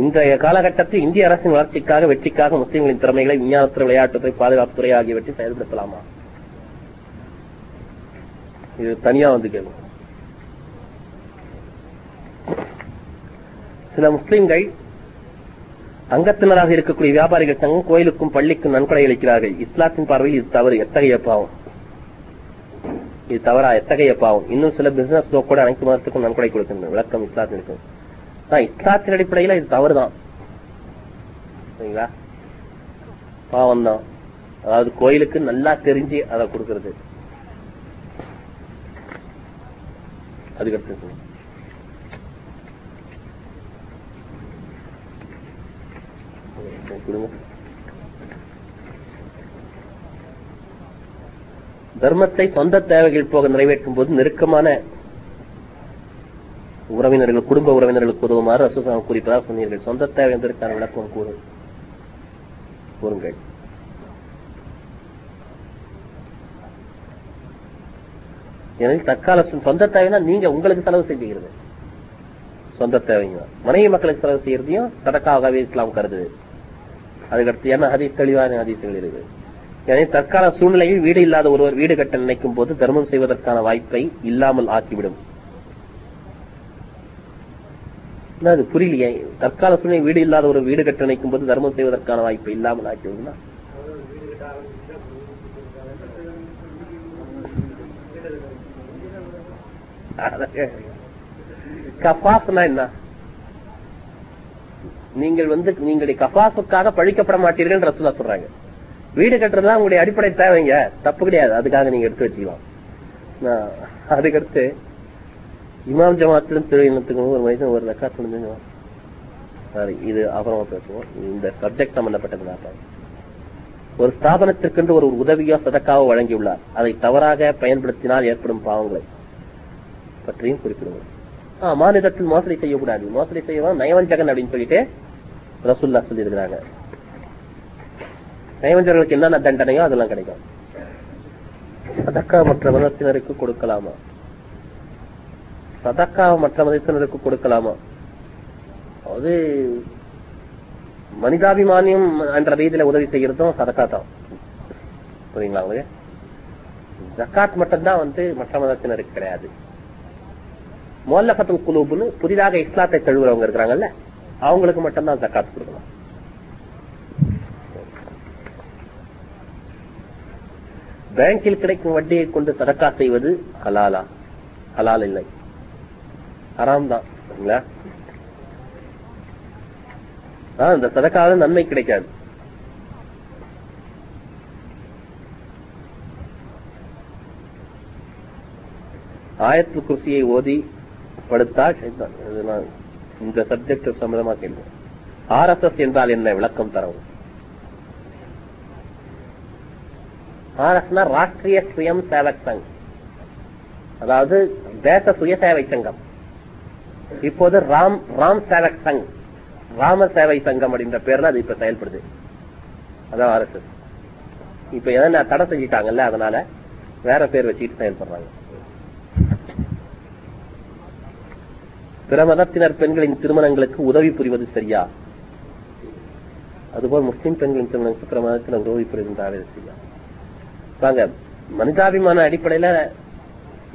S1: இன்றைய காலகட்டத்தில் இந்திய அரசின் வளர்ச்சிக்காக வெற்றிக்காக முஸ்லிம்களின் திறமைகளை விஞ்ஞானத்துறை விளையாட்டுத்துறை பாதுகாப்புத்துறை ஆகியவற்றை செயல்படுத்தலாமா? இது தனியா வந்து கேள்வி சில முஸ்லிம்கள் அங்கத்தினராக இருக்கக்கூடிய வியாபாரிகள் சங்கம் கோயிலுக்கும் பள்ளிக்கும் நன்கொடை அளிக்கிறார்கள். இஸ்லாத்தின் பார்வையில் இது தவறு. எத்தகைய பாவம்? இது தவறா? எத்தகைய பாவம்? இன்னும் சில பிசினஸ் கூட அனைத்து மதத்துக்கும் நன்கொடை கொடுக்கின்றன. விளக்கம் இஸ்லாத்தின் ஆனா, இஸ்லாத்தின் அடிப்படையில இது தவறுதான். சரிங்களா? பாவம் தான் அதாவது கோயிலுக்கு நல்லா தெரிஞ்சு அதை கொடுக்கறது. அதுக்கடுத்து சொல்லுங்க. கொடுங்க. தர்மத்தை சொந்த தேவைகள் போக நிறைவேற்றும் போது நெருக்கமான உறவினர்கள் குடும்ப உறவினர்களுக்கு உதவுமாறு அசுசாமி குறிப்பதாக சொன்னீர்கள். சொந்த தேவை என்பதற்கான விளக்கம் கூறு. கூறுங்கள். எனவே தற்கால சொந்த தேவைனா நீங்க உங்களுக்கு செலவு செஞ்சுக்கிறது. சொந்த தேவைங்க. மனைவி மக்களுக்கு செலவு செய்யறதையும் சதக்காகவே இஸ்லாம் கருது அதுக்கடுத்து என்ன அதிக தெளிவான ஹதீசுகள் இருக்குது. எனவே தற்கால சூழ்நிலையில் வீடு இல்லாத ஒருவர் வீடு கட்ட நினைக்கும் போது தர்மம் செய்வதற்கான வாய்ப்பை இல்லாமல் ஆக்கிவிடும். அது புரியலையே? தற்கால சூழ்நிலை வீடு இல்லாத ஒரு வீடு கட்ட நினைக்கும் போது தர்மம் செய்வதற்கான வாய்ப்பை இல்லாமல் ஆக்கிவிடும்னா என்ன? நீங்கள் வந்து நீங்களுடைய கபாசுக்காக பழிக்கப்பட மாட்டீர்கள் ரசூலா சொல்றாங்க. வீடு கட்டுறதுதான் உங்களுடைய அடிப்படை தேவைங்க. தப்பு கிடையாது. அதுக்காக நீங்க எடுத்து வச்சுக்கலாம். அதுக்கடுத்து இமாம் ஜமாத்திலும் திருவிழத்துக்கும் ஒரு மனிதன் ஒரு ரெக்கார்ட் முடிஞ்சு சாரி இது அப்புறமா பேசுவோம். இந்த சப்ஜெக்ட் சம்பந்தப்பட்டதுனால ஒரு ஸ்தாபனத்திற்கென்று ஒரு உதவியோ சதக்காவோ வழங்கியுள்ளார். அதை தவறாக பயன்படுத்தினால் ஏற்படும் பாவங்களை பற்றியும் குறிப்பிடுவோம். ஆஹ் மாநிலத்தில் மோசடி செய்யக்கூடாது. மோசடி செய்யவும் நயவஞ்சகன் அப்படின்னு சொல்லிட்டு ரசுல்லா சொல்லியிருக்கிறாங்க. நயவஞ்சர்களுக்கு என்னென்ன தண்டனையோ அதெல்லாம் கிடைக்கும். சதக்கா மற்ற மதத்தினருக்கு கொடுக்கலாமா? சதக்கா மற்ற மதத்தினருக்கு கொடுக்கலாமா? அதாவது மனிதாபிமானியம் என்ற ரீதியில உதவி செய்யறதும் சதக்கா தான். புரியுங்களா உங்களுக்கு? ஜக்காத் மட்டும்தான் வந்து மற்ற மதத்தினருக்கு கிடையாது. மோல்லபத்துல் குலூப்னு புதிதாக இஸ்லாத்தை தழுவுறவங்க இருக்கிறாங்கல்ல அவங்களுக்கு மட்டும்தான் ஜக்காத் கொடுக்கலாம். பேங்கில் கிடைக்கும் வட்டியை கொண்டு சதக்கா செய்வது ஹலாலா. ஹலால் இல்லை. ஹராம் தான். இந்த சதக்கால நன்மை கிடைக்காது. ஆயத்து குர்சியை ஓதி படுத்தால் இந்த சப்ஜெக்ட் சம்பந்தமா கேள்வி. ஆர்எஸ்எஸ் என்றால் என்ன? விளக்கம் தரவும். ஆர்எஸ்னா ராஷ்டிரிய சுயம் சேவக் சங். அதாவது தேச சுயசேவை சங்கம். இப்போது ராம் ராம் சேவக் சங். ராம சேவை சங்கம் அப்படின்ற பேர்ல அது இப்ப செயல்படுது. அதான் ஆர்எஸ்எஸ் இப்ப எதனா தடை செஞ்சிட்டாங்கல்ல அதனால வேற பேர் வச்சுட்டு செயல்படுறாங்க. பிற மதத்தினர் பெண்களின் திருமணங்களுக்கு உதவி புரிவது சரியா? அதுபோல் முஸ்லிம் பெண்களின் திருமணங்களுக்கு பிற மதத்தினர் உதவி புரிவதாக சரியா? வாங்க மனிதாபிமான அடிப்படையில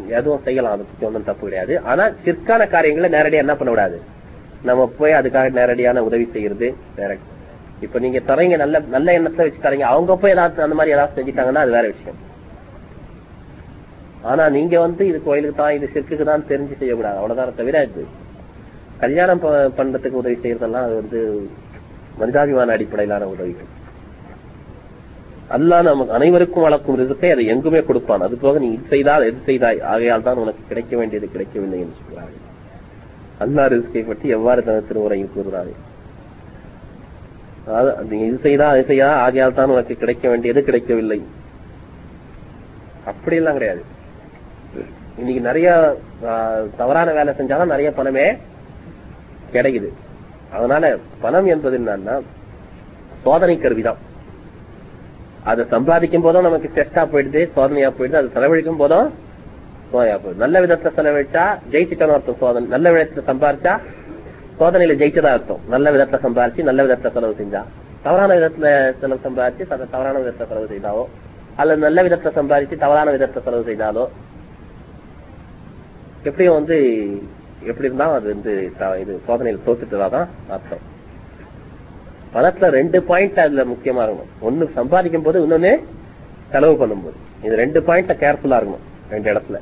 S1: எதுவும் செய்யலாம் அதை பத்தி ஒன்றும் தப்பு கிடையாது. ஆனா சிற்கான காரியங்களை நேரடியா என்ன பண்ண விடாது நம்ம போய் அதுக்காக நேரடியான உதவி செய்யறது டைரக்ட் இப்ப நீங்க தரீங்க நல்ல நல்ல எண்ணத்துல வச்சு தரீங்க அவங்க போய் ஏதாவது அந்த மாதிரி ஏதாவது செஞ்சுட்டாங்கன்னா அது வேற விஷயம். ஆனா நீங்க வந்து இது கோயிலுக்கு தான் இது சிற்குக்கு தான் தெரிஞ்சு செய்யக்கூடாது. அவ்வளவுதான் தவிர இது. கல்யாணம் ப- பண்றதுக்கு உதவி செய்யறதெல்லாம் அது வந்து மனிதாபிமான அடிப்படையிலான உதவிகள். அல்லா நமக்கு அனைவருக்கும் வளர்க்கும் ரிசுக்கை அதை எங்குமே கொடுப்பான். அது போக நீ இது செய்தால் எது செய்தாய்? ஆகையால் தான் உனக்கு கிடைக்க வேண்டியது கிடைக்கவில்லை என்று சொல்கிறார்கள். அல்லா ரிசுக்கை பற்றி எவ்வாறு தனது திருமுறையில் கூறுகிறார்கள் அதாவது நீ இது செய்தா அது செய்யா? ஆகையால் தான் உனக்கு கிடைக்க வேண்டியது கிடைக்கவில்லை. அப்படியெல்லாம் கிடையாது. இன்னைக்கு நிறைய ஆஹ், தவறான வேலை செஞ்சாலும் நிறைய பணமே கிடைக்குது. அதனால பணம் என்பது என்னன்னா சோதனை கருவிதான். அதை சம்பாதிக்கும் போதும் நமக்கு செஸ்டா போயிடுது சோதனையா போயிடுது அது செலவழிக்கும் போதும் சோதனையா போயிடுது. நல்ல விதத்துல செலவழிச்சா ஜெயிச்சுட்டோம் அர்த்தம் சோதனை நல்ல விதத்துல சம்பாரிச்சா சோதனையில ஜெயிச்சதா அர்த்தம். நல்ல விதத்துல சம்பாரிச்சு நல்ல விதத்துல செலவு செஞ்சா. தவறான விதத்துல செலவு சம்பாரிச்சு அதை தவறான விதத்துல செலவு செய்தாவோ அல்லது நல்ல விதத்துல சம்பாரிச்சு தவறான விதத்துல செலவு செய்தாலோ எப்படியும் வந்து எப்படி இருந்தாலும் அது வந்து இது சோதனையில் தோத்துட்டதாதான் அர்த்தம். பணத்துல ரெண்டு பாயிண்ட் அதுல முக்கியமா இருக்கணும். ஒன்னு சம்பாதிக்கும் போது இன்னொன்னு செலவு பண்ணும்போது. இது ரெண்டு பாயிண்ட கேர்ஃபுல்லா இருக்கணும் ரெண்டு இடத்துல.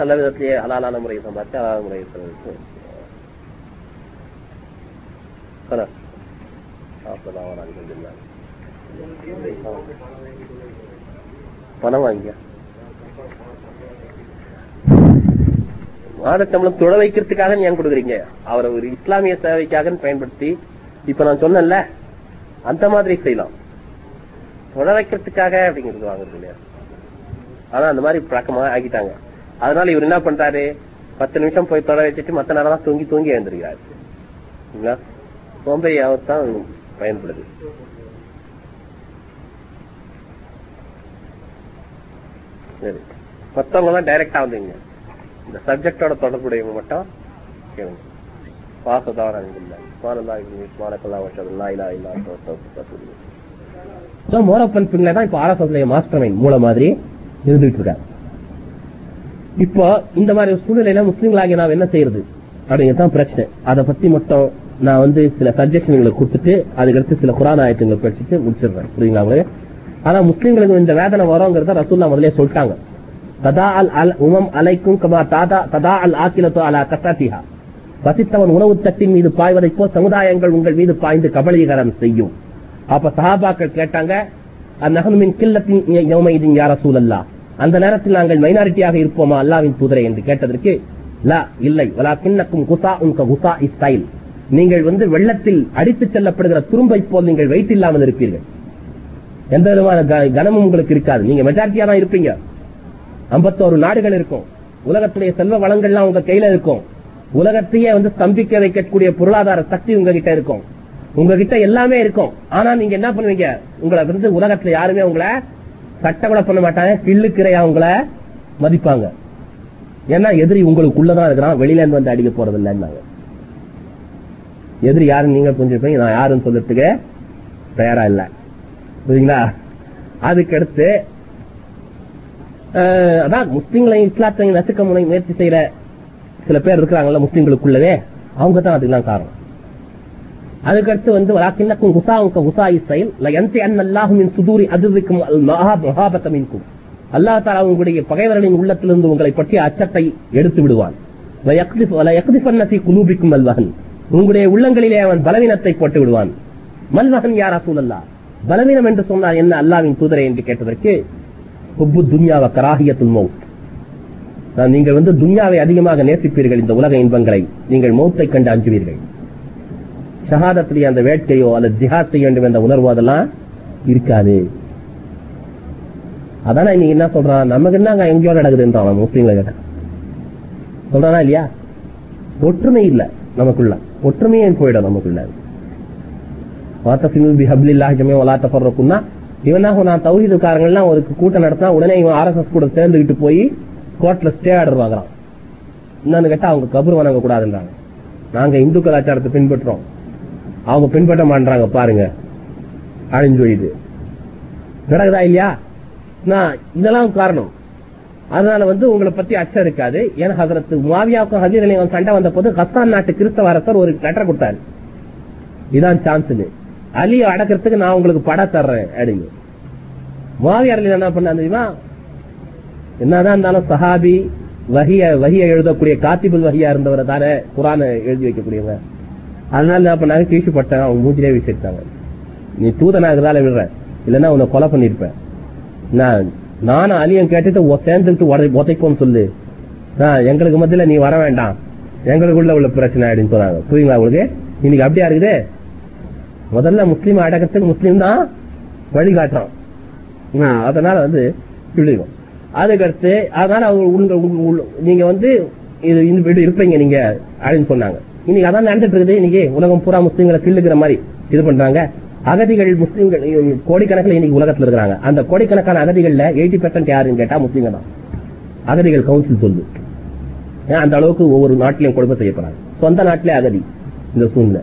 S1: நல்ல விதத்திலேயே அலாலான முறையை சம்பாதிச்சு அலால முறையை செலவு பணம் வாங்கியா மாதச்சம்பளம் தொட வைக்கிறதுக்காக ஏன் கொடுக்குறீங்க? அவரை ஒரு இஸ்லாமிய சேவைக்காக பயன்படுத்தி இப்ப நான் சொன்னேன்ல அந்த மாதிரி செய்யலாம். தொட வைக்கிறதுக்காக அப்படிங்கிறது வாங்குறது இல்லையா? ஆனா அந்த மாதிரி பழக்கமா ஆகிட்டாங்க அதனால இவர் என்ன பண்றாரு? பத்து நிமிஷம் போய் தொட வச்சுட்டு மத்த நேரம் தான் தூங்கி தூங்கி எழுந்திருக்கிறாரு. சரிங்களா? சோம்பேறியாவது தான் பயன்படுது. சரி. மத்தவங்க தான் டைரக்டா வந்துங்க. இந்த சப்ஜெக்டோட தொடர்புடையவங்க மட்டும் கேளுங்க. வாசதாரம் இல்லை ஸோ மோரப்பன் பிள்ளை தான் இப்போ ஆர்எஸ்எஸ் மாஸ்டர் மைண்ட் மூல மாதிரி இருந்துட்டு இருக்காரு. இப்போ இந்த மாதிரி சூழ்நிலையில முஸ்லீம்களாகி நாம் என்ன செய்யறது? அப்படிங்கிறது தான் பிரச்சனை. அதை பத்தி மட்டும் நான் வந்து சில சஜஷன்களை கொடுத்துட்டு அதுக்கடுத்து சில குரான் ஆயத்தங்களை படிச்சுட்டு முடிச்சிடுறேன். புரியுங்களா உங்களுக்கு ஆனா முஸ்லீம்களுக்கு இந்த வேதனை வரோங்கிறத ரசூல்லா முதலே சொல்லிட்டாங்க. ததா அல் அல் உமம் அலைக்கும் கமா தாதா ததா அல் ஆக்கிலத்தோ அலா கசாத்திஹா. வசித்தவன் உணவு தட்டின் மீது பாய்வதைப் போல் சமுதாயங்கள் உங்கள் மீது பாய்ந்து கபலீகரம் செய்யும். அப்ப சஹாபாக்கள் கேட்டாங்க அந்நகனுமின் கில்லத்தின் யார சூழல்லா அந்த நேரத்தில் நாங்கள் மைனாரிட்டியாக இருப்போமா அல்லாவின் தூதரை என்று கேட்டதற்கு லா இல்லை. வலா கிண்ணக்கும் குசா உங்க குசா இஸ்டைல் நீங்கள் வந்து வெள்ளத்தில் அடித்துச் செல்லப்படுகிற துரும்பை போல் நீங்கள் வெயிட் இல்லாமல் இருப்பீர்கள். எந்த விதமான க- கனமும் உங்களுக்கு இருக்காது. நீங்க மெஜாரிட்டியா தான் இருப்பீங்க. ஐம்பத்தோரு நாடுகள் இருக்கும். உலகத்துடைய செல்வ வளங்கள்லாம் உங்க கையில இருக்கும். உலகத்தையே வந்து ஸ்தம்பிக்க வைக்கக்கூடிய பொருளாதார சக்தி உங்ககிட்ட இருக்கும். உங்ககிட்ட எல்லாமே இருக்கும். ஆனா நீங்க என்ன பண்ணுவீங்க? உங்களை வந்து உலகத்துல யாருமே உங்களை சட்ட கூட பண்ண மாட்டாங்க. கிள்ளுக்கிறையா உங்களை மதிப்பாங்க. ஏன்னா எதிரி உங்களுக்குள்ளதான் இருக்கிறான். வெளியில இருந்து வந்து அடிக்க போறது இல்லைன்னாங்க எதிரி யாருன்னு நீங்க புரிஞ்சுப்பீங்க. நான் யாருன்னு சொல்றதுக்கு தயாரா இல்ல. புரியுங்களா அதுக்கடுத்து அதான் முஸ்லீம்களையும் இஸ்லாத்தையும் நசுக்க முனை முயற்சி செய்யற சில பேர் இருக்கிறாங்கல்ல முஸ்லீம்களுக்குள்ளவே அவங்க தான் அதுக்கெல்லாம் காரணம். அதுக்கடுத்து வந்து வலாக்கின்னக்கும் குசாவுக்க குசாயி செயல் லயந்தி அன் அல்லாஹுமின் சுதூரி அதுவிக்கும் மகாபத்தமின்கும் அல்லா தாலா உங்களுடைய பகைவர்களின் உள்ளத்திலிருந்து உங்களை பற்றிய அச்சத்தை எடுத்து விடுவான். குலூபிக்கும் மல்வகன் உங்களுடைய உள்ளங்களிலே அவன் பலவீனத்தை போட்டு விடுவான். மல்வகன் யாரா சூழல்லா பலவீனம் என்று சொன்னால் என்ன அல்லாவின் தூதரை? என்று கேட்டதற்கு ஹுப்பு துன்யாவ கராகியத்துல் மௌத். நான் நீங்கள் வந்து துன்யாவை அதிகமாக நேசிப்பீர்கள் இந்த உலக இன்பங்களை. நீங்கள் மௌத்தை கண்டு அஞ்சுவீர்கள். ஷஹாதத்துடைய அந்த வேட்கையோ அல்லது ஜிஹாத் செய்ய வேண்டும் என்ற உணர்வோ அதெல்லாம் இருக்காது. அதான் இன்னைக்கு என்ன சொல்றான்? நமக்கு என்னங்க எங்கேயோ நடக்குதுன்றான் முஸ்லீம்களை கேட்ட. சொல்றானா இல்லையா? ஒற்றுமை இல்ல நமக்குள்ள. ஒற்றுமையே போயிடும் நமக்குள்ள? வாத்தசிமில் பி ஹப்லில்லாஹி ஜமியா இவனாக நான் தௌஹீதுக்காரங்கள்லாம் ஒரு கூட்டம் நடத்தினா உடனே இவன் ஆர்எஸ்எஸ் கூட சேர்ந்துகிட்டு போய் கோர்ட்ல ஸ்டே ஆர்டர் வாங்குறான். என்னன்னு கேட்டா அவங்க கபர் வணங்க கூடாதுன்றாங்க நாங்க இந்து கலாச்சாரத்தை பின்பற்றுறோம். அவங்க பின்பற்ற மாட்டாங்க பாருங்க. அழிஞ்சு போயிது நடக்குதா இல்லையா? நான் இதெல்லாம் காரணம். அதனால வந்து உங்களை பத்தி அச்சம் இருக்காது. ஏன்னா ஹசரத்து மாவியாவுக்கும் ஹசீர் அலியும் சண்டை வந்த போது ஹஸ்தான் நாட்டு கிறிஸ்தவ அரசர் ஒரு லெட்டர் கொடுத்தாரு. இதான் சான்ஸ் அலியை அடக்கிறதுக்கு நான் உங்களுக்கு படம் தர்றேன் அப்படின்னு. மாவியார் என்ன பண்ண தெரியுமா? என்னதான் இருந்தாலும் சஹாபி வகிய வகிய எழுதக்கூடிய காத்திபுல் வகியா இருந்தவரை தானே குரான எழுதி வைக்கக்கூடியவங்க. அதனால என்ன பண்ணாங்க? கீழ்ச்சி பட்டாங்க அவங்க மூஞ்சிலே விசிட்டாங்க. நீ தூதனாகிறதால விடுற. இல்லைன்னா உன்னை கொலை பண்ணிருப்பேன் நான் நானும் அலியும் கேட்டுட்டு சேர்ந்துட்டு உடை உதைப்போன்னு சொல்லு. எங்களுக்கு மத்தியில நீ வர வேண்டாம். எங்களுக்குள்ள உள்ள பிரச்சனை அப்படின்னு சொன்னாங்க. புரியுங்களா உங்களுக்கு? இன்னைக்கு அப்படியா இருக்குது? முதல்ல முஸ்லீம் அடக்கத்துக்கு முஸ்லீம் தான் வழிகாட்டுறான் அதனால வந்து சொல்லிடுவோம் அதுக்கடுத்து அதனால அவங்க உங்க- நீங்க வந்து இது இந்த வீடு இருப்பீங்க நீங்க அப்படின்னு சொன்னாங்க. இன்னைக்கு அதான் நடந்துட்டு இருக்குது. இன்னைக்கு உலகம் பூரா முஸ்லீம்களை கிள்ளுக்கிற மாதிரி இது பண்றாங்க. அகதிகள் முஸ்லீம்கள் கோடிக்கணக்கில் இன்னைக்கு உலகத்தில் இருக்கிறாங்க. அந்த கோடிக்கணக்கான அகதிகள்ல எயிட்டி பெர்சென்ட் யாருன்னு கேட்டா முஸ்லீம்க தான். அகதிகள் கவுன்சில் சொல்லுது. அந்த அளவுக்கு ஒவ்வொரு நாட்டிலையும் கொடுமை செய்யப்படுறாங்க சொந்த நாட்டிலே அகதி இந்த சூழ்நிலை.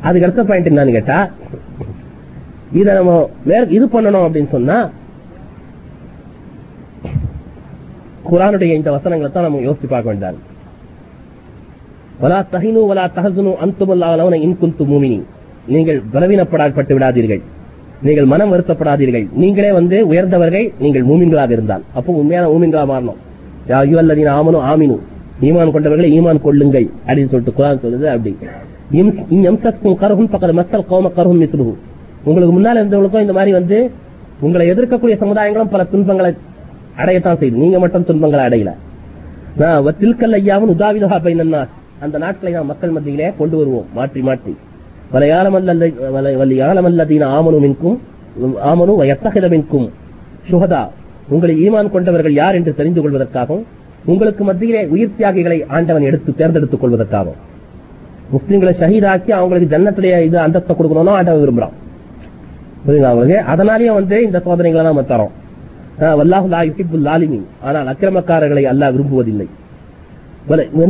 S1: அதுக்கு அடுத்த பாயிண்ட் என்னன்னு கேட்டா இதை நம்ம இது பண்ணணும் அப்படின்னு சொன்னா குரானுடைய இந்த வசனங்களை தான் நம்ம யோசிச்சு பார்க்க வேண்டாம் வலா தஹினு வலா தஹசுனு அந்துமல்லாவலவன இன்குந்து மூமினி. நீங்கள் பலவீனப்படாப்பட்டு விடாதீர்கள். நீங்கள் மனம் வருத்தப்படாதீர்கள். நீங்களே வந்து உயர்ந்தவர்கள் நீங்கள் மூமின்களாக இருந்தால். அப்போ உண்மையான மூமின்களா மாறணும். யா அய்யுஹல்லதீன ஆமனு ஆமினு. ஈமான் கொண்டவர்களை ஈமான் கொள்ளுங்கள் அப்படின்னு சொல்லிட்டு குரான் சொல்லுது அப்படி. இம்- கருகும் பக்கத்து மக்கள் கோம கருகும் மிஸ்ருகும் உங்களுக்கு முன்னால் இருந்தவங்களுக்கும் இந்த மாதிரி வந்து உங்களை எதிர்க்கக்கூடிய சமுதாயங்களும் பல துன்பங்களை அடையத்தான் செய்யுது நீங்க மட்டும் துன்பங்களை அடையல. நான் வத்தில்கல் ஐயாவும் உதாவிதா பைனன்னா அந்த நாட்களை நாம் மக்கள் மத்தியிலே கொண்டு வருவோம். மாற்றி மாற்றி. வலையாளமல்லதீன ஆமனு மின்கும் ஆமனு எத்தகித மின்கும். சுகதா உங்களை ஈமான் கொண்டவர்கள் யார் என்று தெரிந்து கொள்வதற்காகவும் உங்களுக்கு மத்தியிலே உயிர் தியாகிகளை ஆண்டவன் எடுத்து தேர்ந்தெடுத்துக் கொள்வதற்காகவும். முஸ்லீம்களை ஷஹீதாக்கி அவங்களுக்கு ஜன்னத்திலேயே இது அந்தஸ்தை கொடுக்கணும்னு ஆண்டவன் விரும்புறான். புரியுதா அதனாலேயே வந்து இந்த சோதனைகளை நம்ம தரோம் ஆஹ் வல்லாஹு லா ஆனால் அக்கிரமக்காரர்களை அல்லாஹ் விரும்புவதில்லை.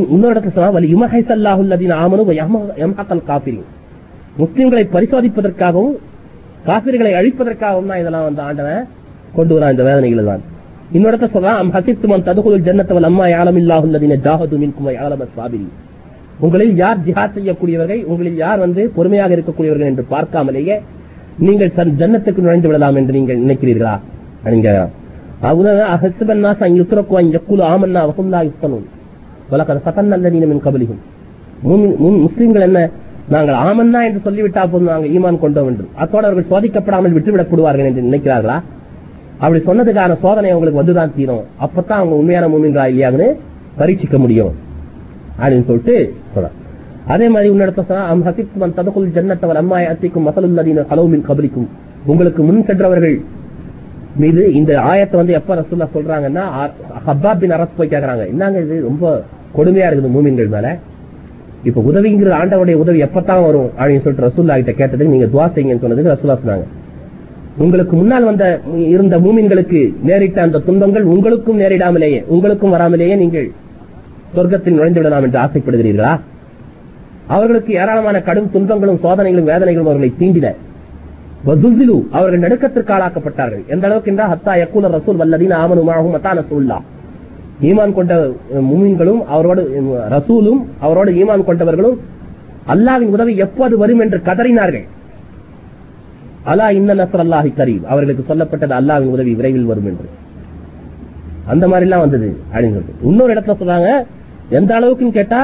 S1: இன்னொரு- இடத்துல சொன்னா வலி யுமஹைஸ் அல்லாஹுல்லதீன ஆமனு வ முஸ்லிம்களை பரிசோதிப்பதற்காகவும் காபிர்களை அழிப்பதற்காகவும் தான் இதெல்லாம் வந்து ஆண்டவன் கொண்டு வரான் இந்த வேதனைகள் தான். இன்னொரு இடத்துல சொல்றான் அம் ஹசித்துமன் ததுகுல் ஜன்னத்தவல் அம்மா யாலம் யாலமில்லாஹுல்லதீன ஜாஹது மின்கும் வ யாலமஸ் சாபிரின் உங்களில் யார் ஜிஹாத் செய்யக்கூடியவர்கள் உங்களில் யார் வந்து பொறுமையாக இருக்கக்கூடியவர்கள் என்று பார்க்காமலேயே நீங்கள் ஜன்னத்துக்கு நுழைந்து விடலாம் என்று நீங்கள் நினைக்கிறீர்களா? ஆமன்னா ஃபதன்ன அல்லதீன மின் கபலிஹும் முஸ்லிம்கள் என்ன நாங்கள் ஆமன்னா என்று சொல்லிவிட்டா போதும் நாங்கள் ஈமான் கொண்டோம் என்று அத்தோடு அவர்கள் சோதிக்கப்படாமல் விட்டுவிடப்படுவார்கள் என்று நினைக்கிறார்களா? அப்படி சொன்னதுக்கான சோதனை அவங்களுக்கு வந்துதான் தீரும். அப்பதான் அவங்க உண்மையான மூமின்றா இல்லையாங்கன்னு பரீட்சிக்க முடியும். அப்படின்னு சொல்லிட்டு சொல்றான் அதே மாதிரி உன்னிடத்த சொன்னா அம் ஹசித்துமன் ததகுல் ஜன்னத்தவல் அம்மா அத்திக்கும் மசலுல்லதீன கலவுமின் கபலிக்கும் உங்களுக்கு முன் சென்றவர்கள் மீது இந்த ஆயத்தை வந்து எப்ப ரசூல்லா சொல்றாங்கன்னா ஹப்பாப் பின் அரசு போய் கேக்குறாங்க. என்னங்க இது ரொம்ப கொடுமையா இருக்குது மூமின்கள் மேல. இப்ப உதவிங்கிறது ஆண்டவருடைய உதவி எப்பத்தான் வரும் அப்படின்னு சொல்லிட்டு ரசூல்லா கிட்ட கேட்டதுக்கு நீங்க துவா செய்யுங்கன்னு சொன்னதுக்கு ரசூல்லா சொன்னாங்க. உங்களுக்கு முன்னால் வந்த இருந்த மூமின்களுக்கு நேரிட்ட அந்த துன்பங்கள் உங்களுக்கும் நேரிடாமலேயே உங்களுக்கும் வராமலேயே நீங்கள் சொர்க்கத்தில் நுழைந்து விடலாம் என்று ஆசைப்படுகிறீர்களா? அவர்களுக்கு ஏராளமான கடும் துன்பங்களும் சோதனைகளும் வேதனைகளும் அவர்களை தீண்டின. வதுல்சிலு அவர்கள் நடுக்கத்திற்கு ஆளாக்கப்பட்டார்கள் எந்த அளவுக்கு என்றால் ஹத்தா யக்கூல ரசூல் வல்லதீன் ஆமனுமாகும் மத்தான ஈமான் கொண்ட முமீன்களும் அவரோடு ரசூலும் அவரோடு ஈமான் கொண்டவர்களும் அல்லாவின் உதவி எப்போது வரும் என்று கதறினார்கள். அலா இன்ன நசர் அல்லாஹி கரீம். அவர்களுக்கு சொல்லப்பட்டது அல்லாவின் உதவி விரைவில் வரும் என்று. அந்த மாதிரி எல்லாம் வந்தது அப்படின்னு சொல்லிட்டு இன்னொரு இடத்துல சொல்றாங்க எந்த அளவுக்குன்னு கேட்டா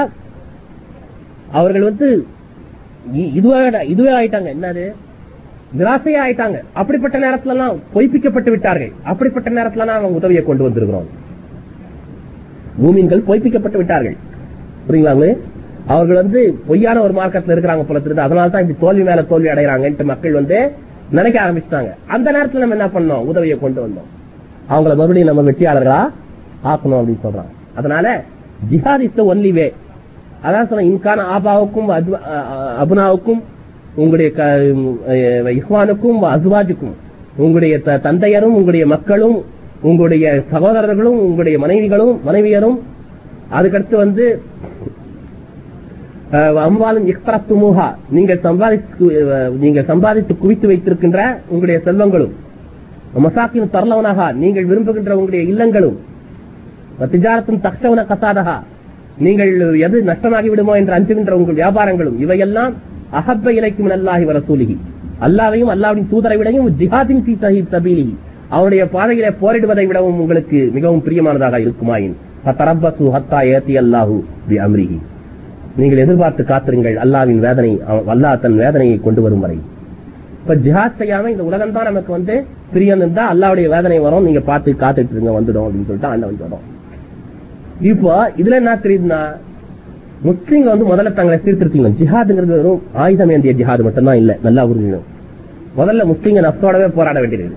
S1: அவர்கள் வந்து இதுவே இதுவே ஆயிட்டாங்க. என்னது? நிராசையா ஆயிட்டாங்க அப்படிப்பட்ட நேரத்துல எல்லாம் பொய்ப்பிக்கப்பட்டு விட்டார்கள். அப்படிப்பட்ட நேரத்துல எல்லாம் அவங்க உதவியை கொண்டு வந்திருக்கிறோம். மூமின்கள் பொய்ப்பிக்கப்பட்டு விட்டார்கள். புரியுங்களா அவர்கள் வந்து பொய்யான ஒரு மார்க்கத்தில் இருக்கிறாங்க போல தெரியுது. அதனாலதான் இப்படி தோல்வி மேல தோல்வி அடைகிறாங்கன்ட்டு மக்கள் வந்து நினைக்க ஆரம்பிச்சிட்டாங்க. அந்த நேரத்துல நம்ம என்ன பண்ணோம்? உதவியை கொண்டு வந்தோம். அவங்கள மறுபடியும் நம்ம வெற்றியாளர்களா ஆக்கணும் அப்படின்னு சொல்றாங்க. அதனால ஜிஹாத் இஸ் ஒன்லி வே அதான் சொன்ன இன்கான ஆபாவுக்கும் அபுனாவுக்கும் உங்களுடைய இஹ்வானுக்கும் அசுவாஜுக்கும் உங்களுடைய தந்தையரும் உங்களுடைய மக்களும் உங்களுடைய சகோதரர்களும் உங்களுடைய மனைவிகளும் மனைவியரும் அதுக்கடுத்து வந்து அம்பாலும் இக்தரத்துமுகா நீங்கள் சம்பாதித்து நீங்கள் சம்பாதித்து குவித்து வைத்திருக்கின்ற உங்களுடைய செல்வங்களும் மசாக்கின் தரலவனகா நீங்கள் விரும்புகின்ற உங்களுடைய இல்லங்களும் திஜாரத்தும் தக்ஷவன கசாதகா நீங்கள் எது நஷ்டமாகி விடுமோ என்று அஞ்சுகின்ற உங்கள் வியாபாரங்களும் இவையெல்லாம் அஹப்ப இலைக்கும் அல்லாஹி வரசூலிகி அல்லாவையும் அல்லாவின் தூதரை விடையும் ஜிஹாதின் ஃபீ சஹிப் சபீலி அவருடைய பாதையில போரிடுவதை விடவும் உங்களுக்கு மிகவும் பிரியமானதாக இருக்குமாயின். ஹத்தா ஏத்தி அல்லாஹு பி அம்ரிஹி. நீங்கள் எதிர்பார்த்து காத்திருங்கள் அல்லாவின் வேதனை அல்லாஹ் தன் வேதனையை கொண்டு வரும் வரை. இப்ப ஜிஹாத் செய்யாம இந்த உலகம் தான் நமக்கு வந்து பிரியம் இருந்தா அல்லாவுடைய வேதனை வரும். நீங்க பார்த்து காத்துட்டு இருங்க வந்துடும் அப்படின்னு சொல்லிட்டு அண்ணன் வரும் இப்போ இதுல என்ன தெரியுதுன்னா முஸ்லீம்க வந்து முதல்ல தங்களை சீர்திருத்திக்கணும் ஜிஹாதுங்கிறது வெறும் ஆயுதம் ஏந்திய ஜிஹாது மட்டும்தான் இல்ல. நல்லா புரிஞ்சுக்கணும். முதல்ல முஸ்லீங்க நப்சோடவே போராட வேண்டியது.